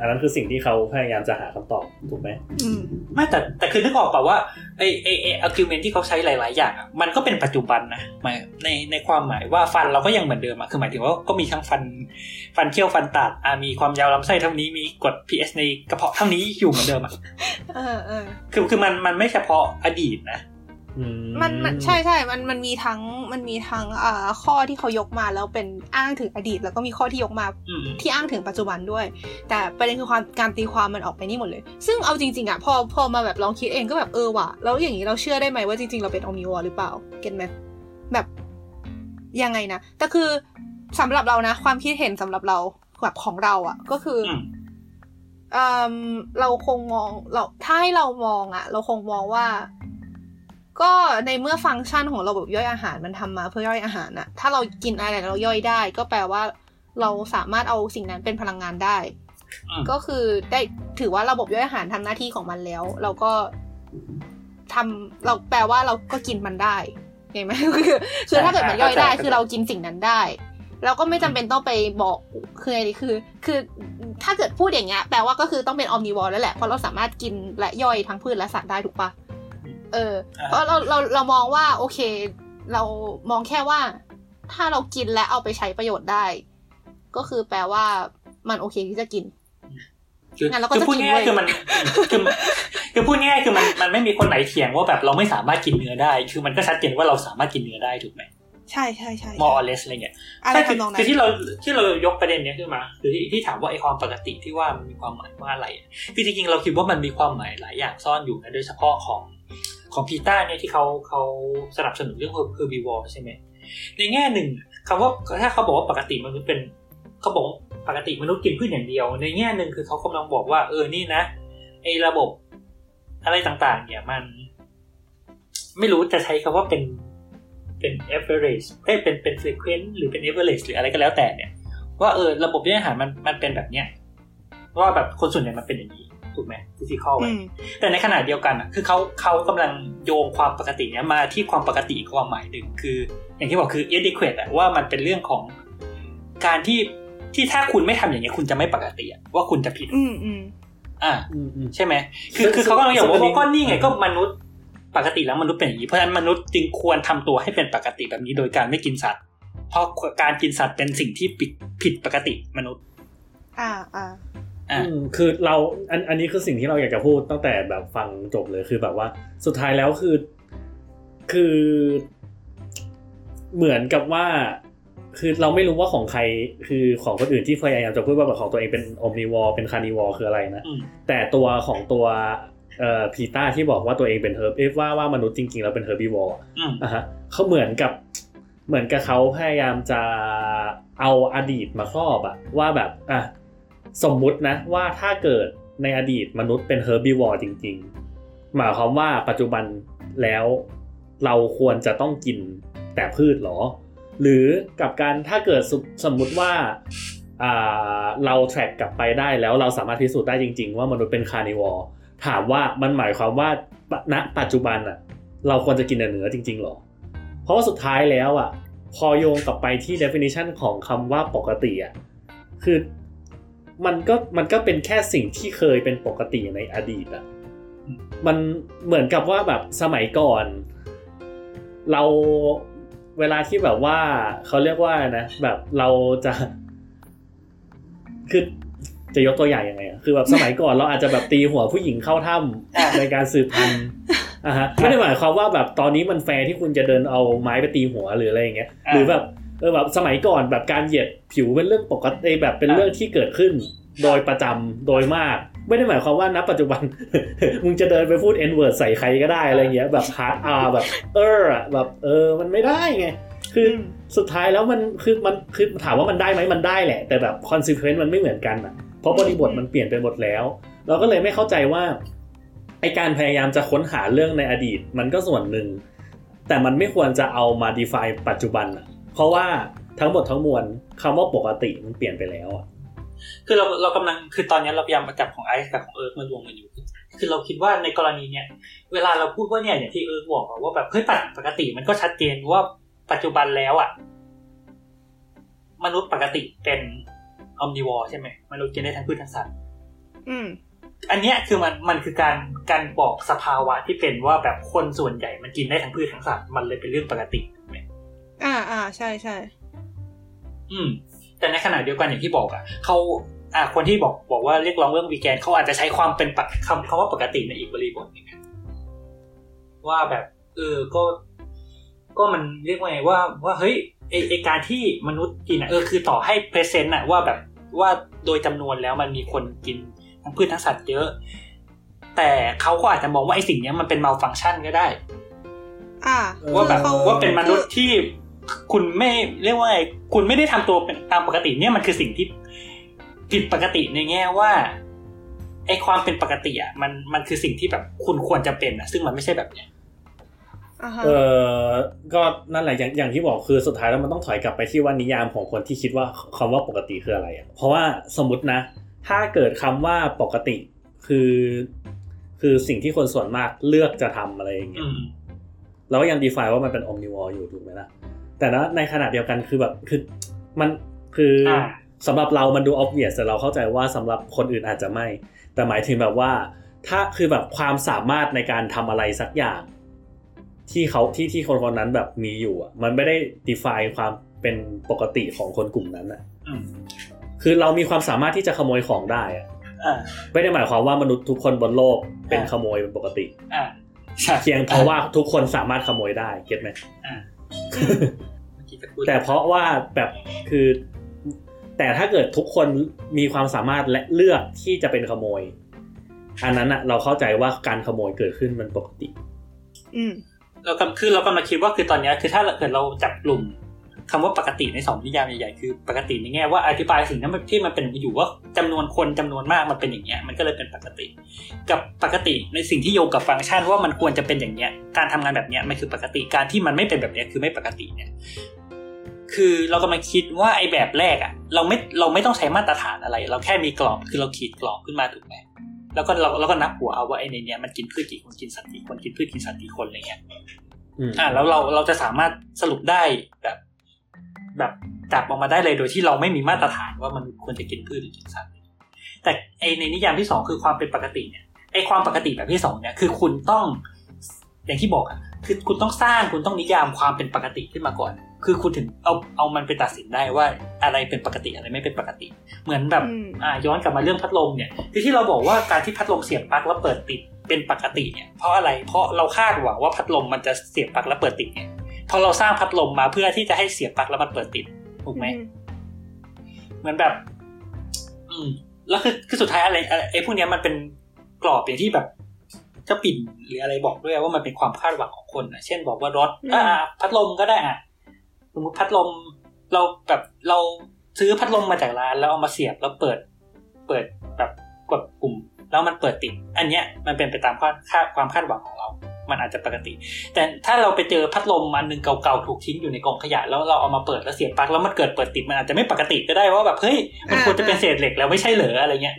อันนั้นคือสิ่งที่เขาพยายามจะหาคำตอบถูกไหมอืมไม่แต่แต่คือนึกออกป่าว่าไอไอไอ argument ที่เขาใช้หลาย ๆ อย่างอะมันก็เป็นปัจจุบันนะหมายในในความหมายว่าฟันเราก็ยังเหมือนเดิมอะคือหมายถึงว่าก็มีทั้งฟันฟันเคี้ยวฟันตัดอะมีความยาวลำไส้เท่านี้มีกรด pH ในกระเพาะเท่านี้อยู่เหมือนเดิมอะเออเออคือคือมันมันไม่เฉพาะอดีตนะอื มันมันใช่ใช่ มันมันมีทั้งมันมีทั้งอ่าข้อที่เขายกมาแล้วเป็นอ้างถึงอดีต แล้วก็มีข้อที่ยกมาอืมที่อ้างถึงปัจจุบันด้วย แต่ประเด็นคือความการตีความมันออกไปนี่หมดเลย ซึ่งเอาจริงๆอะพอพอมาแบบลองคิดเองก็แบบเออว่ะแล้วอย่างนี้เราเชื่อได้ไหมว่าจริงๆเราเป็น omnivore หรือเปล่าเก็ตไหมแบบยังไงนะแต่คือสำหรับเรานะ ความคิดเห็นสำหรับเราแบบของเราอะ ก็คือออืมเอ่มเราคงมองเราถ้าให้เรามองอะเราคงมองว่า ก็ในเมื่อฟังก์ชันของระบบย่อยอาหารมันทำมาเพื่อย่อยอาหารอะถ้าเรากินอะไรแล้วเราย่อยได้ ก็แปลว่าเราสามารถเอาสิ่งนั้นเป็นพลังงานได้อืมก็คือได้ถือว่าระบบย่อยอาหารทำหน้าที่ของมันแล้ว เราก็ทำเราแปลว่าเราก็กินมันได้เห็นไหมคือคือถ้าเกิดมันย่อยได้คือเรากินสิ่งนั้นได้เราก็ไม่จำเป็นต้องไปบอกคืออะไรคือ คือถ้าเกิดพูดอย่างเงี้ยแปลว่าก็คือต้องเป็นออมนิวอร์แล้วแหละเพราะเราสามารถกินและย่อยทั้งพืชและสัตว์ได้ถูกปะ เออ เพราะเราเราเรามองว่า โอเค เรามองแค่ว่า ถ้าเรากินและเอาไปใช้ประโยชน์ได้ ก็คือแปลว่ามันโอเคที่จะกินคืองั้นเราก็คือจะพูดกินง่ายเว้ยๆคือมันคือคือพูดง่ายๆคือมันมันไม่มีคนไหนเถียงว่าแบบเราไม่สามารถกินเนื้อได้ คือมันก็ชัดเจนว่าเราสามารถกินเนื้อได้ถูกไหมใช่ใช่ใช่ more or less อะไรเงี้ยอะไรใช่คือทำนองนั้คือนที่เราที่เรายกประเด็นเนี้ยขึ้นมาคือที่ที่ถามว่าไอ้ความปกติที่ว่ามันมีความหมายว่าอะไรคือจริงๆเราคิดว่ามันมีความหมายหลายอย่างซ่อนอยู่นะโดยเฉพาะของ ของพีต้าเนี่ยที่เขาเขาสนับสนุนเรื่อง herbivore ใช่ไหมในแง่หนึ่งคำว่าถ้าเขาบอกว่าปกติมนุษย์เป็นเขาบอกปกติมนุษย์กินพืชอย่างเดียว ในแง่หนึ่งคือเขากำลังบอกว่า เออนี่นะไอ้ระบบอะไรต่างๆ เนี่ยมัน ไม่รู้จะใช้คำว่าเป็นเป็น average เอ้เป็นเป็น frequent หรือเป็น average หรืออะไรก็แล้วแต่เนี่ย ว่าเออระบบย่อยอาหารมันมันเป็นแบบเนี้ยว่าแบบคนส่วนใหญ่มันเป็นอย่างนี้ ถูกไหม physical อืไว้มแต่ในขณะเดียวกันอะคือเขาเขากำลังโยงความปกติเนี้ยมาที่ความปกติอีกความหมายหนึ่งคือ อย่างที่บอกคือ adequate อะว่ามันเป็นเรื่องของการที่ที่ถ้าคุณไม่ทำอย่างเงี้ยคุณจะไม่ปกติอะว่าคุณจะผิด อืมอืมอ่าอืมอืมใช่ไหมคือซึ่งคือเขากำลังบอกซึ่งอันนี้ว่าก็นี่ไงก็มนุษย์ปกติแล้วมนุษย์เป็นอย่างนี้เพราะฉะนั้นมนุษย์จึงควรทำตัวให้เป็นปกติแบบนี้โดยการไม่กินสัตว์ เพราะการกินสัตว์เป็นสิ่งที่ผิดผิดปกติมนุษย์ อ่าอ่าอ่าอืม คือเราอันอันนี้คือสิ่งที่เราอยากจะพูดตั้งแต่แบบฟังจบเลยคือแบบว่าสุดท้ายแล้วคือ คือ เหมือนกับว่า คือเราไม่รู้ว่าของใครคือของคนอื่นที่พยายามจะพูดว่าแบบของตัวเองเป็น omnivore เป็น carnivore คืออะไรนะอืมแต่ตัวของตัวเอ่อพีต้าที่บอกว่าตัวเองเป็น herbivore ว่ามนุษย์จริงๆแล้วเป็น herbivore อืมอะฮะเขาเหมือนกับเหมือนกับเขาพยายามจะเอาอดีตมาครอบอะว่าแบบอะ สมมุตินะว่าถ้าเกิดในอดีตมนุษย์เป็น herbivore จริง ๆ หมายความว่าปัจจุบันแล้วเราควรจะต้องกินแต่พืชหรอ หรือกับการถ้าเกิดสมสมมุติว่าเรา track กลับไปได้แล้วเราสามารถพิสูจน์ได้จริง ๆ ว่ามนุษย์เป็น carnivore ถามว่ามันหมายความว่าณปัจจุบันอะเราควรจะกินเนื้อจริงๆหรอ เพราะว่าสุดท้ายแล้วอะพอโยงกลับไปที่ definition ของคำว่าปกติอะคือ มันก็มันก็เป็นแค่สิ่งที่เคยเป็นปกติในอดีตอะมันเหมือนกับว่าแบบสมัยก่อน เราเวลาที่แบบว่าเขาเรียกว่านะแบบเราจะ คือจะยกตัวอย่างยังไงอะคือแบบสมัยก่อนเราอาจจะแบบตีหัวผู้หญิงเข้าถ้ำในการสืบพันธุ์อะฮะไม่ได้หมายความว่าแบบตอนนี้มันแฟร์ที่คุณจะเดินเอาไม้ไปตีหัวหรืออะไรอย่างเงี้ยอ่าหรือแบบเออแบบสมัยก่อนแบบการเหยียดผิวเป็นเรื่องปกติแบบเป็นเรื่องที่เกิดขึ้น โดยประจำโดยมาก ไม่ได้หมายความว่าณปัจจุบัน มึงจะเดินไปพูด n word ใส่ใครก็ได้อะไรเงี้ยแบบ hard R แบบเอออะแบบเออมันไม่ได้ไงคือสุดท้ายแล้วมันคือมันคือถามว่ามันได้ไหมมันได้แหละ แต่แบบ consequence มันไม่เหมือนกันอะเพราะบริบทมันเปลี่ยนไปหมดแล้ว เราก็เลยไม่เข้าใจว่าไอการพยายามจะค้นหาเรื่องในอดีต มันก็ส่วนหนึ่ง แต่มันไม่ควรจะเอามา define ปัจจุบันอะ เพราะว่าทั้งหมดทั้งมวลคำว่าปกติมันเปลี่ยนไปแล้วอะคือเราเรากำลังคือตอนนี้เราพยายามมาจับของไอซ์กับของเอิร์กมารวมกันอยู่ คือเราคิดว่าในกรณีเนี้ยเวลาเราพูดว่าเนี่ยอย่างที่เอิร์กบอกอะว่าแบบเฮ้ยปกติมันก็ชัดเจนว่าปัจจุบันแล้วอะ มนุษย์ปกติเป็น omnivore ใช่ไหมมนุษย์กินได้ทั้งพืชทั้งสัตว์อืม อันเนี้ยคือมันมันคือการการบอกสภาวะที่เป็นว่าแบบคนส่วนใหญ่มันกินได้ทั้งพืชทั้งสัตว์มันเลยเป็นเรื่องปกติถูกไหม อ่าอ่าใช่ใช่อืม แต่ในขณะเดียวกันอย่างที่บอกอะเขาอ่าคนที่บอกบอกว่าเรียกร้องเรื่องวีแกนเขาอาจจะใช้ความเป็นปกคำคำว่าปกติในอีกบริบทหนึงอะว่าแบบ เออก็ ก็มันเรียกว่าไงว่า ว่าเฮ้ยไอไอการที่มนุษย์กินอะเออคือต่อให้ present อะว่าแบบว่าโดยจำนวนแล้วมันมีคนกินทั้งพืชทั้งสัตว์เยอะ แต่เขาก็อาจจะมองว่าไอสิ่งเนี้ยมันเป็น malfunction ก็ได้ อ่าว่าแบบเขาว่าเป็นมนุษย์ที่ คุณไม่เรียกว่าไงคุณไม่ได้ทำตัวเป็นตามปกติเนี่ยมันคือสิ่งที่ผิดปกติในแง่ว่าไอความเป็นปกติอะมันมันคือสิ่งที่แบบคุณควรจะเป็นอะ ซึ่งมันไม่ใช่แบบเนี้ยอ่าฮะเออก็นั่นแหละอย่างอย่างที่บอกคือสุดท้ายแล้วมันต้องถอยกลับไปที่ว่านิยามของคนที่คิดว่าคำว่าปกติคืออะไรอะเพราะว่าสมมตินะ ถ้าเกิดคำว่าปกติคือ คือสิ่งที่คนส่วนมากเลือกจะทำอะไรอย่างเงี้อืยมเราก็ยัง define ว่ามันเป็น omnivore อยู่ถูกไหมล่ะ แต่นะในขณะเดียวกันคือแบบคือมันคืออาสำหรับเรามันดู obvious แต่เราเข้าใจว่าสำหรับคนอื่นอาจจะไม่ แต่หมายถึงแบบว่า ถ้าคือแบบความสามารถในการทำอะไรสักอย่าง ที่เขาที่ที่คนคนนั้นแบบมีอยู่อะ มันไม่ได้ define ความเป็นปกติของคนกลุ่มนั้นอะอืมคือเรามีความสามารถที่จะขโมยของได้อะอ่าไม่ได้หมายความว่ามนุษย์ทุกคนบนโลกเป็นอ่าขโมยเป็นปกติอ่าใช่เพียงเพราะว่าทุกคนสามารถขโมยได้เก็ตไหม อ่าเมื่อกี้จะพูดแต่เพราะว่าแบบคือ แต่ถ้าเกิดทุกคนมีความสามารถและเลือกที่จะเป็นขโมย อันนั้นอะเราเข้าใจว่าการขโมยเกิดขึ้นมันปกติ อืมเรากำคือเรากำลังคิดว่าคือตอนเนี้ยคือถ้าเกิดเราจับกลุ่ม คำว่าปกติในสองนิยามใหญ่ๆคือปกติในแง่ว่าอธิบายสิ่งนั้นที่มันเป็นอยู่ว่าจำนวนคนจำนวนมากมันเป็นอย่างเงี้ยมันก็เลยเป็นปกติ กับปกติในสิ่งที่โยงกับฟังก์ชันว่ามันควรจะเป็นอย่างเงี้ยการทำงานแบบเนี้ยมันคือปกติการที่มันไม่เป็นแบบเนี้ยคือไม่ปกติเนี่ยคือเรากำลังคิดว่าไอ้แบบแรกอะเราไม่เราไม่ต้องใช้มาตรฐานอะไร เราแค่มีกรอบคือเราขีดกรอบขึ้นมาถูกไหมแล้วก็เราเราก็นับหัวเอาว่าไอ้ในเนี้ยมันกินพืชกี่คนกินสัตว์กี่คนกินพืชกินสัตว์กี่คนอะไรเงี้ยอืมอ่าแล้วเราเราจะสามารถสรุปได้แบบ แบบจับออกมาได้เลยโดยที่เราไม่มีมาตรฐานว่ามันควรจะกินพืชหรือกินสัตว์แต่ไอในนิยามที่สองคือความเป็นปกติเนี่ยไอความปกติแบบที่สองเนี่ยคือคุณต้องอย่างที่บอกอะคือคุณต้องสร้างคุณต้องนิยามความเป็นปกติขึ้นมาก่อน คือคุณถึงเอาเอามันไปตัดสินได้ว่าอะไรเป็นปกติอะไรไม่เป็นปกติ เหมือนแบบอืมอ่าย้อนกลับมาเรื่องพัดลมเนี่ยคือที่เราบอกว่าการที่พัดลมเสียบปลั๊กแล้วเปิดติดเป็นปกติเนี่ยเพราะอะไรเพราะเราคาดหวังว่าพัดลมมันจะเสียบปลั๊กแล้วเปิดติดเนี่ยพ อเราสร้างพัดลมมาเพื่อที่จะให้เสียบปลั๊กแล้วมันเปิดติดถูกไหมเหมือนแบบ อืม แล้วคือคือสุดท้ายอะไรอะไรไอ้พวกเนี้ยมันเป็นกรอบอย่างที่แบบเจ้าปิ่นหรืออะไรบอกด้วยว่ามันเป็นความคาดหวังของคนนะเช่นบอกว่ารถอืมอ่าพัดลมก็ได้อะสมมติพัดลมเราแบบเราซื้อพัดลมมาจากร้านแล้วเอามาเสียบแล้วเปิด เปิดแบบกดปุ่ม แล้วมันเปิดติด อันเนี้ยมันเป็นไปตามความคาดความคาดหวังของเรา มันอาจจะปกติ แต่ถ้าเราไปเจอพัดลมอันหนึ่งเก่าๆถูกทิ้งอยู่ในกองขยะแล้วเราเอามาเปิดแล้วเสียบปลั๊กแล้วมันเกิดเปิดติดมันอาจจะไม่ปกติก็ได้ว่าแบบเฮ้ยมันควรจะเป็นเศษเหล็กแล้วไม่ใช่เหรออะไรเงี้ย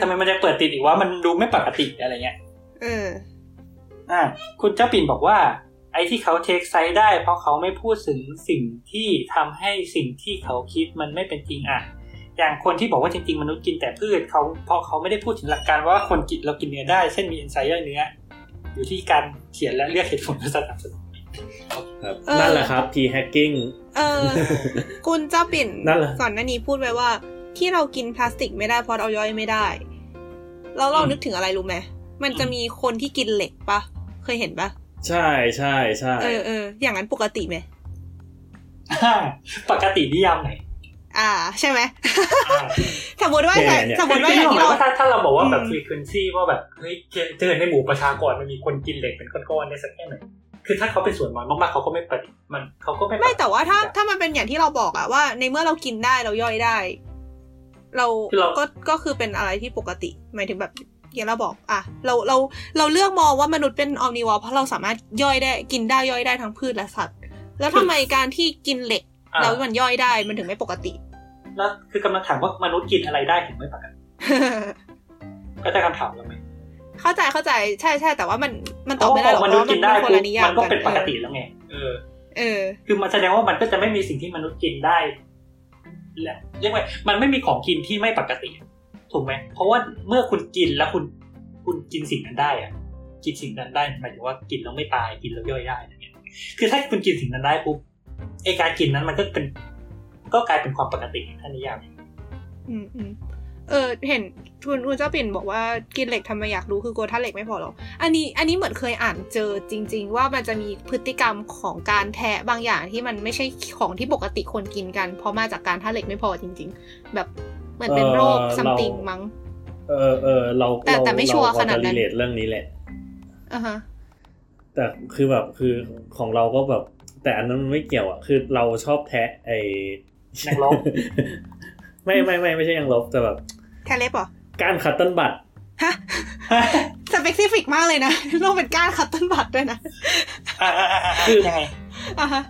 ทำไมมันจะเปิดติดอีกว่ามันดูไม่ปกติอะไรเงี้ยเอออ่าคุณเจ้าปิ่นบอกว่า ไอ้ที่เขาเทคไซด์ได้ เพราะเขาไม่พูดถึงสิ่งที่ทำให้สิ่งที่เขาคิดมันไม่เป็นจริงอะ อย่างคนที่บอกว่าจริงๆมนุษย์กินแต่พืชเขาเพราะเขาไม่ได้พูดถึงหลักการว่าคนกินเรากินเนื้อได้เช่นมีเอนไซม์ย่อยเนื้อ อยู่ที่การเขียนและเรียกเหตุผลและสนับสนุนครับเออนั่นแหละครับ p hacking เออคุณเจ้าปิ่นนั่นแหละก่อนหน้านี้พูดไว้ว่า ที่เรากินพลาสติกไม่ได้เพราะเราย่อยไม่ได้ แล้วเรานึกถึงอะไรรู้ไหมมันจะมีคนที่กินเหล็กปะเคยเห็นปะใช่ใช่ใช่เออเอออย่างนั้นปกติไหมปกตินิยามไหน อ่า ใช่ไหมอ่าสมมติว่าเนี่ยเนี่ยสมมติว่าคืออย่างที่ที่เราว่าถ้าถ้าเราบอกว่าแบบอืมฟรีควนซีว่าแบบเฮ้ยเจอเจอในหมู่ประชากรมันมีคนกินเหล็กเป็นก้อนๆได้สักแค่ไหนคือถ้าเขาเป็นส่วนน้อยมากๆเขาก็ไม่ปฏิมันเขาก็ไม่ไม่แต่ว่าถ้าปฏิถ้ามันเป็นอย่างที่เราบอกอะว่า ในเมื่อเรากินได้เราย่อยได้เราคือเราก็ก็คือเป็นอะไรที่ปกติหมายถึงแบบอย่างเราบอกอะเราเราเราเลือกมองว่ามนุษย์เป็นออมนิวอเพราะเราสามารถย่อยได้กินได้ย่อยได้ทั้งพืชและสัตว์ แล้วทำไมการที่กินเหล็กอ่า แล้วมันย่อยได้มันถึงไม่ปกติ แล้วคือกำลังถามว่ามนุษย์กินอะไรได้ถึงไม่ปกติก็ได้คำถามแล้วไหมเข้าใจเข้าใจใช่ใช่แต่ว่ามันมันตอบไม่ได้หรอกมเพนุษราะย์ว่ากิมันนได้เป็นคนปุ๊ละบนิยามมันก็เป็นปกติเออแล้วไงเออ เออ คือมันแสดงว่ามันก็จะไม่มีสิ่งที่มนุษย์กินได้แหละเรียกว่ามันไม่มีของกินที่ไม่ปกติ ถูกไหมเพราะว่าเมื่อคุณกินแล้วคุณคุณกินสิ่งนั้นได้อะกินสิ่งนั้นได้หมายถึงว่ากินแล้วไม่ตายกินแล้วย่อยได้อะไรเงี้ยคือถ้าคุณกินสิ่งนั้นได้ปุ๊บ ไอการกินนั้นมันก็เป็น ก็กลายเป็นความปกติท่านนิยามอืมอืมเออเห็นคุณคุณเจ้าปิ่นบอกว่ากินเหล็กทำไมอยากรู้คือกลัวถ้าเหล็กไม่พอหรอกอันนี้อันนี้เหมือนเคยอ่านเจอจริง ๆ ว่ามันจะมีพฤติกรรมของการแทะบางอย่างที่มันไม่ใช่ของที่ปกติคนกินกัน เพราะมาจากการธาตุเหล็กไม่พอจริง ๆ แบบเหมือนเป็นโรคเออ something เรามั้ง เออเออเราแต่เราแต่ไม่ชัวร์ขนาดนั้นเรา relate เรื่องนี้แหละอะฮะแต่คือแบบคือของเราก็แบบ แต่อันนั้นมันไม่เกี่ยวอะ คือเราชอบแทะไอ้ยางลบไม่ไม่ไม่ไม่ใช่ยางลบแต่แบบแทะเล็บเหรอก้าน cotton bud ฮะ specific มากเลยนะต้องเป็นก้าน cotton bud ด้วยนะอ่าอ่าอ่าอ่ายังไงอะฮะ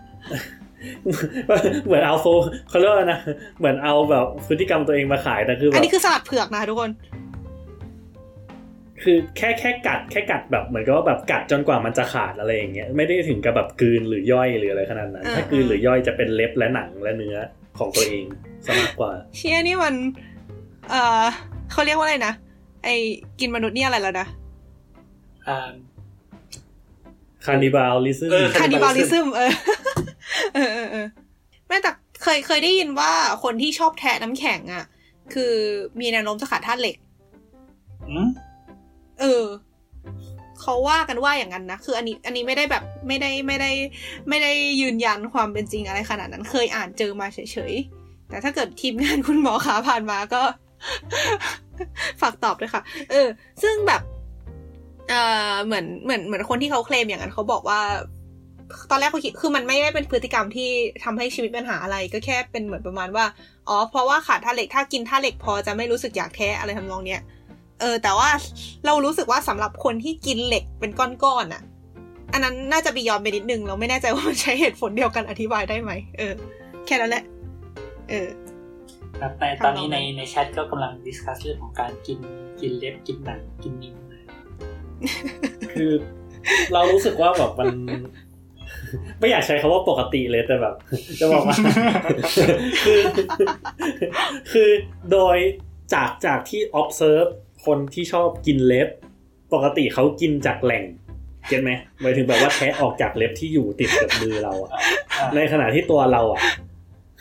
เหมือนเอาโฟเขาเรียกว่านะ เหมือนเอาแบบพฤติกรรมตัวเองมาขายแต่คือแบอันบนี้คือสลัดเผือกนะทุกคน คือแค่แค่กัดแค่กัดแบบเหมือนกับว่าแบบกัดจนกว่ามันจะขาดอะไรอย่างเงี้ยไม่ได้ถึงกับแบบกลืนหรือย่อยหรืออะไรขนาดนั้นอ่าถ้ากลืนหรือย่อยจะเป็นเล็บและหนังและเนื้อของตัวเองซะมากกว่า เชี่ยนี่มันเออเขาเรียกว่าอะไรนะไอ้กินมนุษย์นี่อะไรแล้วนะอ่าคานิบาลลิซึมเออคานิบาลิซึ cannibalism มเออเออเออเออไม่แต่เคยเคยได้ยินว่าคนที่ชอบแทะน้ำแข็งอะ คือมีแนวโน้มจะขาดธาตุเหล็กอืม เออเขาว่ากันว่าอย่างนั้นนะ คืออันนี้อันนี้ไม่ได้แบบไม่ได้ไม่ได้ไม่ได้ยืนยันความเป็นจริงอะไรขนาดนั้น เคยอ่านเจอมาเฉยๆ แต่ถ้าเกิดทีมงานคุณหมอขาผ่านมาก็ ฝากตอบด้วยค่ะ เออ ซึ่งแบบเออเหมือนเหมือนเหมือนคนที่เขาเคลมอย่างนั้นเขาบอกว่า ตอนแรกเขาคิดคือมันไม่ได้เป็นพฤติกรรมที่ทำให้ชีวิตปัญหาอะไรก็แค่เป็นเหมือนประมาณว่า อ๋อ เพราะว่าขาดธาเหล็กถ้ากินธาเหล็กพอจะไม่รู้สึกอยากแท้อะไรทำนองเนี้ย เออ แต่ว่าเรารู้สึกว่าสำหรับคนที่กินเหล็กเป็นก้อนๆอะ อันนั้นน่าจะบียอนไปนิดนึง เราไม่แน่ใจว่ามันใช้เหตุผลเดียวกันอธิบายได้ไหมเออ แค่นั้นแหละ เออแต่ตอนนี้ในในแชทก็กำลังดิสคัสเรื่องของการกินกินเล็บกินหนังกินนิ้วคือ เรารู้สึกว่าแบบมันไม่อยากใช้คาว่าปกติเลยแต่แบบ จะบอกว่าคือ คือโดยจากจากที่ observe คนที่ชอบกินเล็บ ปกติเขากินจากแหล่งเก็ตไหมหมายถึงแบบว่าแทะออกจากเล็บที่อยู่ติดกับมือเราอะอ่าในขณะที่ตัวเราอะ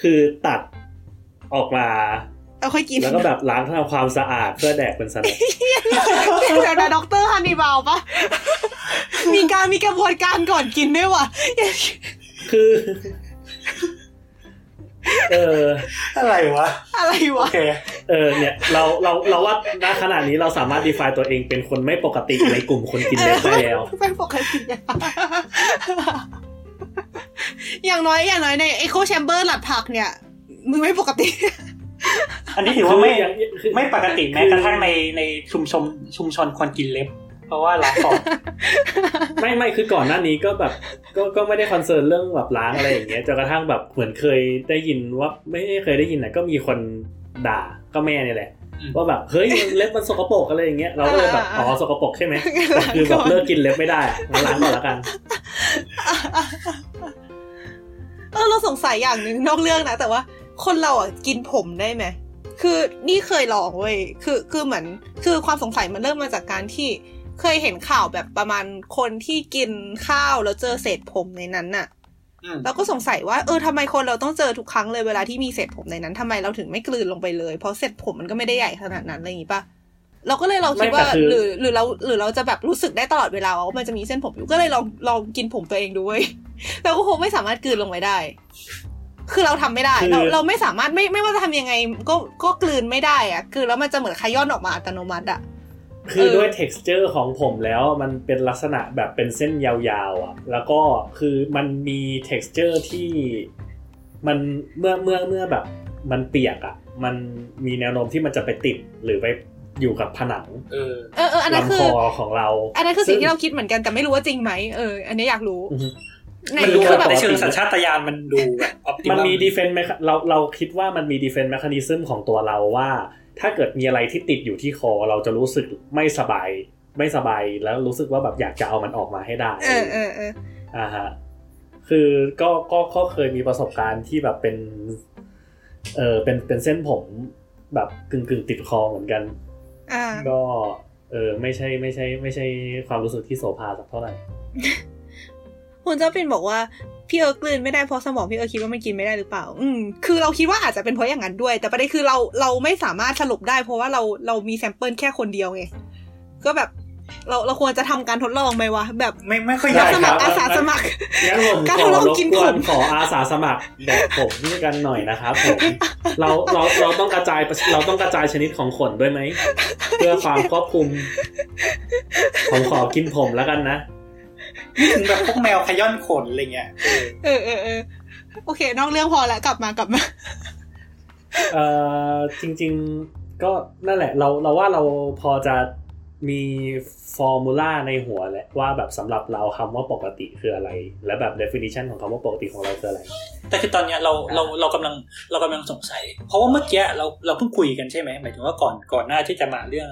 คือตัดออกมาเอาค่อยกินแล้วก็แบบล้างทำความสะอาดเพื่อแดกเป็นสลัดเดี๋ยวนะด็อกเตอร์ฮันนีบาลปะมีการมีกระบวนการก่อนกินด้วยวะคือ เออ อะไรวะ อะไรโอวะเค เออเนี่ยเราเราเราว่าณขณะนี้เราสามารถ define ตัวเองเป็นคนไม่ปกติในกลุ่มคนกินเล็บได้แล้ว ไม่ปกติอะอย่างน้อยอย่างน้อยใน echo chamber สลัดผักเนี่ย มึงไม่ปกติ อันนี้ถือว่าไม่คืออย่างคือไม่ปกติแม้กระทั่งในในชุมชนชุมชนคนกินเล็บ เพราะว่าล้างก่อนไม่ไม่คือก่อนหน้านี้ก็แบบ ก็ก็ไม่ได้ concern เรื่องแบบล้างอะไรอย่างเงี้ยจนกระทั่งแบบเหมือนเคยได้ยินว่าไม่ได้เคยได้ยินนะก็มีคนด่าก็แม่เนี่ยแหละอืมว่าแบบเฮ้ยเล็บมันสกปรกอะไรอย่างเงี้ยเราก็เลยแบบอ่าอ๋อสกปรกใช่ไหมล้างก่อนคือแบบเลิกกินเล็บไม่ได้อะงั้นล้างก่อนละกันเออเราสงสัยอย่างหนึ่งนอกเรื่องนะแต่ว่าคนเราอะกินผมได้ไหมคือนี่เคยลองเว้ยคือคือเหมือนคือความสงสัยมันเริ่มมาจากการที่ เคยเห็นข่าวแบบประมาณคนที่กินข้าวแล้วเจอเศษผมในนั้นน่ะอืมเราก็สงสัยว่าเออทำไมคนเราต้องเจอทุกครั้งเลยเวลาที่มีเศษผมในนั้นทำไมเราถึงไม่กลืนลงไปเลย เพราะเศษผมมันก็ไม่ได้ใหญ่ขนาดนั้นอะไรอย่างงี้ปะเราก็เลยเราคิดว่าไม่แต่คือหรือหรือเราหรือเราจะแบบรู้สึกได้ตลอดเวลาว่ามันจะมีเส้นผมอยู่ก็เลยลองลองกินผมตัวเองดูเว้ยเราก็คงไม่สามารถกลืนลงไปได้ คือเราทำไม่ได้ เราเราไม่สามารถไม่ไม่ว่าจะทำยังไง ก็ก็กลืนไม่ได้อะคือแล้วมันจะเหมือนขย้อนออกมาอัตโนมัติอะ คือเออด้วย texture ของผมแล้วมันเป็นลักษณะแบบเป็นเส้นยาวๆอะแล้วก็คือมันมี texture ที่มันเมื่อเมื่อเมื่อแบบมันเปียกอะมันมีแนวโน้มที่มันจะไปติดหรือไปอยู่กับผนังเออเออเอออันนั้นลำคืคออของเรา อันนั้นคือสิ่งที่เราคิดเหมือนกันแต่ไม่รู้ว่าจริงไหมเอออันนี้อยากรู้อือฮึในมันดูคือแบแบบบในเชิงสัญชาตญาณมันดูแบบออปติมันมัมมี defense mecha- เราเราคิดว่ามันมี defense mechanism ของตัวเราว่า ถ้าเกิดมีอะไรที่ติดอยู่ที่คอเราจะรู้สึกไม่สบาย ไม่สบายแล้วรู้สึกว่าแบบอยากจะเอามันออกมาให้ได้เออเออเอออ่าฮะคือก็ก็ก็เคยมีประสบการณ์ที่แบบเป็น เออเป็นเป็นเส้นผมแบบกึ่งกึ่งติดคอเหมือนกันอ่าก็เออไม่ใช่ไม่ใช่ ไม่ใช่ความรู้สึกที่โสภาสักเท่าไหร่คุณเจ้าปินบอกว่า พี่เอิร์กกลืนไม่ได้เพราะสมองพี่เอิร์กคิดว่ามันกินไม่ได้หรือเปล่า อืมคือเราคิดว่าอาจจะเป็นเพราะอย่างนั้นด้วย แต่ประเด็นคือเราเราไม่สามารถสรุปได้ เพราะว่าเราเรามี sample แค่คนเดียวไงก็แบบเราเราควรจะทำการทดลองไหมวะแบบไม่ไม่ค่อยอได้ยากสมัครครัอาบสาสมัครงั้นผมการขอทดลองรบกินกวนผมขออาสาสมัครแบบผมกันหน่อยนะครับผมเราเราเราต้องกระจายเราต้องกระจายชนิดของขนด้วยไหมเพื่อความครอบคลุมผมขอกินผมแล้วกันนะนึก ถึงแบบพวกแมวขย้อนขนอะไรเงี้ยเออเออเออเออโอเคนอกเรื่องพอแล้วกลับมากลับมาเอ่อจริง ๆ ก็นั่นแหละ เราเราว่าเราพอจะมี formula ในหัวแหละว่าแบบสำหรับเราคำว่าปกติคืออะไร และแบบ definition ของคำว่าปกติของเราคืออะไร แต่คือตอนเนี้ยเราเราเรากำลังเรากำลังสงสัย เพราะว่าเมื่อกี้เราเราเพิ่งคุยกันใช่ไหมหมายถึงว่าก่อนก่อนหน้าที่จะมาเรื่อง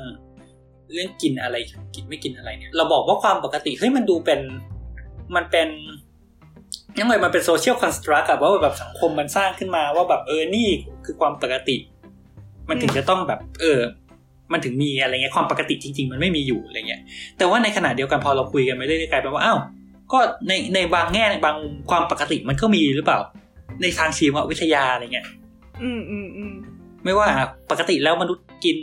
เรื่องกินอะไรกินไม่กินอะไรเนี่ยเราบอกว่าความปกติเฮ้ยมันดูเป็นมันเป็นยังไงมันเป็น social construct อะว่าแบบสังคมมันสร้างขึ้นมาว่าแบบเออนี่คือความปกติ มันถึงจะต้องแบบ เออ มันถึงมีอะไรเงี้ยความปกติจริง ๆ มันไม่มีอยู่อะไรเงี้ย แต่ว่าในขณะเดียวกันพอเราคุยกันไปเรื่อยๆกลายเป็นว่าอ้าวก็ในในบางแง่ในบางความปกติมันก็มีหรือเปล่า ในทางชีววิทยาอะไรเงี้ย อืมอืมอืมไม่ว่าปกติแล้วมนุษย์กิน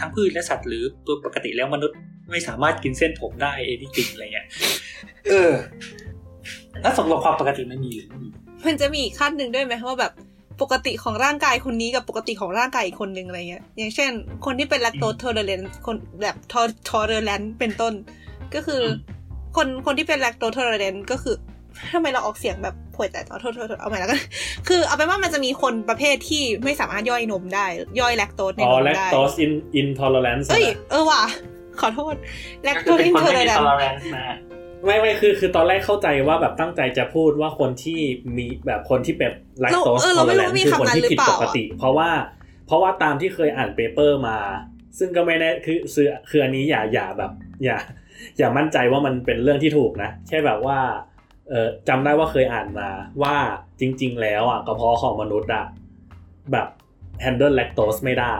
ทั้งพืชและสัตว์หรือตัวปกติแล้วมนุษย์ไม่สามารถกินเส้นผมได้เอที่จริงอะไรเงี้ยเออ แล้วสรุปความปกติมันมีหรือไม่มีมันจะมีอีกขั้นหนึ่งด้วยไหมว่าแบบปกติของร่างกายคนนี้กับปกติของร่างกายอีกคนหนึ่งอะไรเงี้ย อย่างเช่น คนที่เป็น lactose tolerant คนแบบทอ tolerant เป็นต้น ก็คืออคนคนที่เป็น lactose tolerant ก็คือ ทำไมเราออกเสียงแบบป่วยแต่ขอโทษโทษโทษเอาใหม่แล้วกันคือเอาเป็นว่ามันจะมีคนประเภทที่ไม่สามารถย่อยนมได้ ย่อยแลคโตสในอ๋อนมได้ lactose in intolerance เอ้ยนะเออว่ะขอโทษแลคโตก็สคืออิเป็นนคนเทอร์ไม่เรมีน tolerance นะไม่ไม่คือคือตอนแรกเข้าใจว่าแบบตั้งใจจะพูดว่าคนที่มีแบบคนที่เป็น lactose เออเราไม่รู้ tolerant ว่ามีคือคนคำนั้นที่หรือผิดเปล่าปกติ เพราะว่า เพราะว่าตามที่เคยอ่านเปเปอร์มา ซึ่งก็ไม่แน่คือคือคืออันนี้อย่าอย่าแบบ อย่า อย่ามั่นใจว่ามันเป็นเรื่องที่ถูกนะ แค่แบบว่า เออจำได้ว่าเคยอ่านมาว่าจริง ๆ แล้วอะกระเพาะของมนุษย์อะแบบ handle lactose ไม่ได้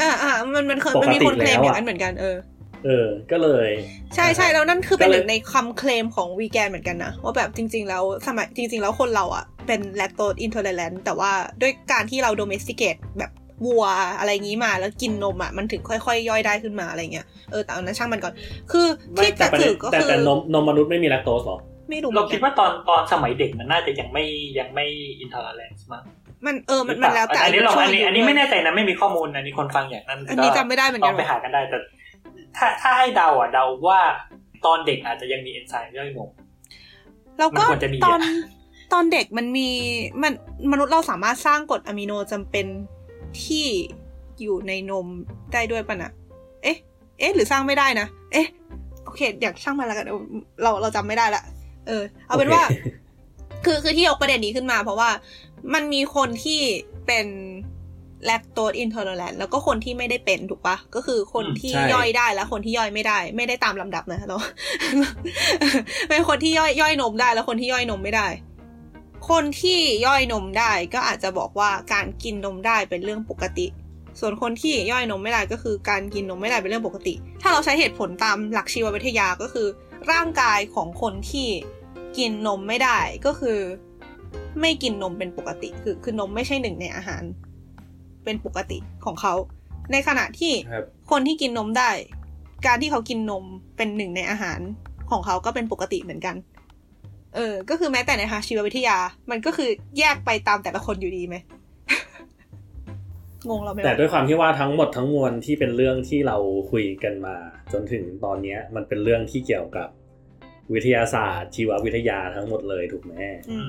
อ่าอ่ามันมันเคยปกติมันมีคนเคลมแล้วออะย่างนั้นเหมือนกันเออ เออ ก็เลย ใช่ใช่แล้วนั่นคือเป็นก็หเลยนึ่งในคำเคลมของวีแกนเหมือนกันนะ ว่าแบบจริง ๆ แล้วสมัยจริง ๆ แล้วคนเราอะเป็นแลคโตสอินเทอร์เ n นแต่ว่าด้วยการที่เราโดเมสติเกตแบบวัวอะไรงี้มาแล้วกินนมอะมันถึงค่อยๆ ย่อยได้ขึ้นมาอะไรเงี้ยเออแต่เอานั้นช่างมันก่อน คือไม่ที่แต่จะประเด็ถืนอก็แต่คือแต่นมนมมนุษย์ไม่มีแลคโตสหรอ ไม่รู้หมืเราอนกันคิดว่าตอนตอนสมัยเด็กมันน่าจะยังไม่ยังไม่ intolerance มั้งมันเออมันมันแล้วแต่อันนี้เราช่วงอันนี้ายุอันนี้ด้วยไม่แน่ใจนะไม่มีข้อมูลอันนี้คนฟังอย่างนั้นอันนี้จำไม่ได้เหมือนลกัอนงไปหากันได้แต่ ถ้าถ้าให้เดาอะเดาว่าตอนเด็กอาจจะยังมีเอนไซม์ย่อยนมแล้วก็มันควรจะมีอะตอนตอนเด็กมันมีมันมนุษย์เราสามารถสร้างกรดอะมิโนจำเป็นที่อยู่ในนมได้ด้วยป่ะนะเอ๊ะ เอ๊ะ หรือสร้างไม่ได้นะ เอ๊ะ โอเค อยากช่างมันแล้วกัน เราเราจำไม่ได้ละ เออ เอาเป็นว่าโอเคคือคือที่ยกประเด็นนี้ขึ้นมา เพราะว่ามันมีคนที่เป็นแลคโตสอินเทอร์แลนแล้วก็คนที่ไม่ได้เป็นถูกปะก็คือคนที่ใช่ย่อยได้และคนที่ย่อยไม่ได้ ไม่ได้ตามลำดับนะเราเป็นคนที่ย่อยย่อยนมได้ แล้วคนที่ย่อยนมไม่ได้ คนที่ย่อยนมได้ก็อาจจะบอกว่าการกินนมได้เป็นเรื่องปกติ ส่วนคนที่ย่อยนมไม่ได้ก็คือการกินนมไม่ได้เป็นเรื่องปกติ ถ้าเราใช้เหตุผลตามหลักชีววิทยาก็คือ ร่างกายของคนที่กินนมไม่ได้ก็คือ ไม่กินนมเป็นปกติ คือคือนมไม่ใช่หนึ่งในอาหาร เป็นปกติของเขา ในขณะที่ครับคนที่กินนมได้ การที่เขากินนมเป็นหนึ่งในอาหารของเขาก็เป็นปกติเหมือนกัน เออ ก็คือแม้แต่ในทางชีววิทยา มันก็คือแยกไปตามแต่ละคนอยู่ดีไหม งงเราไหมวะแต่ด้วยความที่ว่าทั้งหมดทั้งมวลที่เป็นเรื่องที่เราคุยกันมา จนถึงตอนเนี้ย มันเป็นเรื่องที่เกี่ยวกับวิทยาศาสตร์ ชีววิทยาทั้งหมดเลยถูกไหมอืม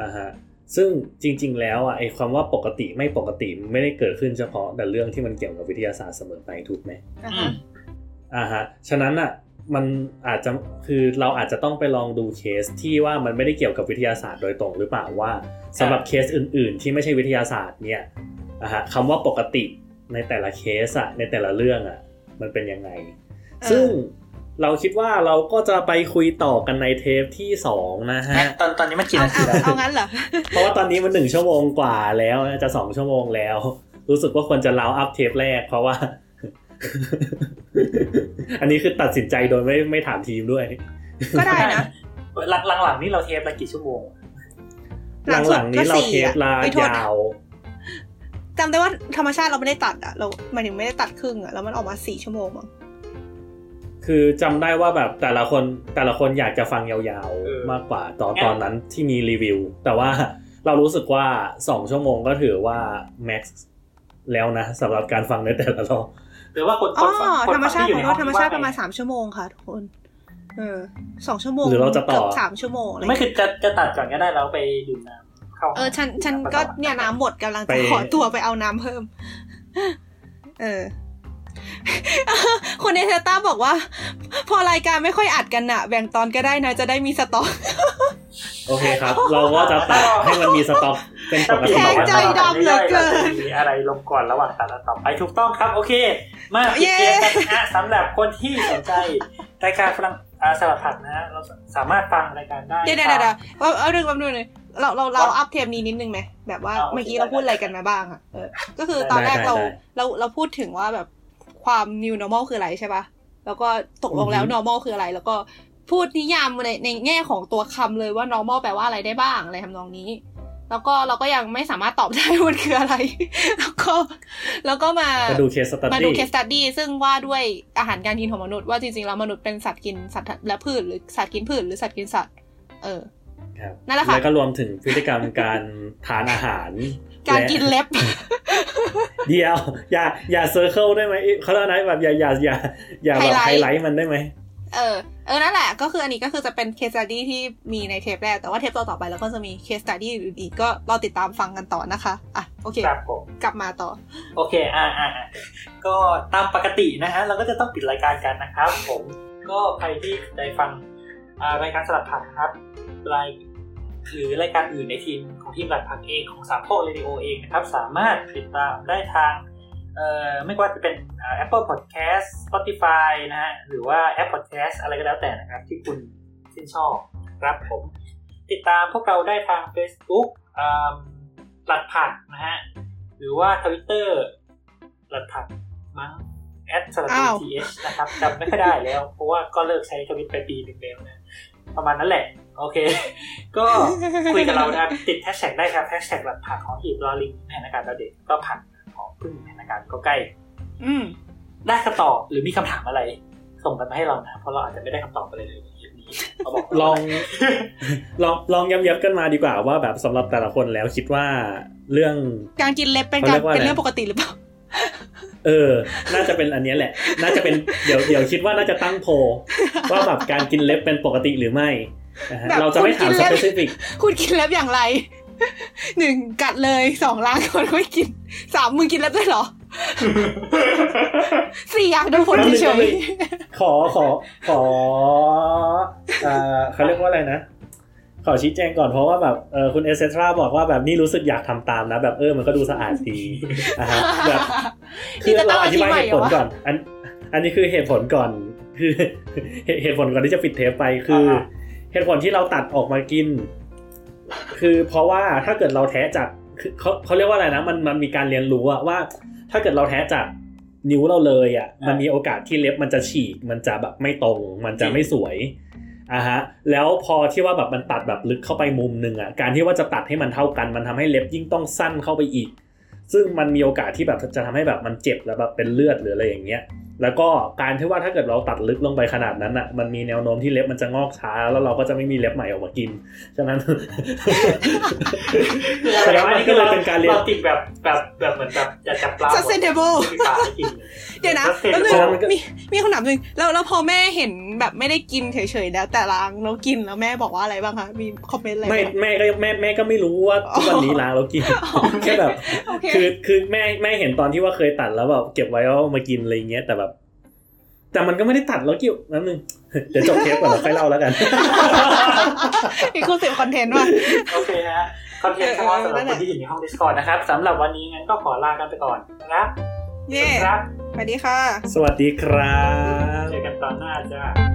อ่าฮะซึ่งจริง ๆ แล้วอะไอ้ความว่าปกติไม่ปกติมันไม่ได้เกิดขึ้นเฉพาะแต่เรื่องที่มันเกี่ยวกับวิทยาศาสตร์เสมอไปถูกไหมอะอืฮะมอ่าฮะฉะนั้นอะมันอาจจะคือเราอาจจะต้องไปลองดูเคสที่ว่ามันไม่ได้เกี่ยวกับวิทยาศาสตร์โดยตรงหรือเปล่าว่าสำหรับเคสอื่น ๆ ที่ไม่ใช่วิทยาศาสตร์เนี่ย อ่าฮะคำว่าปกติในแต่ละเคสอะในแต่ละเรื่องอะมันเป็นยังไง ซึ่งเราคิดว่าเราก็จะไปคุยต่อกันในเทปที่สองนะฮะ ตอนตอนนี้มันกี่เอานาทีเอาแล้วเอางั้นเหรอ เพราะว่าตอนนี้มันหนึ่งชั่วโมงกว่าแล้วนะจะสองชั่วโมงแล้ว รู้สึกว่าควรจะเล่าอัพเทปแรก เพราะว่า อันนี้คือตัดสินใจโดยไม่ไม่ถามทีมด้วย ก็ได้นะ หลังหลังๆนี่เราเทปละกี่ชั่วโมง หลังๆนี้เราเทปลาไปโทษยาว จำได้ว่าธรรมชาติเราไม่ได้ตัดอะเราหมายถึงไม่ได้ตัดครึ่งอะแล้วมันออกมาสี่ชั่วโมงมั้งคือจำได้ว่าแบบแต่ละคนแต่ละคนอยากจะฟังยาวเออๆมากกว่าตอนงั้นตอนนั้นที่มีรีวิว แต่ว่าเรารู้สึกว่าสองชั่วโมงก็ถือว่าแม็กซ์แล้วนะสำหรับการฟังในแต่ละรอบหรือว่าคนอ๋คอนฟังคนธรรมฟังชาติที่อยู่ขในองห้อเรางธรรมชาติว่ประมาณไงสามชั่วโมงค่ะทุกคนเออสองชั่วโมงหรือเราจะต่อกืบสามชั่วโมงอะไรไม่คือจะจะตัดก่อนก็ได้แล้วไปดื่มน้ำ เข้าเออ ฉัน ฉันก็เนี่ยน้ำหมดกำลังไปจะขอตัวไปเอาน้ำเพิ่ม เออคุณเอเทต้าบอกว่า พอรายการไม่ค่อยอัดกันอะแบ่งตอนก็ได้นะ จะได้มีสต็อก โอเคครับ เราก็จะตัดให้มันมีสต็อกเป็นปกแทติงใจดำเหลือเกินมีอะไรลงก่อนระหว่างตัดและต่อไปถูกต้องครับ โอเค มาปิดเย้เกมกันนะสำหรับคนที่สนใจรายการฝรั่งอ่าสลับผักนะฮะเราสามารถฟังรายการได้เดี๋ยวเดี๋ยวเดี๋ยวเอาเอาเรื่องแป๊บนึงเลย เราเราเราอัพเทปนี้นิดนึงไหมแบบว่าเมื่อกี้เราพูดอะไรกันมาบ้างอะเออก็คือตอนแรกเราเราเราพูดถึงว่าแบบความ new normal คืออะไรใช่ปะแล้วก็ตกลงแล้ว normal คืออะไร แล้วก็พูดนิยามในในแง่ของตัวคำเลยว่า normal แปลว่าอะไรได้บ้างอะไรทำนองนี้ แล้วก็เราก็ยังไม่สามารถตอบได้ว่ามันคืออะไร แล้วก็แล้วก็มามาดู case study มาดู case study ซึ่งว่าด้วยอาหารการกินของมนุษย์ว่าจริงๆแล้วมนุษย์เป็นสัตว์กินสัตว์และพืชหรือสัตว์กินพืชหรือสัตว์กินสัตว์ เออครับ นั่นแหละค่ะแล้วก็รวมถึงพฤติกรรมการทานอาหาร การกินและเล็บ เดียว อย่าอย่า circle ได้ไหมเขาเรียกนะแบบอย่าอย่าอย่าอย่าแบบ highlight highlight มันได้ไหมเออเออนั่นแหละก็คืออันนี้ก็คือจะเป็น case study ที่มีในเทปแรก แต่ว่าเทปต่อๆไปเราก็จะมี case study อื่นๆอีกก็รอติดตามฟังกันต่อนะคะ อะ โอเคครับผมกลับมาต่อ โอเคอ่าอ่าอ่าก็ตามปกตินะฮะ เราก็จะต้องปิดรายการกันนะครับ ผมก็ใครที่ได้ฟังอ่ารายการสลัดผักนะครับราย หรือรายการอื่นในทีมของทีมสลัดผักเองของสามโคกเรดิโอเองนะครับ สามารถติดตามได้ทางเอ่อไม่ว่าจะเป็นอ่า Apple Podcast Spotify นะฮะหรือว่าแอป Podcast อะไรก็แล้วแต่นะครับ ที่คุณชื่นชอบครับผม ติดตามพวกเราได้ทาง Facebook อ่าหลัดผักนะฮะหรือว่า Twitter หลัดผักมั้งแอดสลัดอ้าวทีเอชนะครับจำไม่ค่อยได้แล้ว เพราะว่าก็เลิกใช้ทวิตไปปีหนึ่งแล้วนะ ประมาณนั้นแหละ โอเค ก็คุยกับเรานะครับติดแฮชแท็กได้ครับแฮชแท็กหลัดผักของหีบรอลิงแผนการเราเด็กก็ผักของพึ่งแผนการก็ใกล้อืมได้คำตอบหรือมีคำถามอะไร ส่งกันมาให้เรานะเพราะเราอาจจะไม่ได้คำตอบอะไรเลยในคลิปนี้เราบอกลองลองลองย้ำๆกันมาดีกว่าว่าแบบสำหรับแต่ละคนแล้วคิดว่าเรื่องการกินเล็บเป็นเขาการเรียกว่าอะไรเป็นเรื่องปกติหรือเปล่าเออ น่าจะเป็นอันเนี้ยแหละ น่าจะเป็น เดี๋ยว เดี๋ยวคิดว่าน่าจะตั้งโพลว่าแบบการกินเล็บเป็นปกติหรือไม่นะฮะแบบ เราจะไม่ถามคุณกิสนเล็บเปซิฟิกคุณกินเล็บอย่างไรหนึ่งกัดเลยสองล้างก่อนค่อยกินสามมึงกินเล็บด้วยเหรอสี่อยากดูผลเฉยขอขอขอเอ่อเขาเรียกว่าอะไรนะขอชี้แจงก่อนเพราะว่าแบบเออคุณเอเซนทราบอกว่าแบบนี่รู้สึกอยากทำตามนะ แบบเออมันก็ดูสะอาดดีนะฮะแบบๆคือเราอธิบายเหตุผลนี่จะก่อนอันอันนี้คือเหตุผลก่อนคือเหตุเหตุผลก่อนที่จะปิดเทปไปคืออ เหตุผลที่เราตัดออกมากิน คือเพราะว่าถ้าเกิดเราแท้จากคือเขาเขาเรียกว่าอะไรนะมันมันมีการเรียนรู้อะว่า ถ้าเกิดเราแท้จากนิ้วเราเลยอะมันมีโอกาสที่เล็บมันจะฉีก มันจะแบบไม่ตรง มันจะไม่สวยอะฮะแล้วพอที่ว่าแบบมันตัดแบบลึกเข้าไปมุมหนึ่งอะการที่ว่าจะตัดให้มันเท่ากัน มันทำให้เล็บยิ่งต้องสั้นเข้าไปอีก ซึ่งมันมีโอกาสที่แบบจะทำให้แบบมันเจ็บแล้วแบบเป็นเลือดหรืออะไรอย่างเงี้ย แล้วก็การที่ว่าถ้าเกิดเราตัดลึกลงไปขนาดนั้นอะ มันมีแนวโน้มที่เล็บมันจะงอกช้า แล้วเราก็จะไม่มีเล็บใหม่ออกมากิน ฉะนั้นแสดงว่านี่คือเราเป็นการเรียนเราติดแบบแบบแบบเหมือนแบบจะจับปลา sustainable ไม่มีปลาให้กินเดี๋ยวนะแล้แล้ววเสร็จมันก็มีมีคำถามหนึ่งแล้วแล้วพอแม่เห็นแบบไม่ได้กินเฉยๆแล้วแต่ล้างแล้วกินแล้วแม่บอกว่าอะไรบ้างคะมีคอมเมนต์อะไรไม่บ้างแม่ก็แม่แม่ก็ไม่รู้ว่าทุกวันนี้ล้างแล้วกินแค่แบบโอเคคือคือแม่แม่เห็นตอนที่ว่าเคยตัดแล้วแบบเก็บไว้แล้วเอามากินอะไรเงี้ยแต่แบบ แต่มันก็ไม่ได้ตัดแล้วกิ่วนั่นนึงเดี๋ยวจบเทปก่อนแล้วค่อยเล่าแล้วกันอีกคุณสิบคอนเทนต์ว่ะโอเคฮะคอนเทนต์เฉพาะสำหรับคนที่อยู่ในห้อง Discord นะครับสำหรับวันนี้งั้นก็ขอลากันไปก่อนนะครับเย่ครับสวัสดีค่ะ สวัสดีครับเจอกันตอนหน้าจ้า